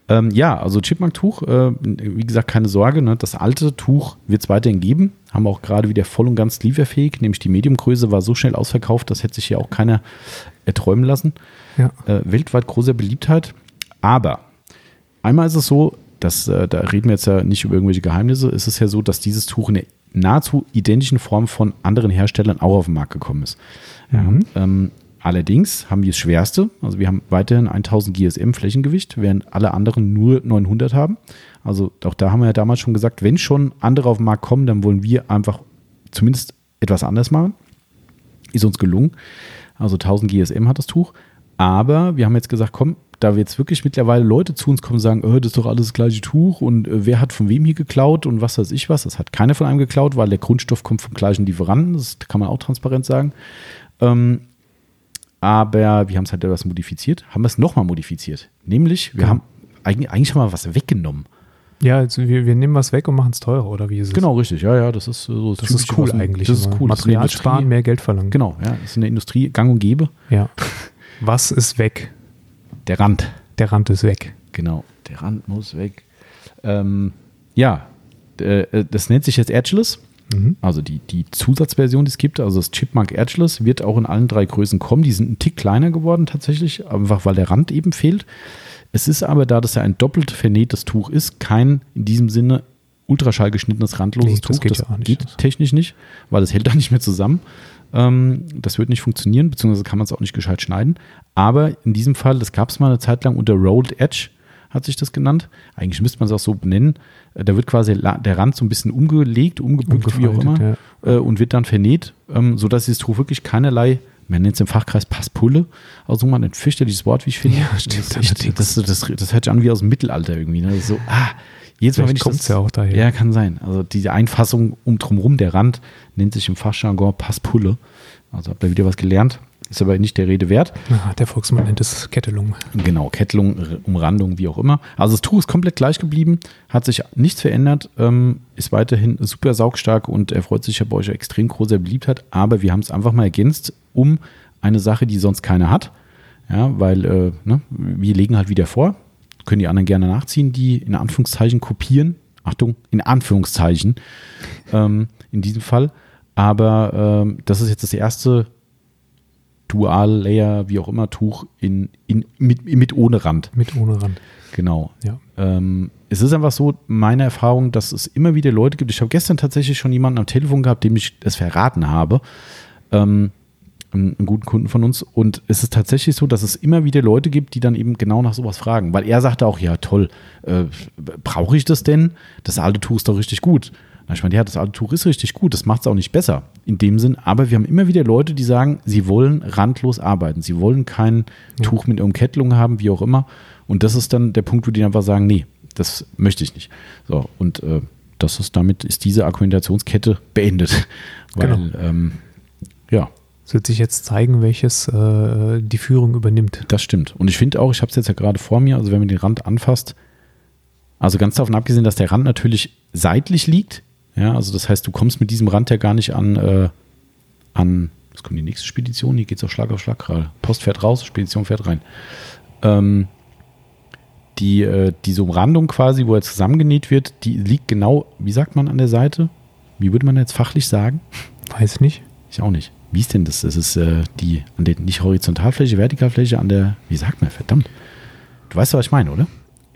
Ähm, ja, also Chipmunk-Tuch, äh, wie gesagt, keine Sorge. Ne? Das alte Tuch wird es weiterhin geben. Haben wir auch gerade wieder voll und ganz lieferfähig. Nämlich die Mediumgröße war so schnell ausverkauft, das hätte sich hier auch keiner erträumen lassen. Ja. Äh, weltweit großer Beliebtheit. Aber einmal ist es so, dass, äh, da reden wir jetzt ja nicht über irgendwelche Geheimnisse, es ist ja so, dass dieses Tuch in der nahezu identischen Form von anderen Herstellern auch auf den Markt gekommen ist. Ja, Mhm. ähm, allerdings haben wir das Schwerste, also wir haben weiterhin 1000 GSM Flächengewicht, während alle anderen nur 900 haben. Also auch da haben wir ja damals schon gesagt, wenn schon andere auf den Markt kommen, dann wollen wir einfach zumindest etwas anders machen. Ist uns gelungen. Also 1000 GSM hat das Tuch. Aber wir haben jetzt gesagt, komm, da wir jetzt wirklich mittlerweile Leute zu uns kommen und sagen, äh, das ist doch alles das gleiche Tuch und äh, wer hat von wem hier geklaut und was weiß ich was. Das hat keiner von einem geklaut, weil der Grundstoff kommt vom gleichen Lieferanten. Das kann man auch transparent sagen. Ähm, aber wir haben es halt etwas modifiziert, haben es nochmal modifiziert. Nämlich, wir Ja. haben eigentlich, eigentlich haben wir was weggenommen. Ja, also wir, wir nehmen was weg und machen es teurer, oder wie ist es? Genau, richtig. Ja, ja, das ist so Das ist Typische, cool eigentlich. Das ist cool. Das ist Material sparen, mehr Geld verlangen. Genau, ja, das ist in der Industrie gang und gäbe. Ja. Was ist weg? Der Rand. Der Rand ist weg. Genau, der Rand muss weg. Ähm, ja, äh, das nennt sich jetzt Edgeless. Mhm. Also die, die Zusatzversion, die es gibt, also das Chipmunk Edgeless, wird auch in allen drei Größen kommen. Die sind ein Tick kleiner geworden tatsächlich, einfach weil der Rand eben fehlt. Es ist aber, da das ja ein doppelt vernähtes Tuch ist, kein in diesem Sinne ultraschall geschnittenes randloses nee, das Tuch. Geht das ja nicht. geht technisch nicht, weil es hält da nicht mehr zusammen. Ähm, das wird nicht funktionieren, beziehungsweise kann man es auch nicht gescheit schneiden. Aber in diesem Fall, das gab es mal eine Zeit lang unter Rolled Edge, hat sich das genannt. Eigentlich müsste man es auch so benennen. Äh, da wird quasi der Rand so ein bisschen umgelegt, umgebückt, wie auch immer, ja. Äh, und wird dann vernäht, ähm, sodass dieses Tuch wirklich keinerlei man nennt es im Fachkreis Passpulle, also mal ein fürchterliches Wort, wie ich finde. Ja, stimmt. Das, das, das, das, hört sich an wie aus dem Mittelalter irgendwie. Ne? So, ah, jedes Mal, wenn ich kommt es ja auch daher. Ja, kann sein. Also diese Einfassung um drumherum, der Rand, nennt sich im Fachjargon Passpulle. Also habt ihr wieder was gelernt. Ist aber nicht der Rede wert. Aha, der Volksmann nennt es Kettelung. Genau, Kettelung, Umrandung, wie auch immer. Also das Tuch ist komplett gleich geblieben, hat sich nichts verändert, ähm, ist weiterhin super saugstark und erfreut sich ja bei euch extrem großer Beliebtheit. Aber wir haben es einfach mal ergänzt um eine Sache, die sonst keiner hat. Ja, weil äh, ne, wir legen halt wieder vor, können die anderen gerne nachziehen, die in Anführungszeichen kopieren. Achtung, in Anführungszeichen ähm, in diesem Fall. Aber ähm, das ist jetzt das erste Dual-Layer, wie auch immer, Tuch in, in, mit, mit ohne Rand. Mit ohne Rand. Genau. Ja. Ähm, es ist einfach so, meine Erfahrung, dass es immer wieder Leute gibt. Ich habe gestern tatsächlich schon jemanden am Telefon gehabt, dem ich es verraten habe. Ähm, einen, einen, guten Kunden von uns. Und es ist tatsächlich so, dass es immer wieder Leute gibt, die dann eben genau nach sowas fragen. Weil er sagte auch, ja toll, äh, brauche ich das denn? Das alte Tuch ist doch richtig gut. Na, ich meine, ja, das alte Tuch ist richtig gut, das macht es auch nicht besser in dem Sinn. Aber wir haben immer wieder Leute, die sagen, sie wollen randlos arbeiten. Sie wollen kein ja. Tuch mit Umkettelung haben, wie auch immer. Und das ist dann der Punkt, wo die einfach sagen, nee, das möchte ich nicht. So, und äh, das ist damit ist diese Argumentationskette beendet. Weil, genau. ähm, ja. Es wird sich jetzt zeigen, welches äh, die Führung übernimmt. Das stimmt. Und ich finde auch, ich habe es jetzt ja gerade vor mir, also wenn man den Rand anfasst, also ganz davon abgesehen, dass der Rand natürlich seitlich liegt, ja, also das heißt, du kommst mit diesem Rand ja gar nicht an, äh, an, was kommt die nächste Spedition? Hier geht es auch Schlag auf Schlag gerade. Post fährt raus, Spedition fährt rein. Ähm, die, äh, diese Umrandung quasi, wo er zusammengenäht wird, die liegt genau, wie sagt man an der Seite? Wie würde man jetzt fachlich sagen? Weiß nicht. Ich auch nicht. Wie ist denn das? Das ist äh, die, an der, nicht Horizontalfläche, Vertikalfläche, an der, wie sagt man, verdammt. Du weißt, was ich meine, oder?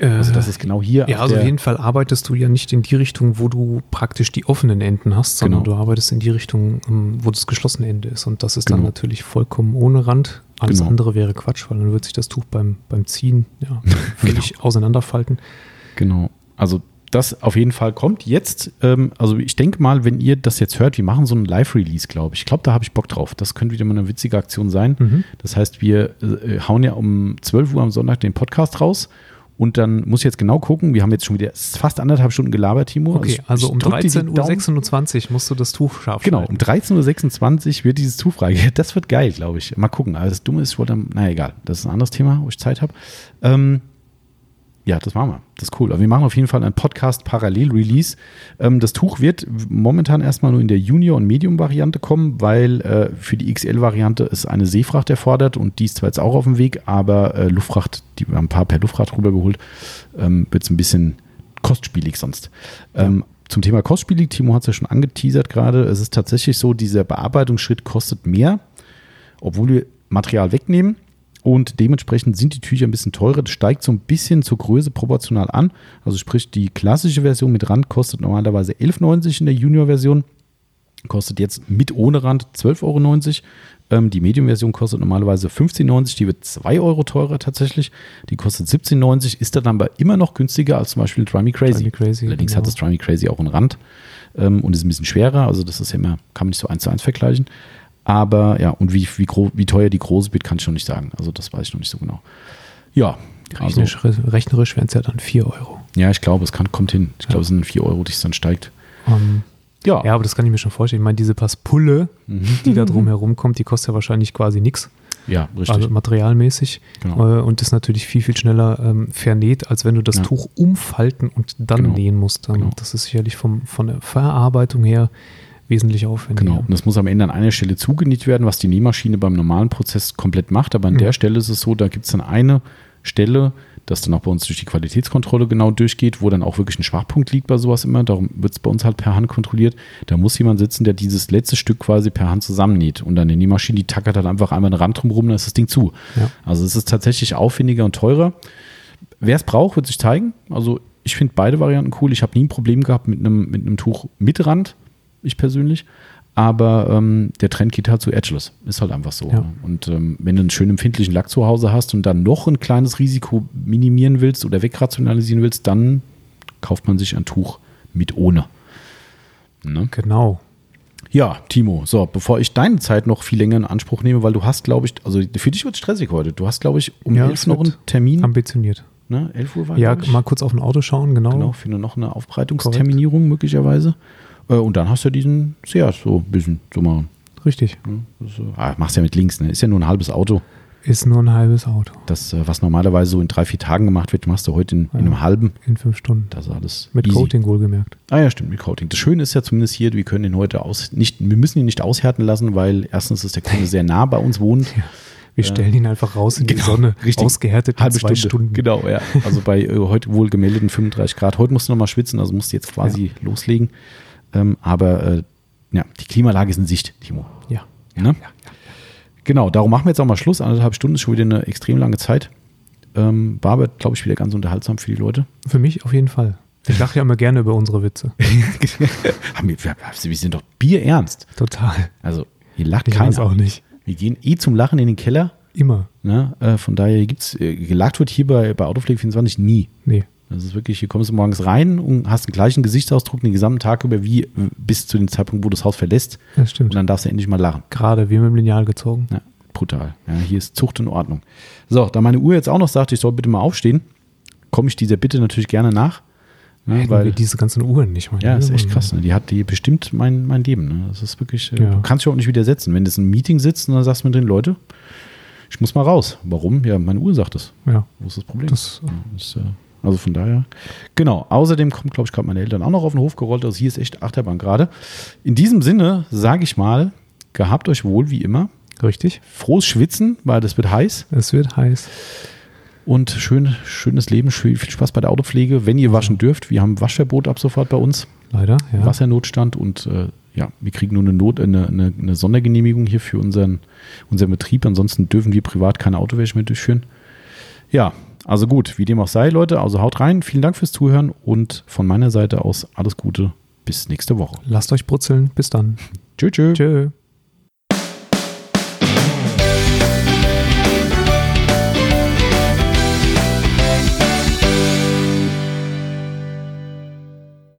Also das ist genau hier. Ja, also auf jeden Fall arbeitest du ja nicht in die Richtung, wo du praktisch die offenen Enden hast, sondern genau. du arbeitest in die Richtung, ähm, wo das geschlossene Ende ist. Und das ist genau. dann natürlich vollkommen ohne Rand. Alles genau. andere wäre Quatsch, weil dann wird sich das Tuch beim, beim Ziehen ja, völlig genau. auseinanderfalten. Genau. Also das auf jeden Fall kommt jetzt. Ähm, also ich denke mal, wenn ihr das jetzt hört, wir machen so einen Live-Release, glaube ich. Ich glaube, da habe ich Bock drauf. Das könnte wieder mal eine witzige Aktion sein. Mhm. Das heißt, wir äh, hauen ja um 12 Uhr am Sonntag den Podcast raus und dann muss ich jetzt genau gucken, wir haben jetzt schon wieder fast anderthalb Stunden gelabert, Timo. Okay, also, also um 13.26 Uhr musst du das Tuch scharf Genau, um 13.26 Uhr wird dieses Tuch frei. Das wird geil, glaube ich. Mal gucken. Also das Dumme ist, ich wollte, naja, egal. Das ist ein anderes Thema, wo ich Zeit habe. Ähm, ja, das machen wir. Das ist cool. Aber wir machen auf jeden Fall einen Podcast-Parallel-Release. Ähm, das Tuch wird momentan erstmal nur in der Junior- und Medium-Variante kommen, weil äh, für die XL-Variante ist eine Seefracht erfordert und die ist zwar jetzt auch auf dem Weg, aber äh, Luftfracht, die wir haben ein paar per Luftfracht rübergeholt, ähm, wird es ein bisschen kostspielig sonst. Ähm, ja. Zum Thema kostspielig, Timo hat es ja schon angeteasert gerade. Es ist tatsächlich so, dieser Bearbeitungsschritt kostet mehr, obwohl wir Material wegnehmen. Und dementsprechend sind die Tücher ein bisschen teurer. Das steigt so ein bisschen zur Größe proportional an. Also sprich, die klassische Version mit Rand kostet normalerweise 11,90 in der Junior-Version. Kostet jetzt mit ohne Rand 12,90 Euro. Ähm, die Medium-Version kostet normalerweise 15,90. Die wird 2 Euro teurer tatsächlich. Die kostet 17,90. Ist dann aber immer noch günstiger als zum Beispiel Try Me Crazy. Me Crazy Allerdings genau. hat das Try Me Crazy auch einen Rand ähm, und ist ein bisschen schwerer. Also das ist ja immer, kann man nicht so eins zu eins vergleichen. Aber ja, und wie, wie, wie teuer die große wird, kann ich noch nicht sagen. Also das weiß ich noch nicht so genau. Ja. Rechnerisch, also, rechnerisch wären es ja dann 4 Euro. Ja, ich glaube, es kann, kommt hin. Ich ja. glaube, es sind 4 Euro, die es dann steigt. Um, ähm, ja. ja, aber das kann ich mir schon vorstellen. Ich meine, diese Passpulle, mhm. die da drum herum kommt, die kostet ja wahrscheinlich quasi nichts. Ja, richtig. Also materialmäßig. Genau. Äh, und ist natürlich viel, viel schneller ähm, vernäht, als wenn du das ja. Tuch umfalten und dann genau. nähen musst. Genau. Das ist sicherlich vom, von der Verarbeitung her wesentlich aufwendiger. Genau. Und das muss am Ende an einer Stelle zugenäht werden, was die Nähmaschine beim normalen Prozess komplett macht. Aber an mhm. der Stelle ist es so, da gibt es dann eine Stelle, das dann auch bei uns durch die Qualitätskontrolle genau durchgeht, wo dann auch wirklich ein Schwachpunkt liegt bei sowas immer. Darum wird es bei uns halt per Hand kontrolliert. Da muss jemand sitzen, der dieses letzte Stück quasi per Hand zusammennäht und dann die Maschine, die tackert halt einfach einmal einen Rand drumherum, dann ist das Ding zu. Ja. Also es ist tatsächlich aufwendiger und teurer. Wer es braucht, wird sich zeigen. Also ich finde beide Varianten cool. Ich habe nie ein Problem gehabt mit einem, mit einem Tuch mit Rand, ich persönlich. Aber ähm, der Trend geht halt zu Edgeless. Ist halt einfach so. Ja. Und ähm, wenn du einen schön empfindlichen Lack zu Hause hast und dann noch ein kleines Risiko minimieren willst oder wegrationalisieren willst, dann kauft man sich ein Tuch mit ohne. Ne? Genau. Ja, Timo, so, bevor ich deine Zeit noch viel länger in Anspruch nehme, weil du hast, glaube ich, also für dich wird es stressig heute. Du hast, glaube ich, um Ja, 11 es noch einen Termin. Ambitioniert. Ne? 11 Uhr war Ja, mal kurz auf ein Auto schauen, genau. Genau, für noch eine Aufbereitungsterminierung möglicherweise. Äh, und dann hast du diesen Seat so ein bisschen, so mal, Richtig. so, ah, machst ja mit links, ne? Ist ja nur ein halbes Auto. Ist nur ein halbes Auto. Das, äh, was normalerweise so in drei, vier Tagen gemacht wird, machst du heute in, in Ja. einem halben. In fünf Stunden. Das ist alles Mit easy. Coating wohlgemerkt. Ah ja, stimmt, mit Coating. Das Schöne ist ja zumindest hier, wir können den heute aus, nicht, wir müssen ihn nicht aushärten lassen, weil erstens ist der Kunde sehr nah bei uns wohnt. Wir stellen ihn einfach raus in die genau, Sonne. richtig. Ausgehärtet Halbe zwei Stunde. Stunden. Genau, ja. Also bei äh, heute wohl gemeldeten 35 Grad. Heute musst du noch mal schwitzen, also musst du jetzt quasi loslegen. Ähm, aber äh, ja, die Klimaanlage ist in Sicht, Timo. Ja. Ne? Genau, darum machen wir jetzt auch mal Schluss. Anderthalb Stunden ist schon wieder eine extrem lange Zeit. Ähm, war aber, glaube ich, wieder ganz unterhaltsam für die Leute. Für mich auf jeden Fall. Ich lache ja immer gerne über unsere Witze. Wir, sind doch bierernst. Total. Also, hier lacht Ich keiner. auch nicht. Wir gehen eh zum Lachen in den Keller. Immer. Ne? Äh, von daher gibt's, äh, gelacht wird hier bei, bei Autopflege24 nie. Nee. Das ist wirklich, hier kommst du morgens rein und hast den gleichen Gesichtsausdruck den gesamten Tag über wie äh, bis zu dem Zeitpunkt, wo du das Haus verlässt. Das Und stimmt. dann darfst du endlich mal lachen. Gerade, wir mit dem Lineal gezogen. Ja, brutal. Ja, hier ist Zucht und Ordnung. So, da meine Uhr jetzt auch noch sagt, ich soll bitte mal aufstehen, komme ich dieser Bitte natürlich gerne nach. Ne, weil, wir diese ganzen Uhren nicht mal. ja, ist echt krass. Ne? Die hat die bestimmt mein, mein Leben. Ne? Das ist wirklich, äh, Ja. du kannst dich auch nicht widersetzen. Wenn du in einem Meeting sitzt und dann sagst du mit den Leuten, ich muss mal raus. Warum? Ja, meine Uhr sagt es. Ja. Wo ist das Problem? Das, Ja, das, äh, also von daher. Genau. Außerdem kommt, glaube ich, gerade meine Eltern auch noch auf den Hof gerollt. Also hier ist echt Achterbahn gerade. In diesem Sinne sage ich mal, gehabt euch wohl wie immer. richtig. Frohes Schwitzen, weil das wird heiß. Es wird heiß. Und schön, schönes Leben, schön, viel Spaß bei der Autopflege. Wenn ihr waschen dürft, wir haben Waschverbot ab sofort bei uns. Leider, ja. Wassernotstand und äh, ja, wir kriegen nur eine, Not, eine, eine, eine Sondergenehmigung hier für unseren, unseren Betrieb. Ansonsten dürfen wir privat keine Autowäsche mehr durchführen. Ja, also gut, wie dem auch sei, Leute. Also haut rein. Vielen Dank fürs Zuhören und von meiner Seite aus alles Gute. Bis nächste Woche. Lasst euch brutzeln. Bis dann. Tschö, tschö. Tschö.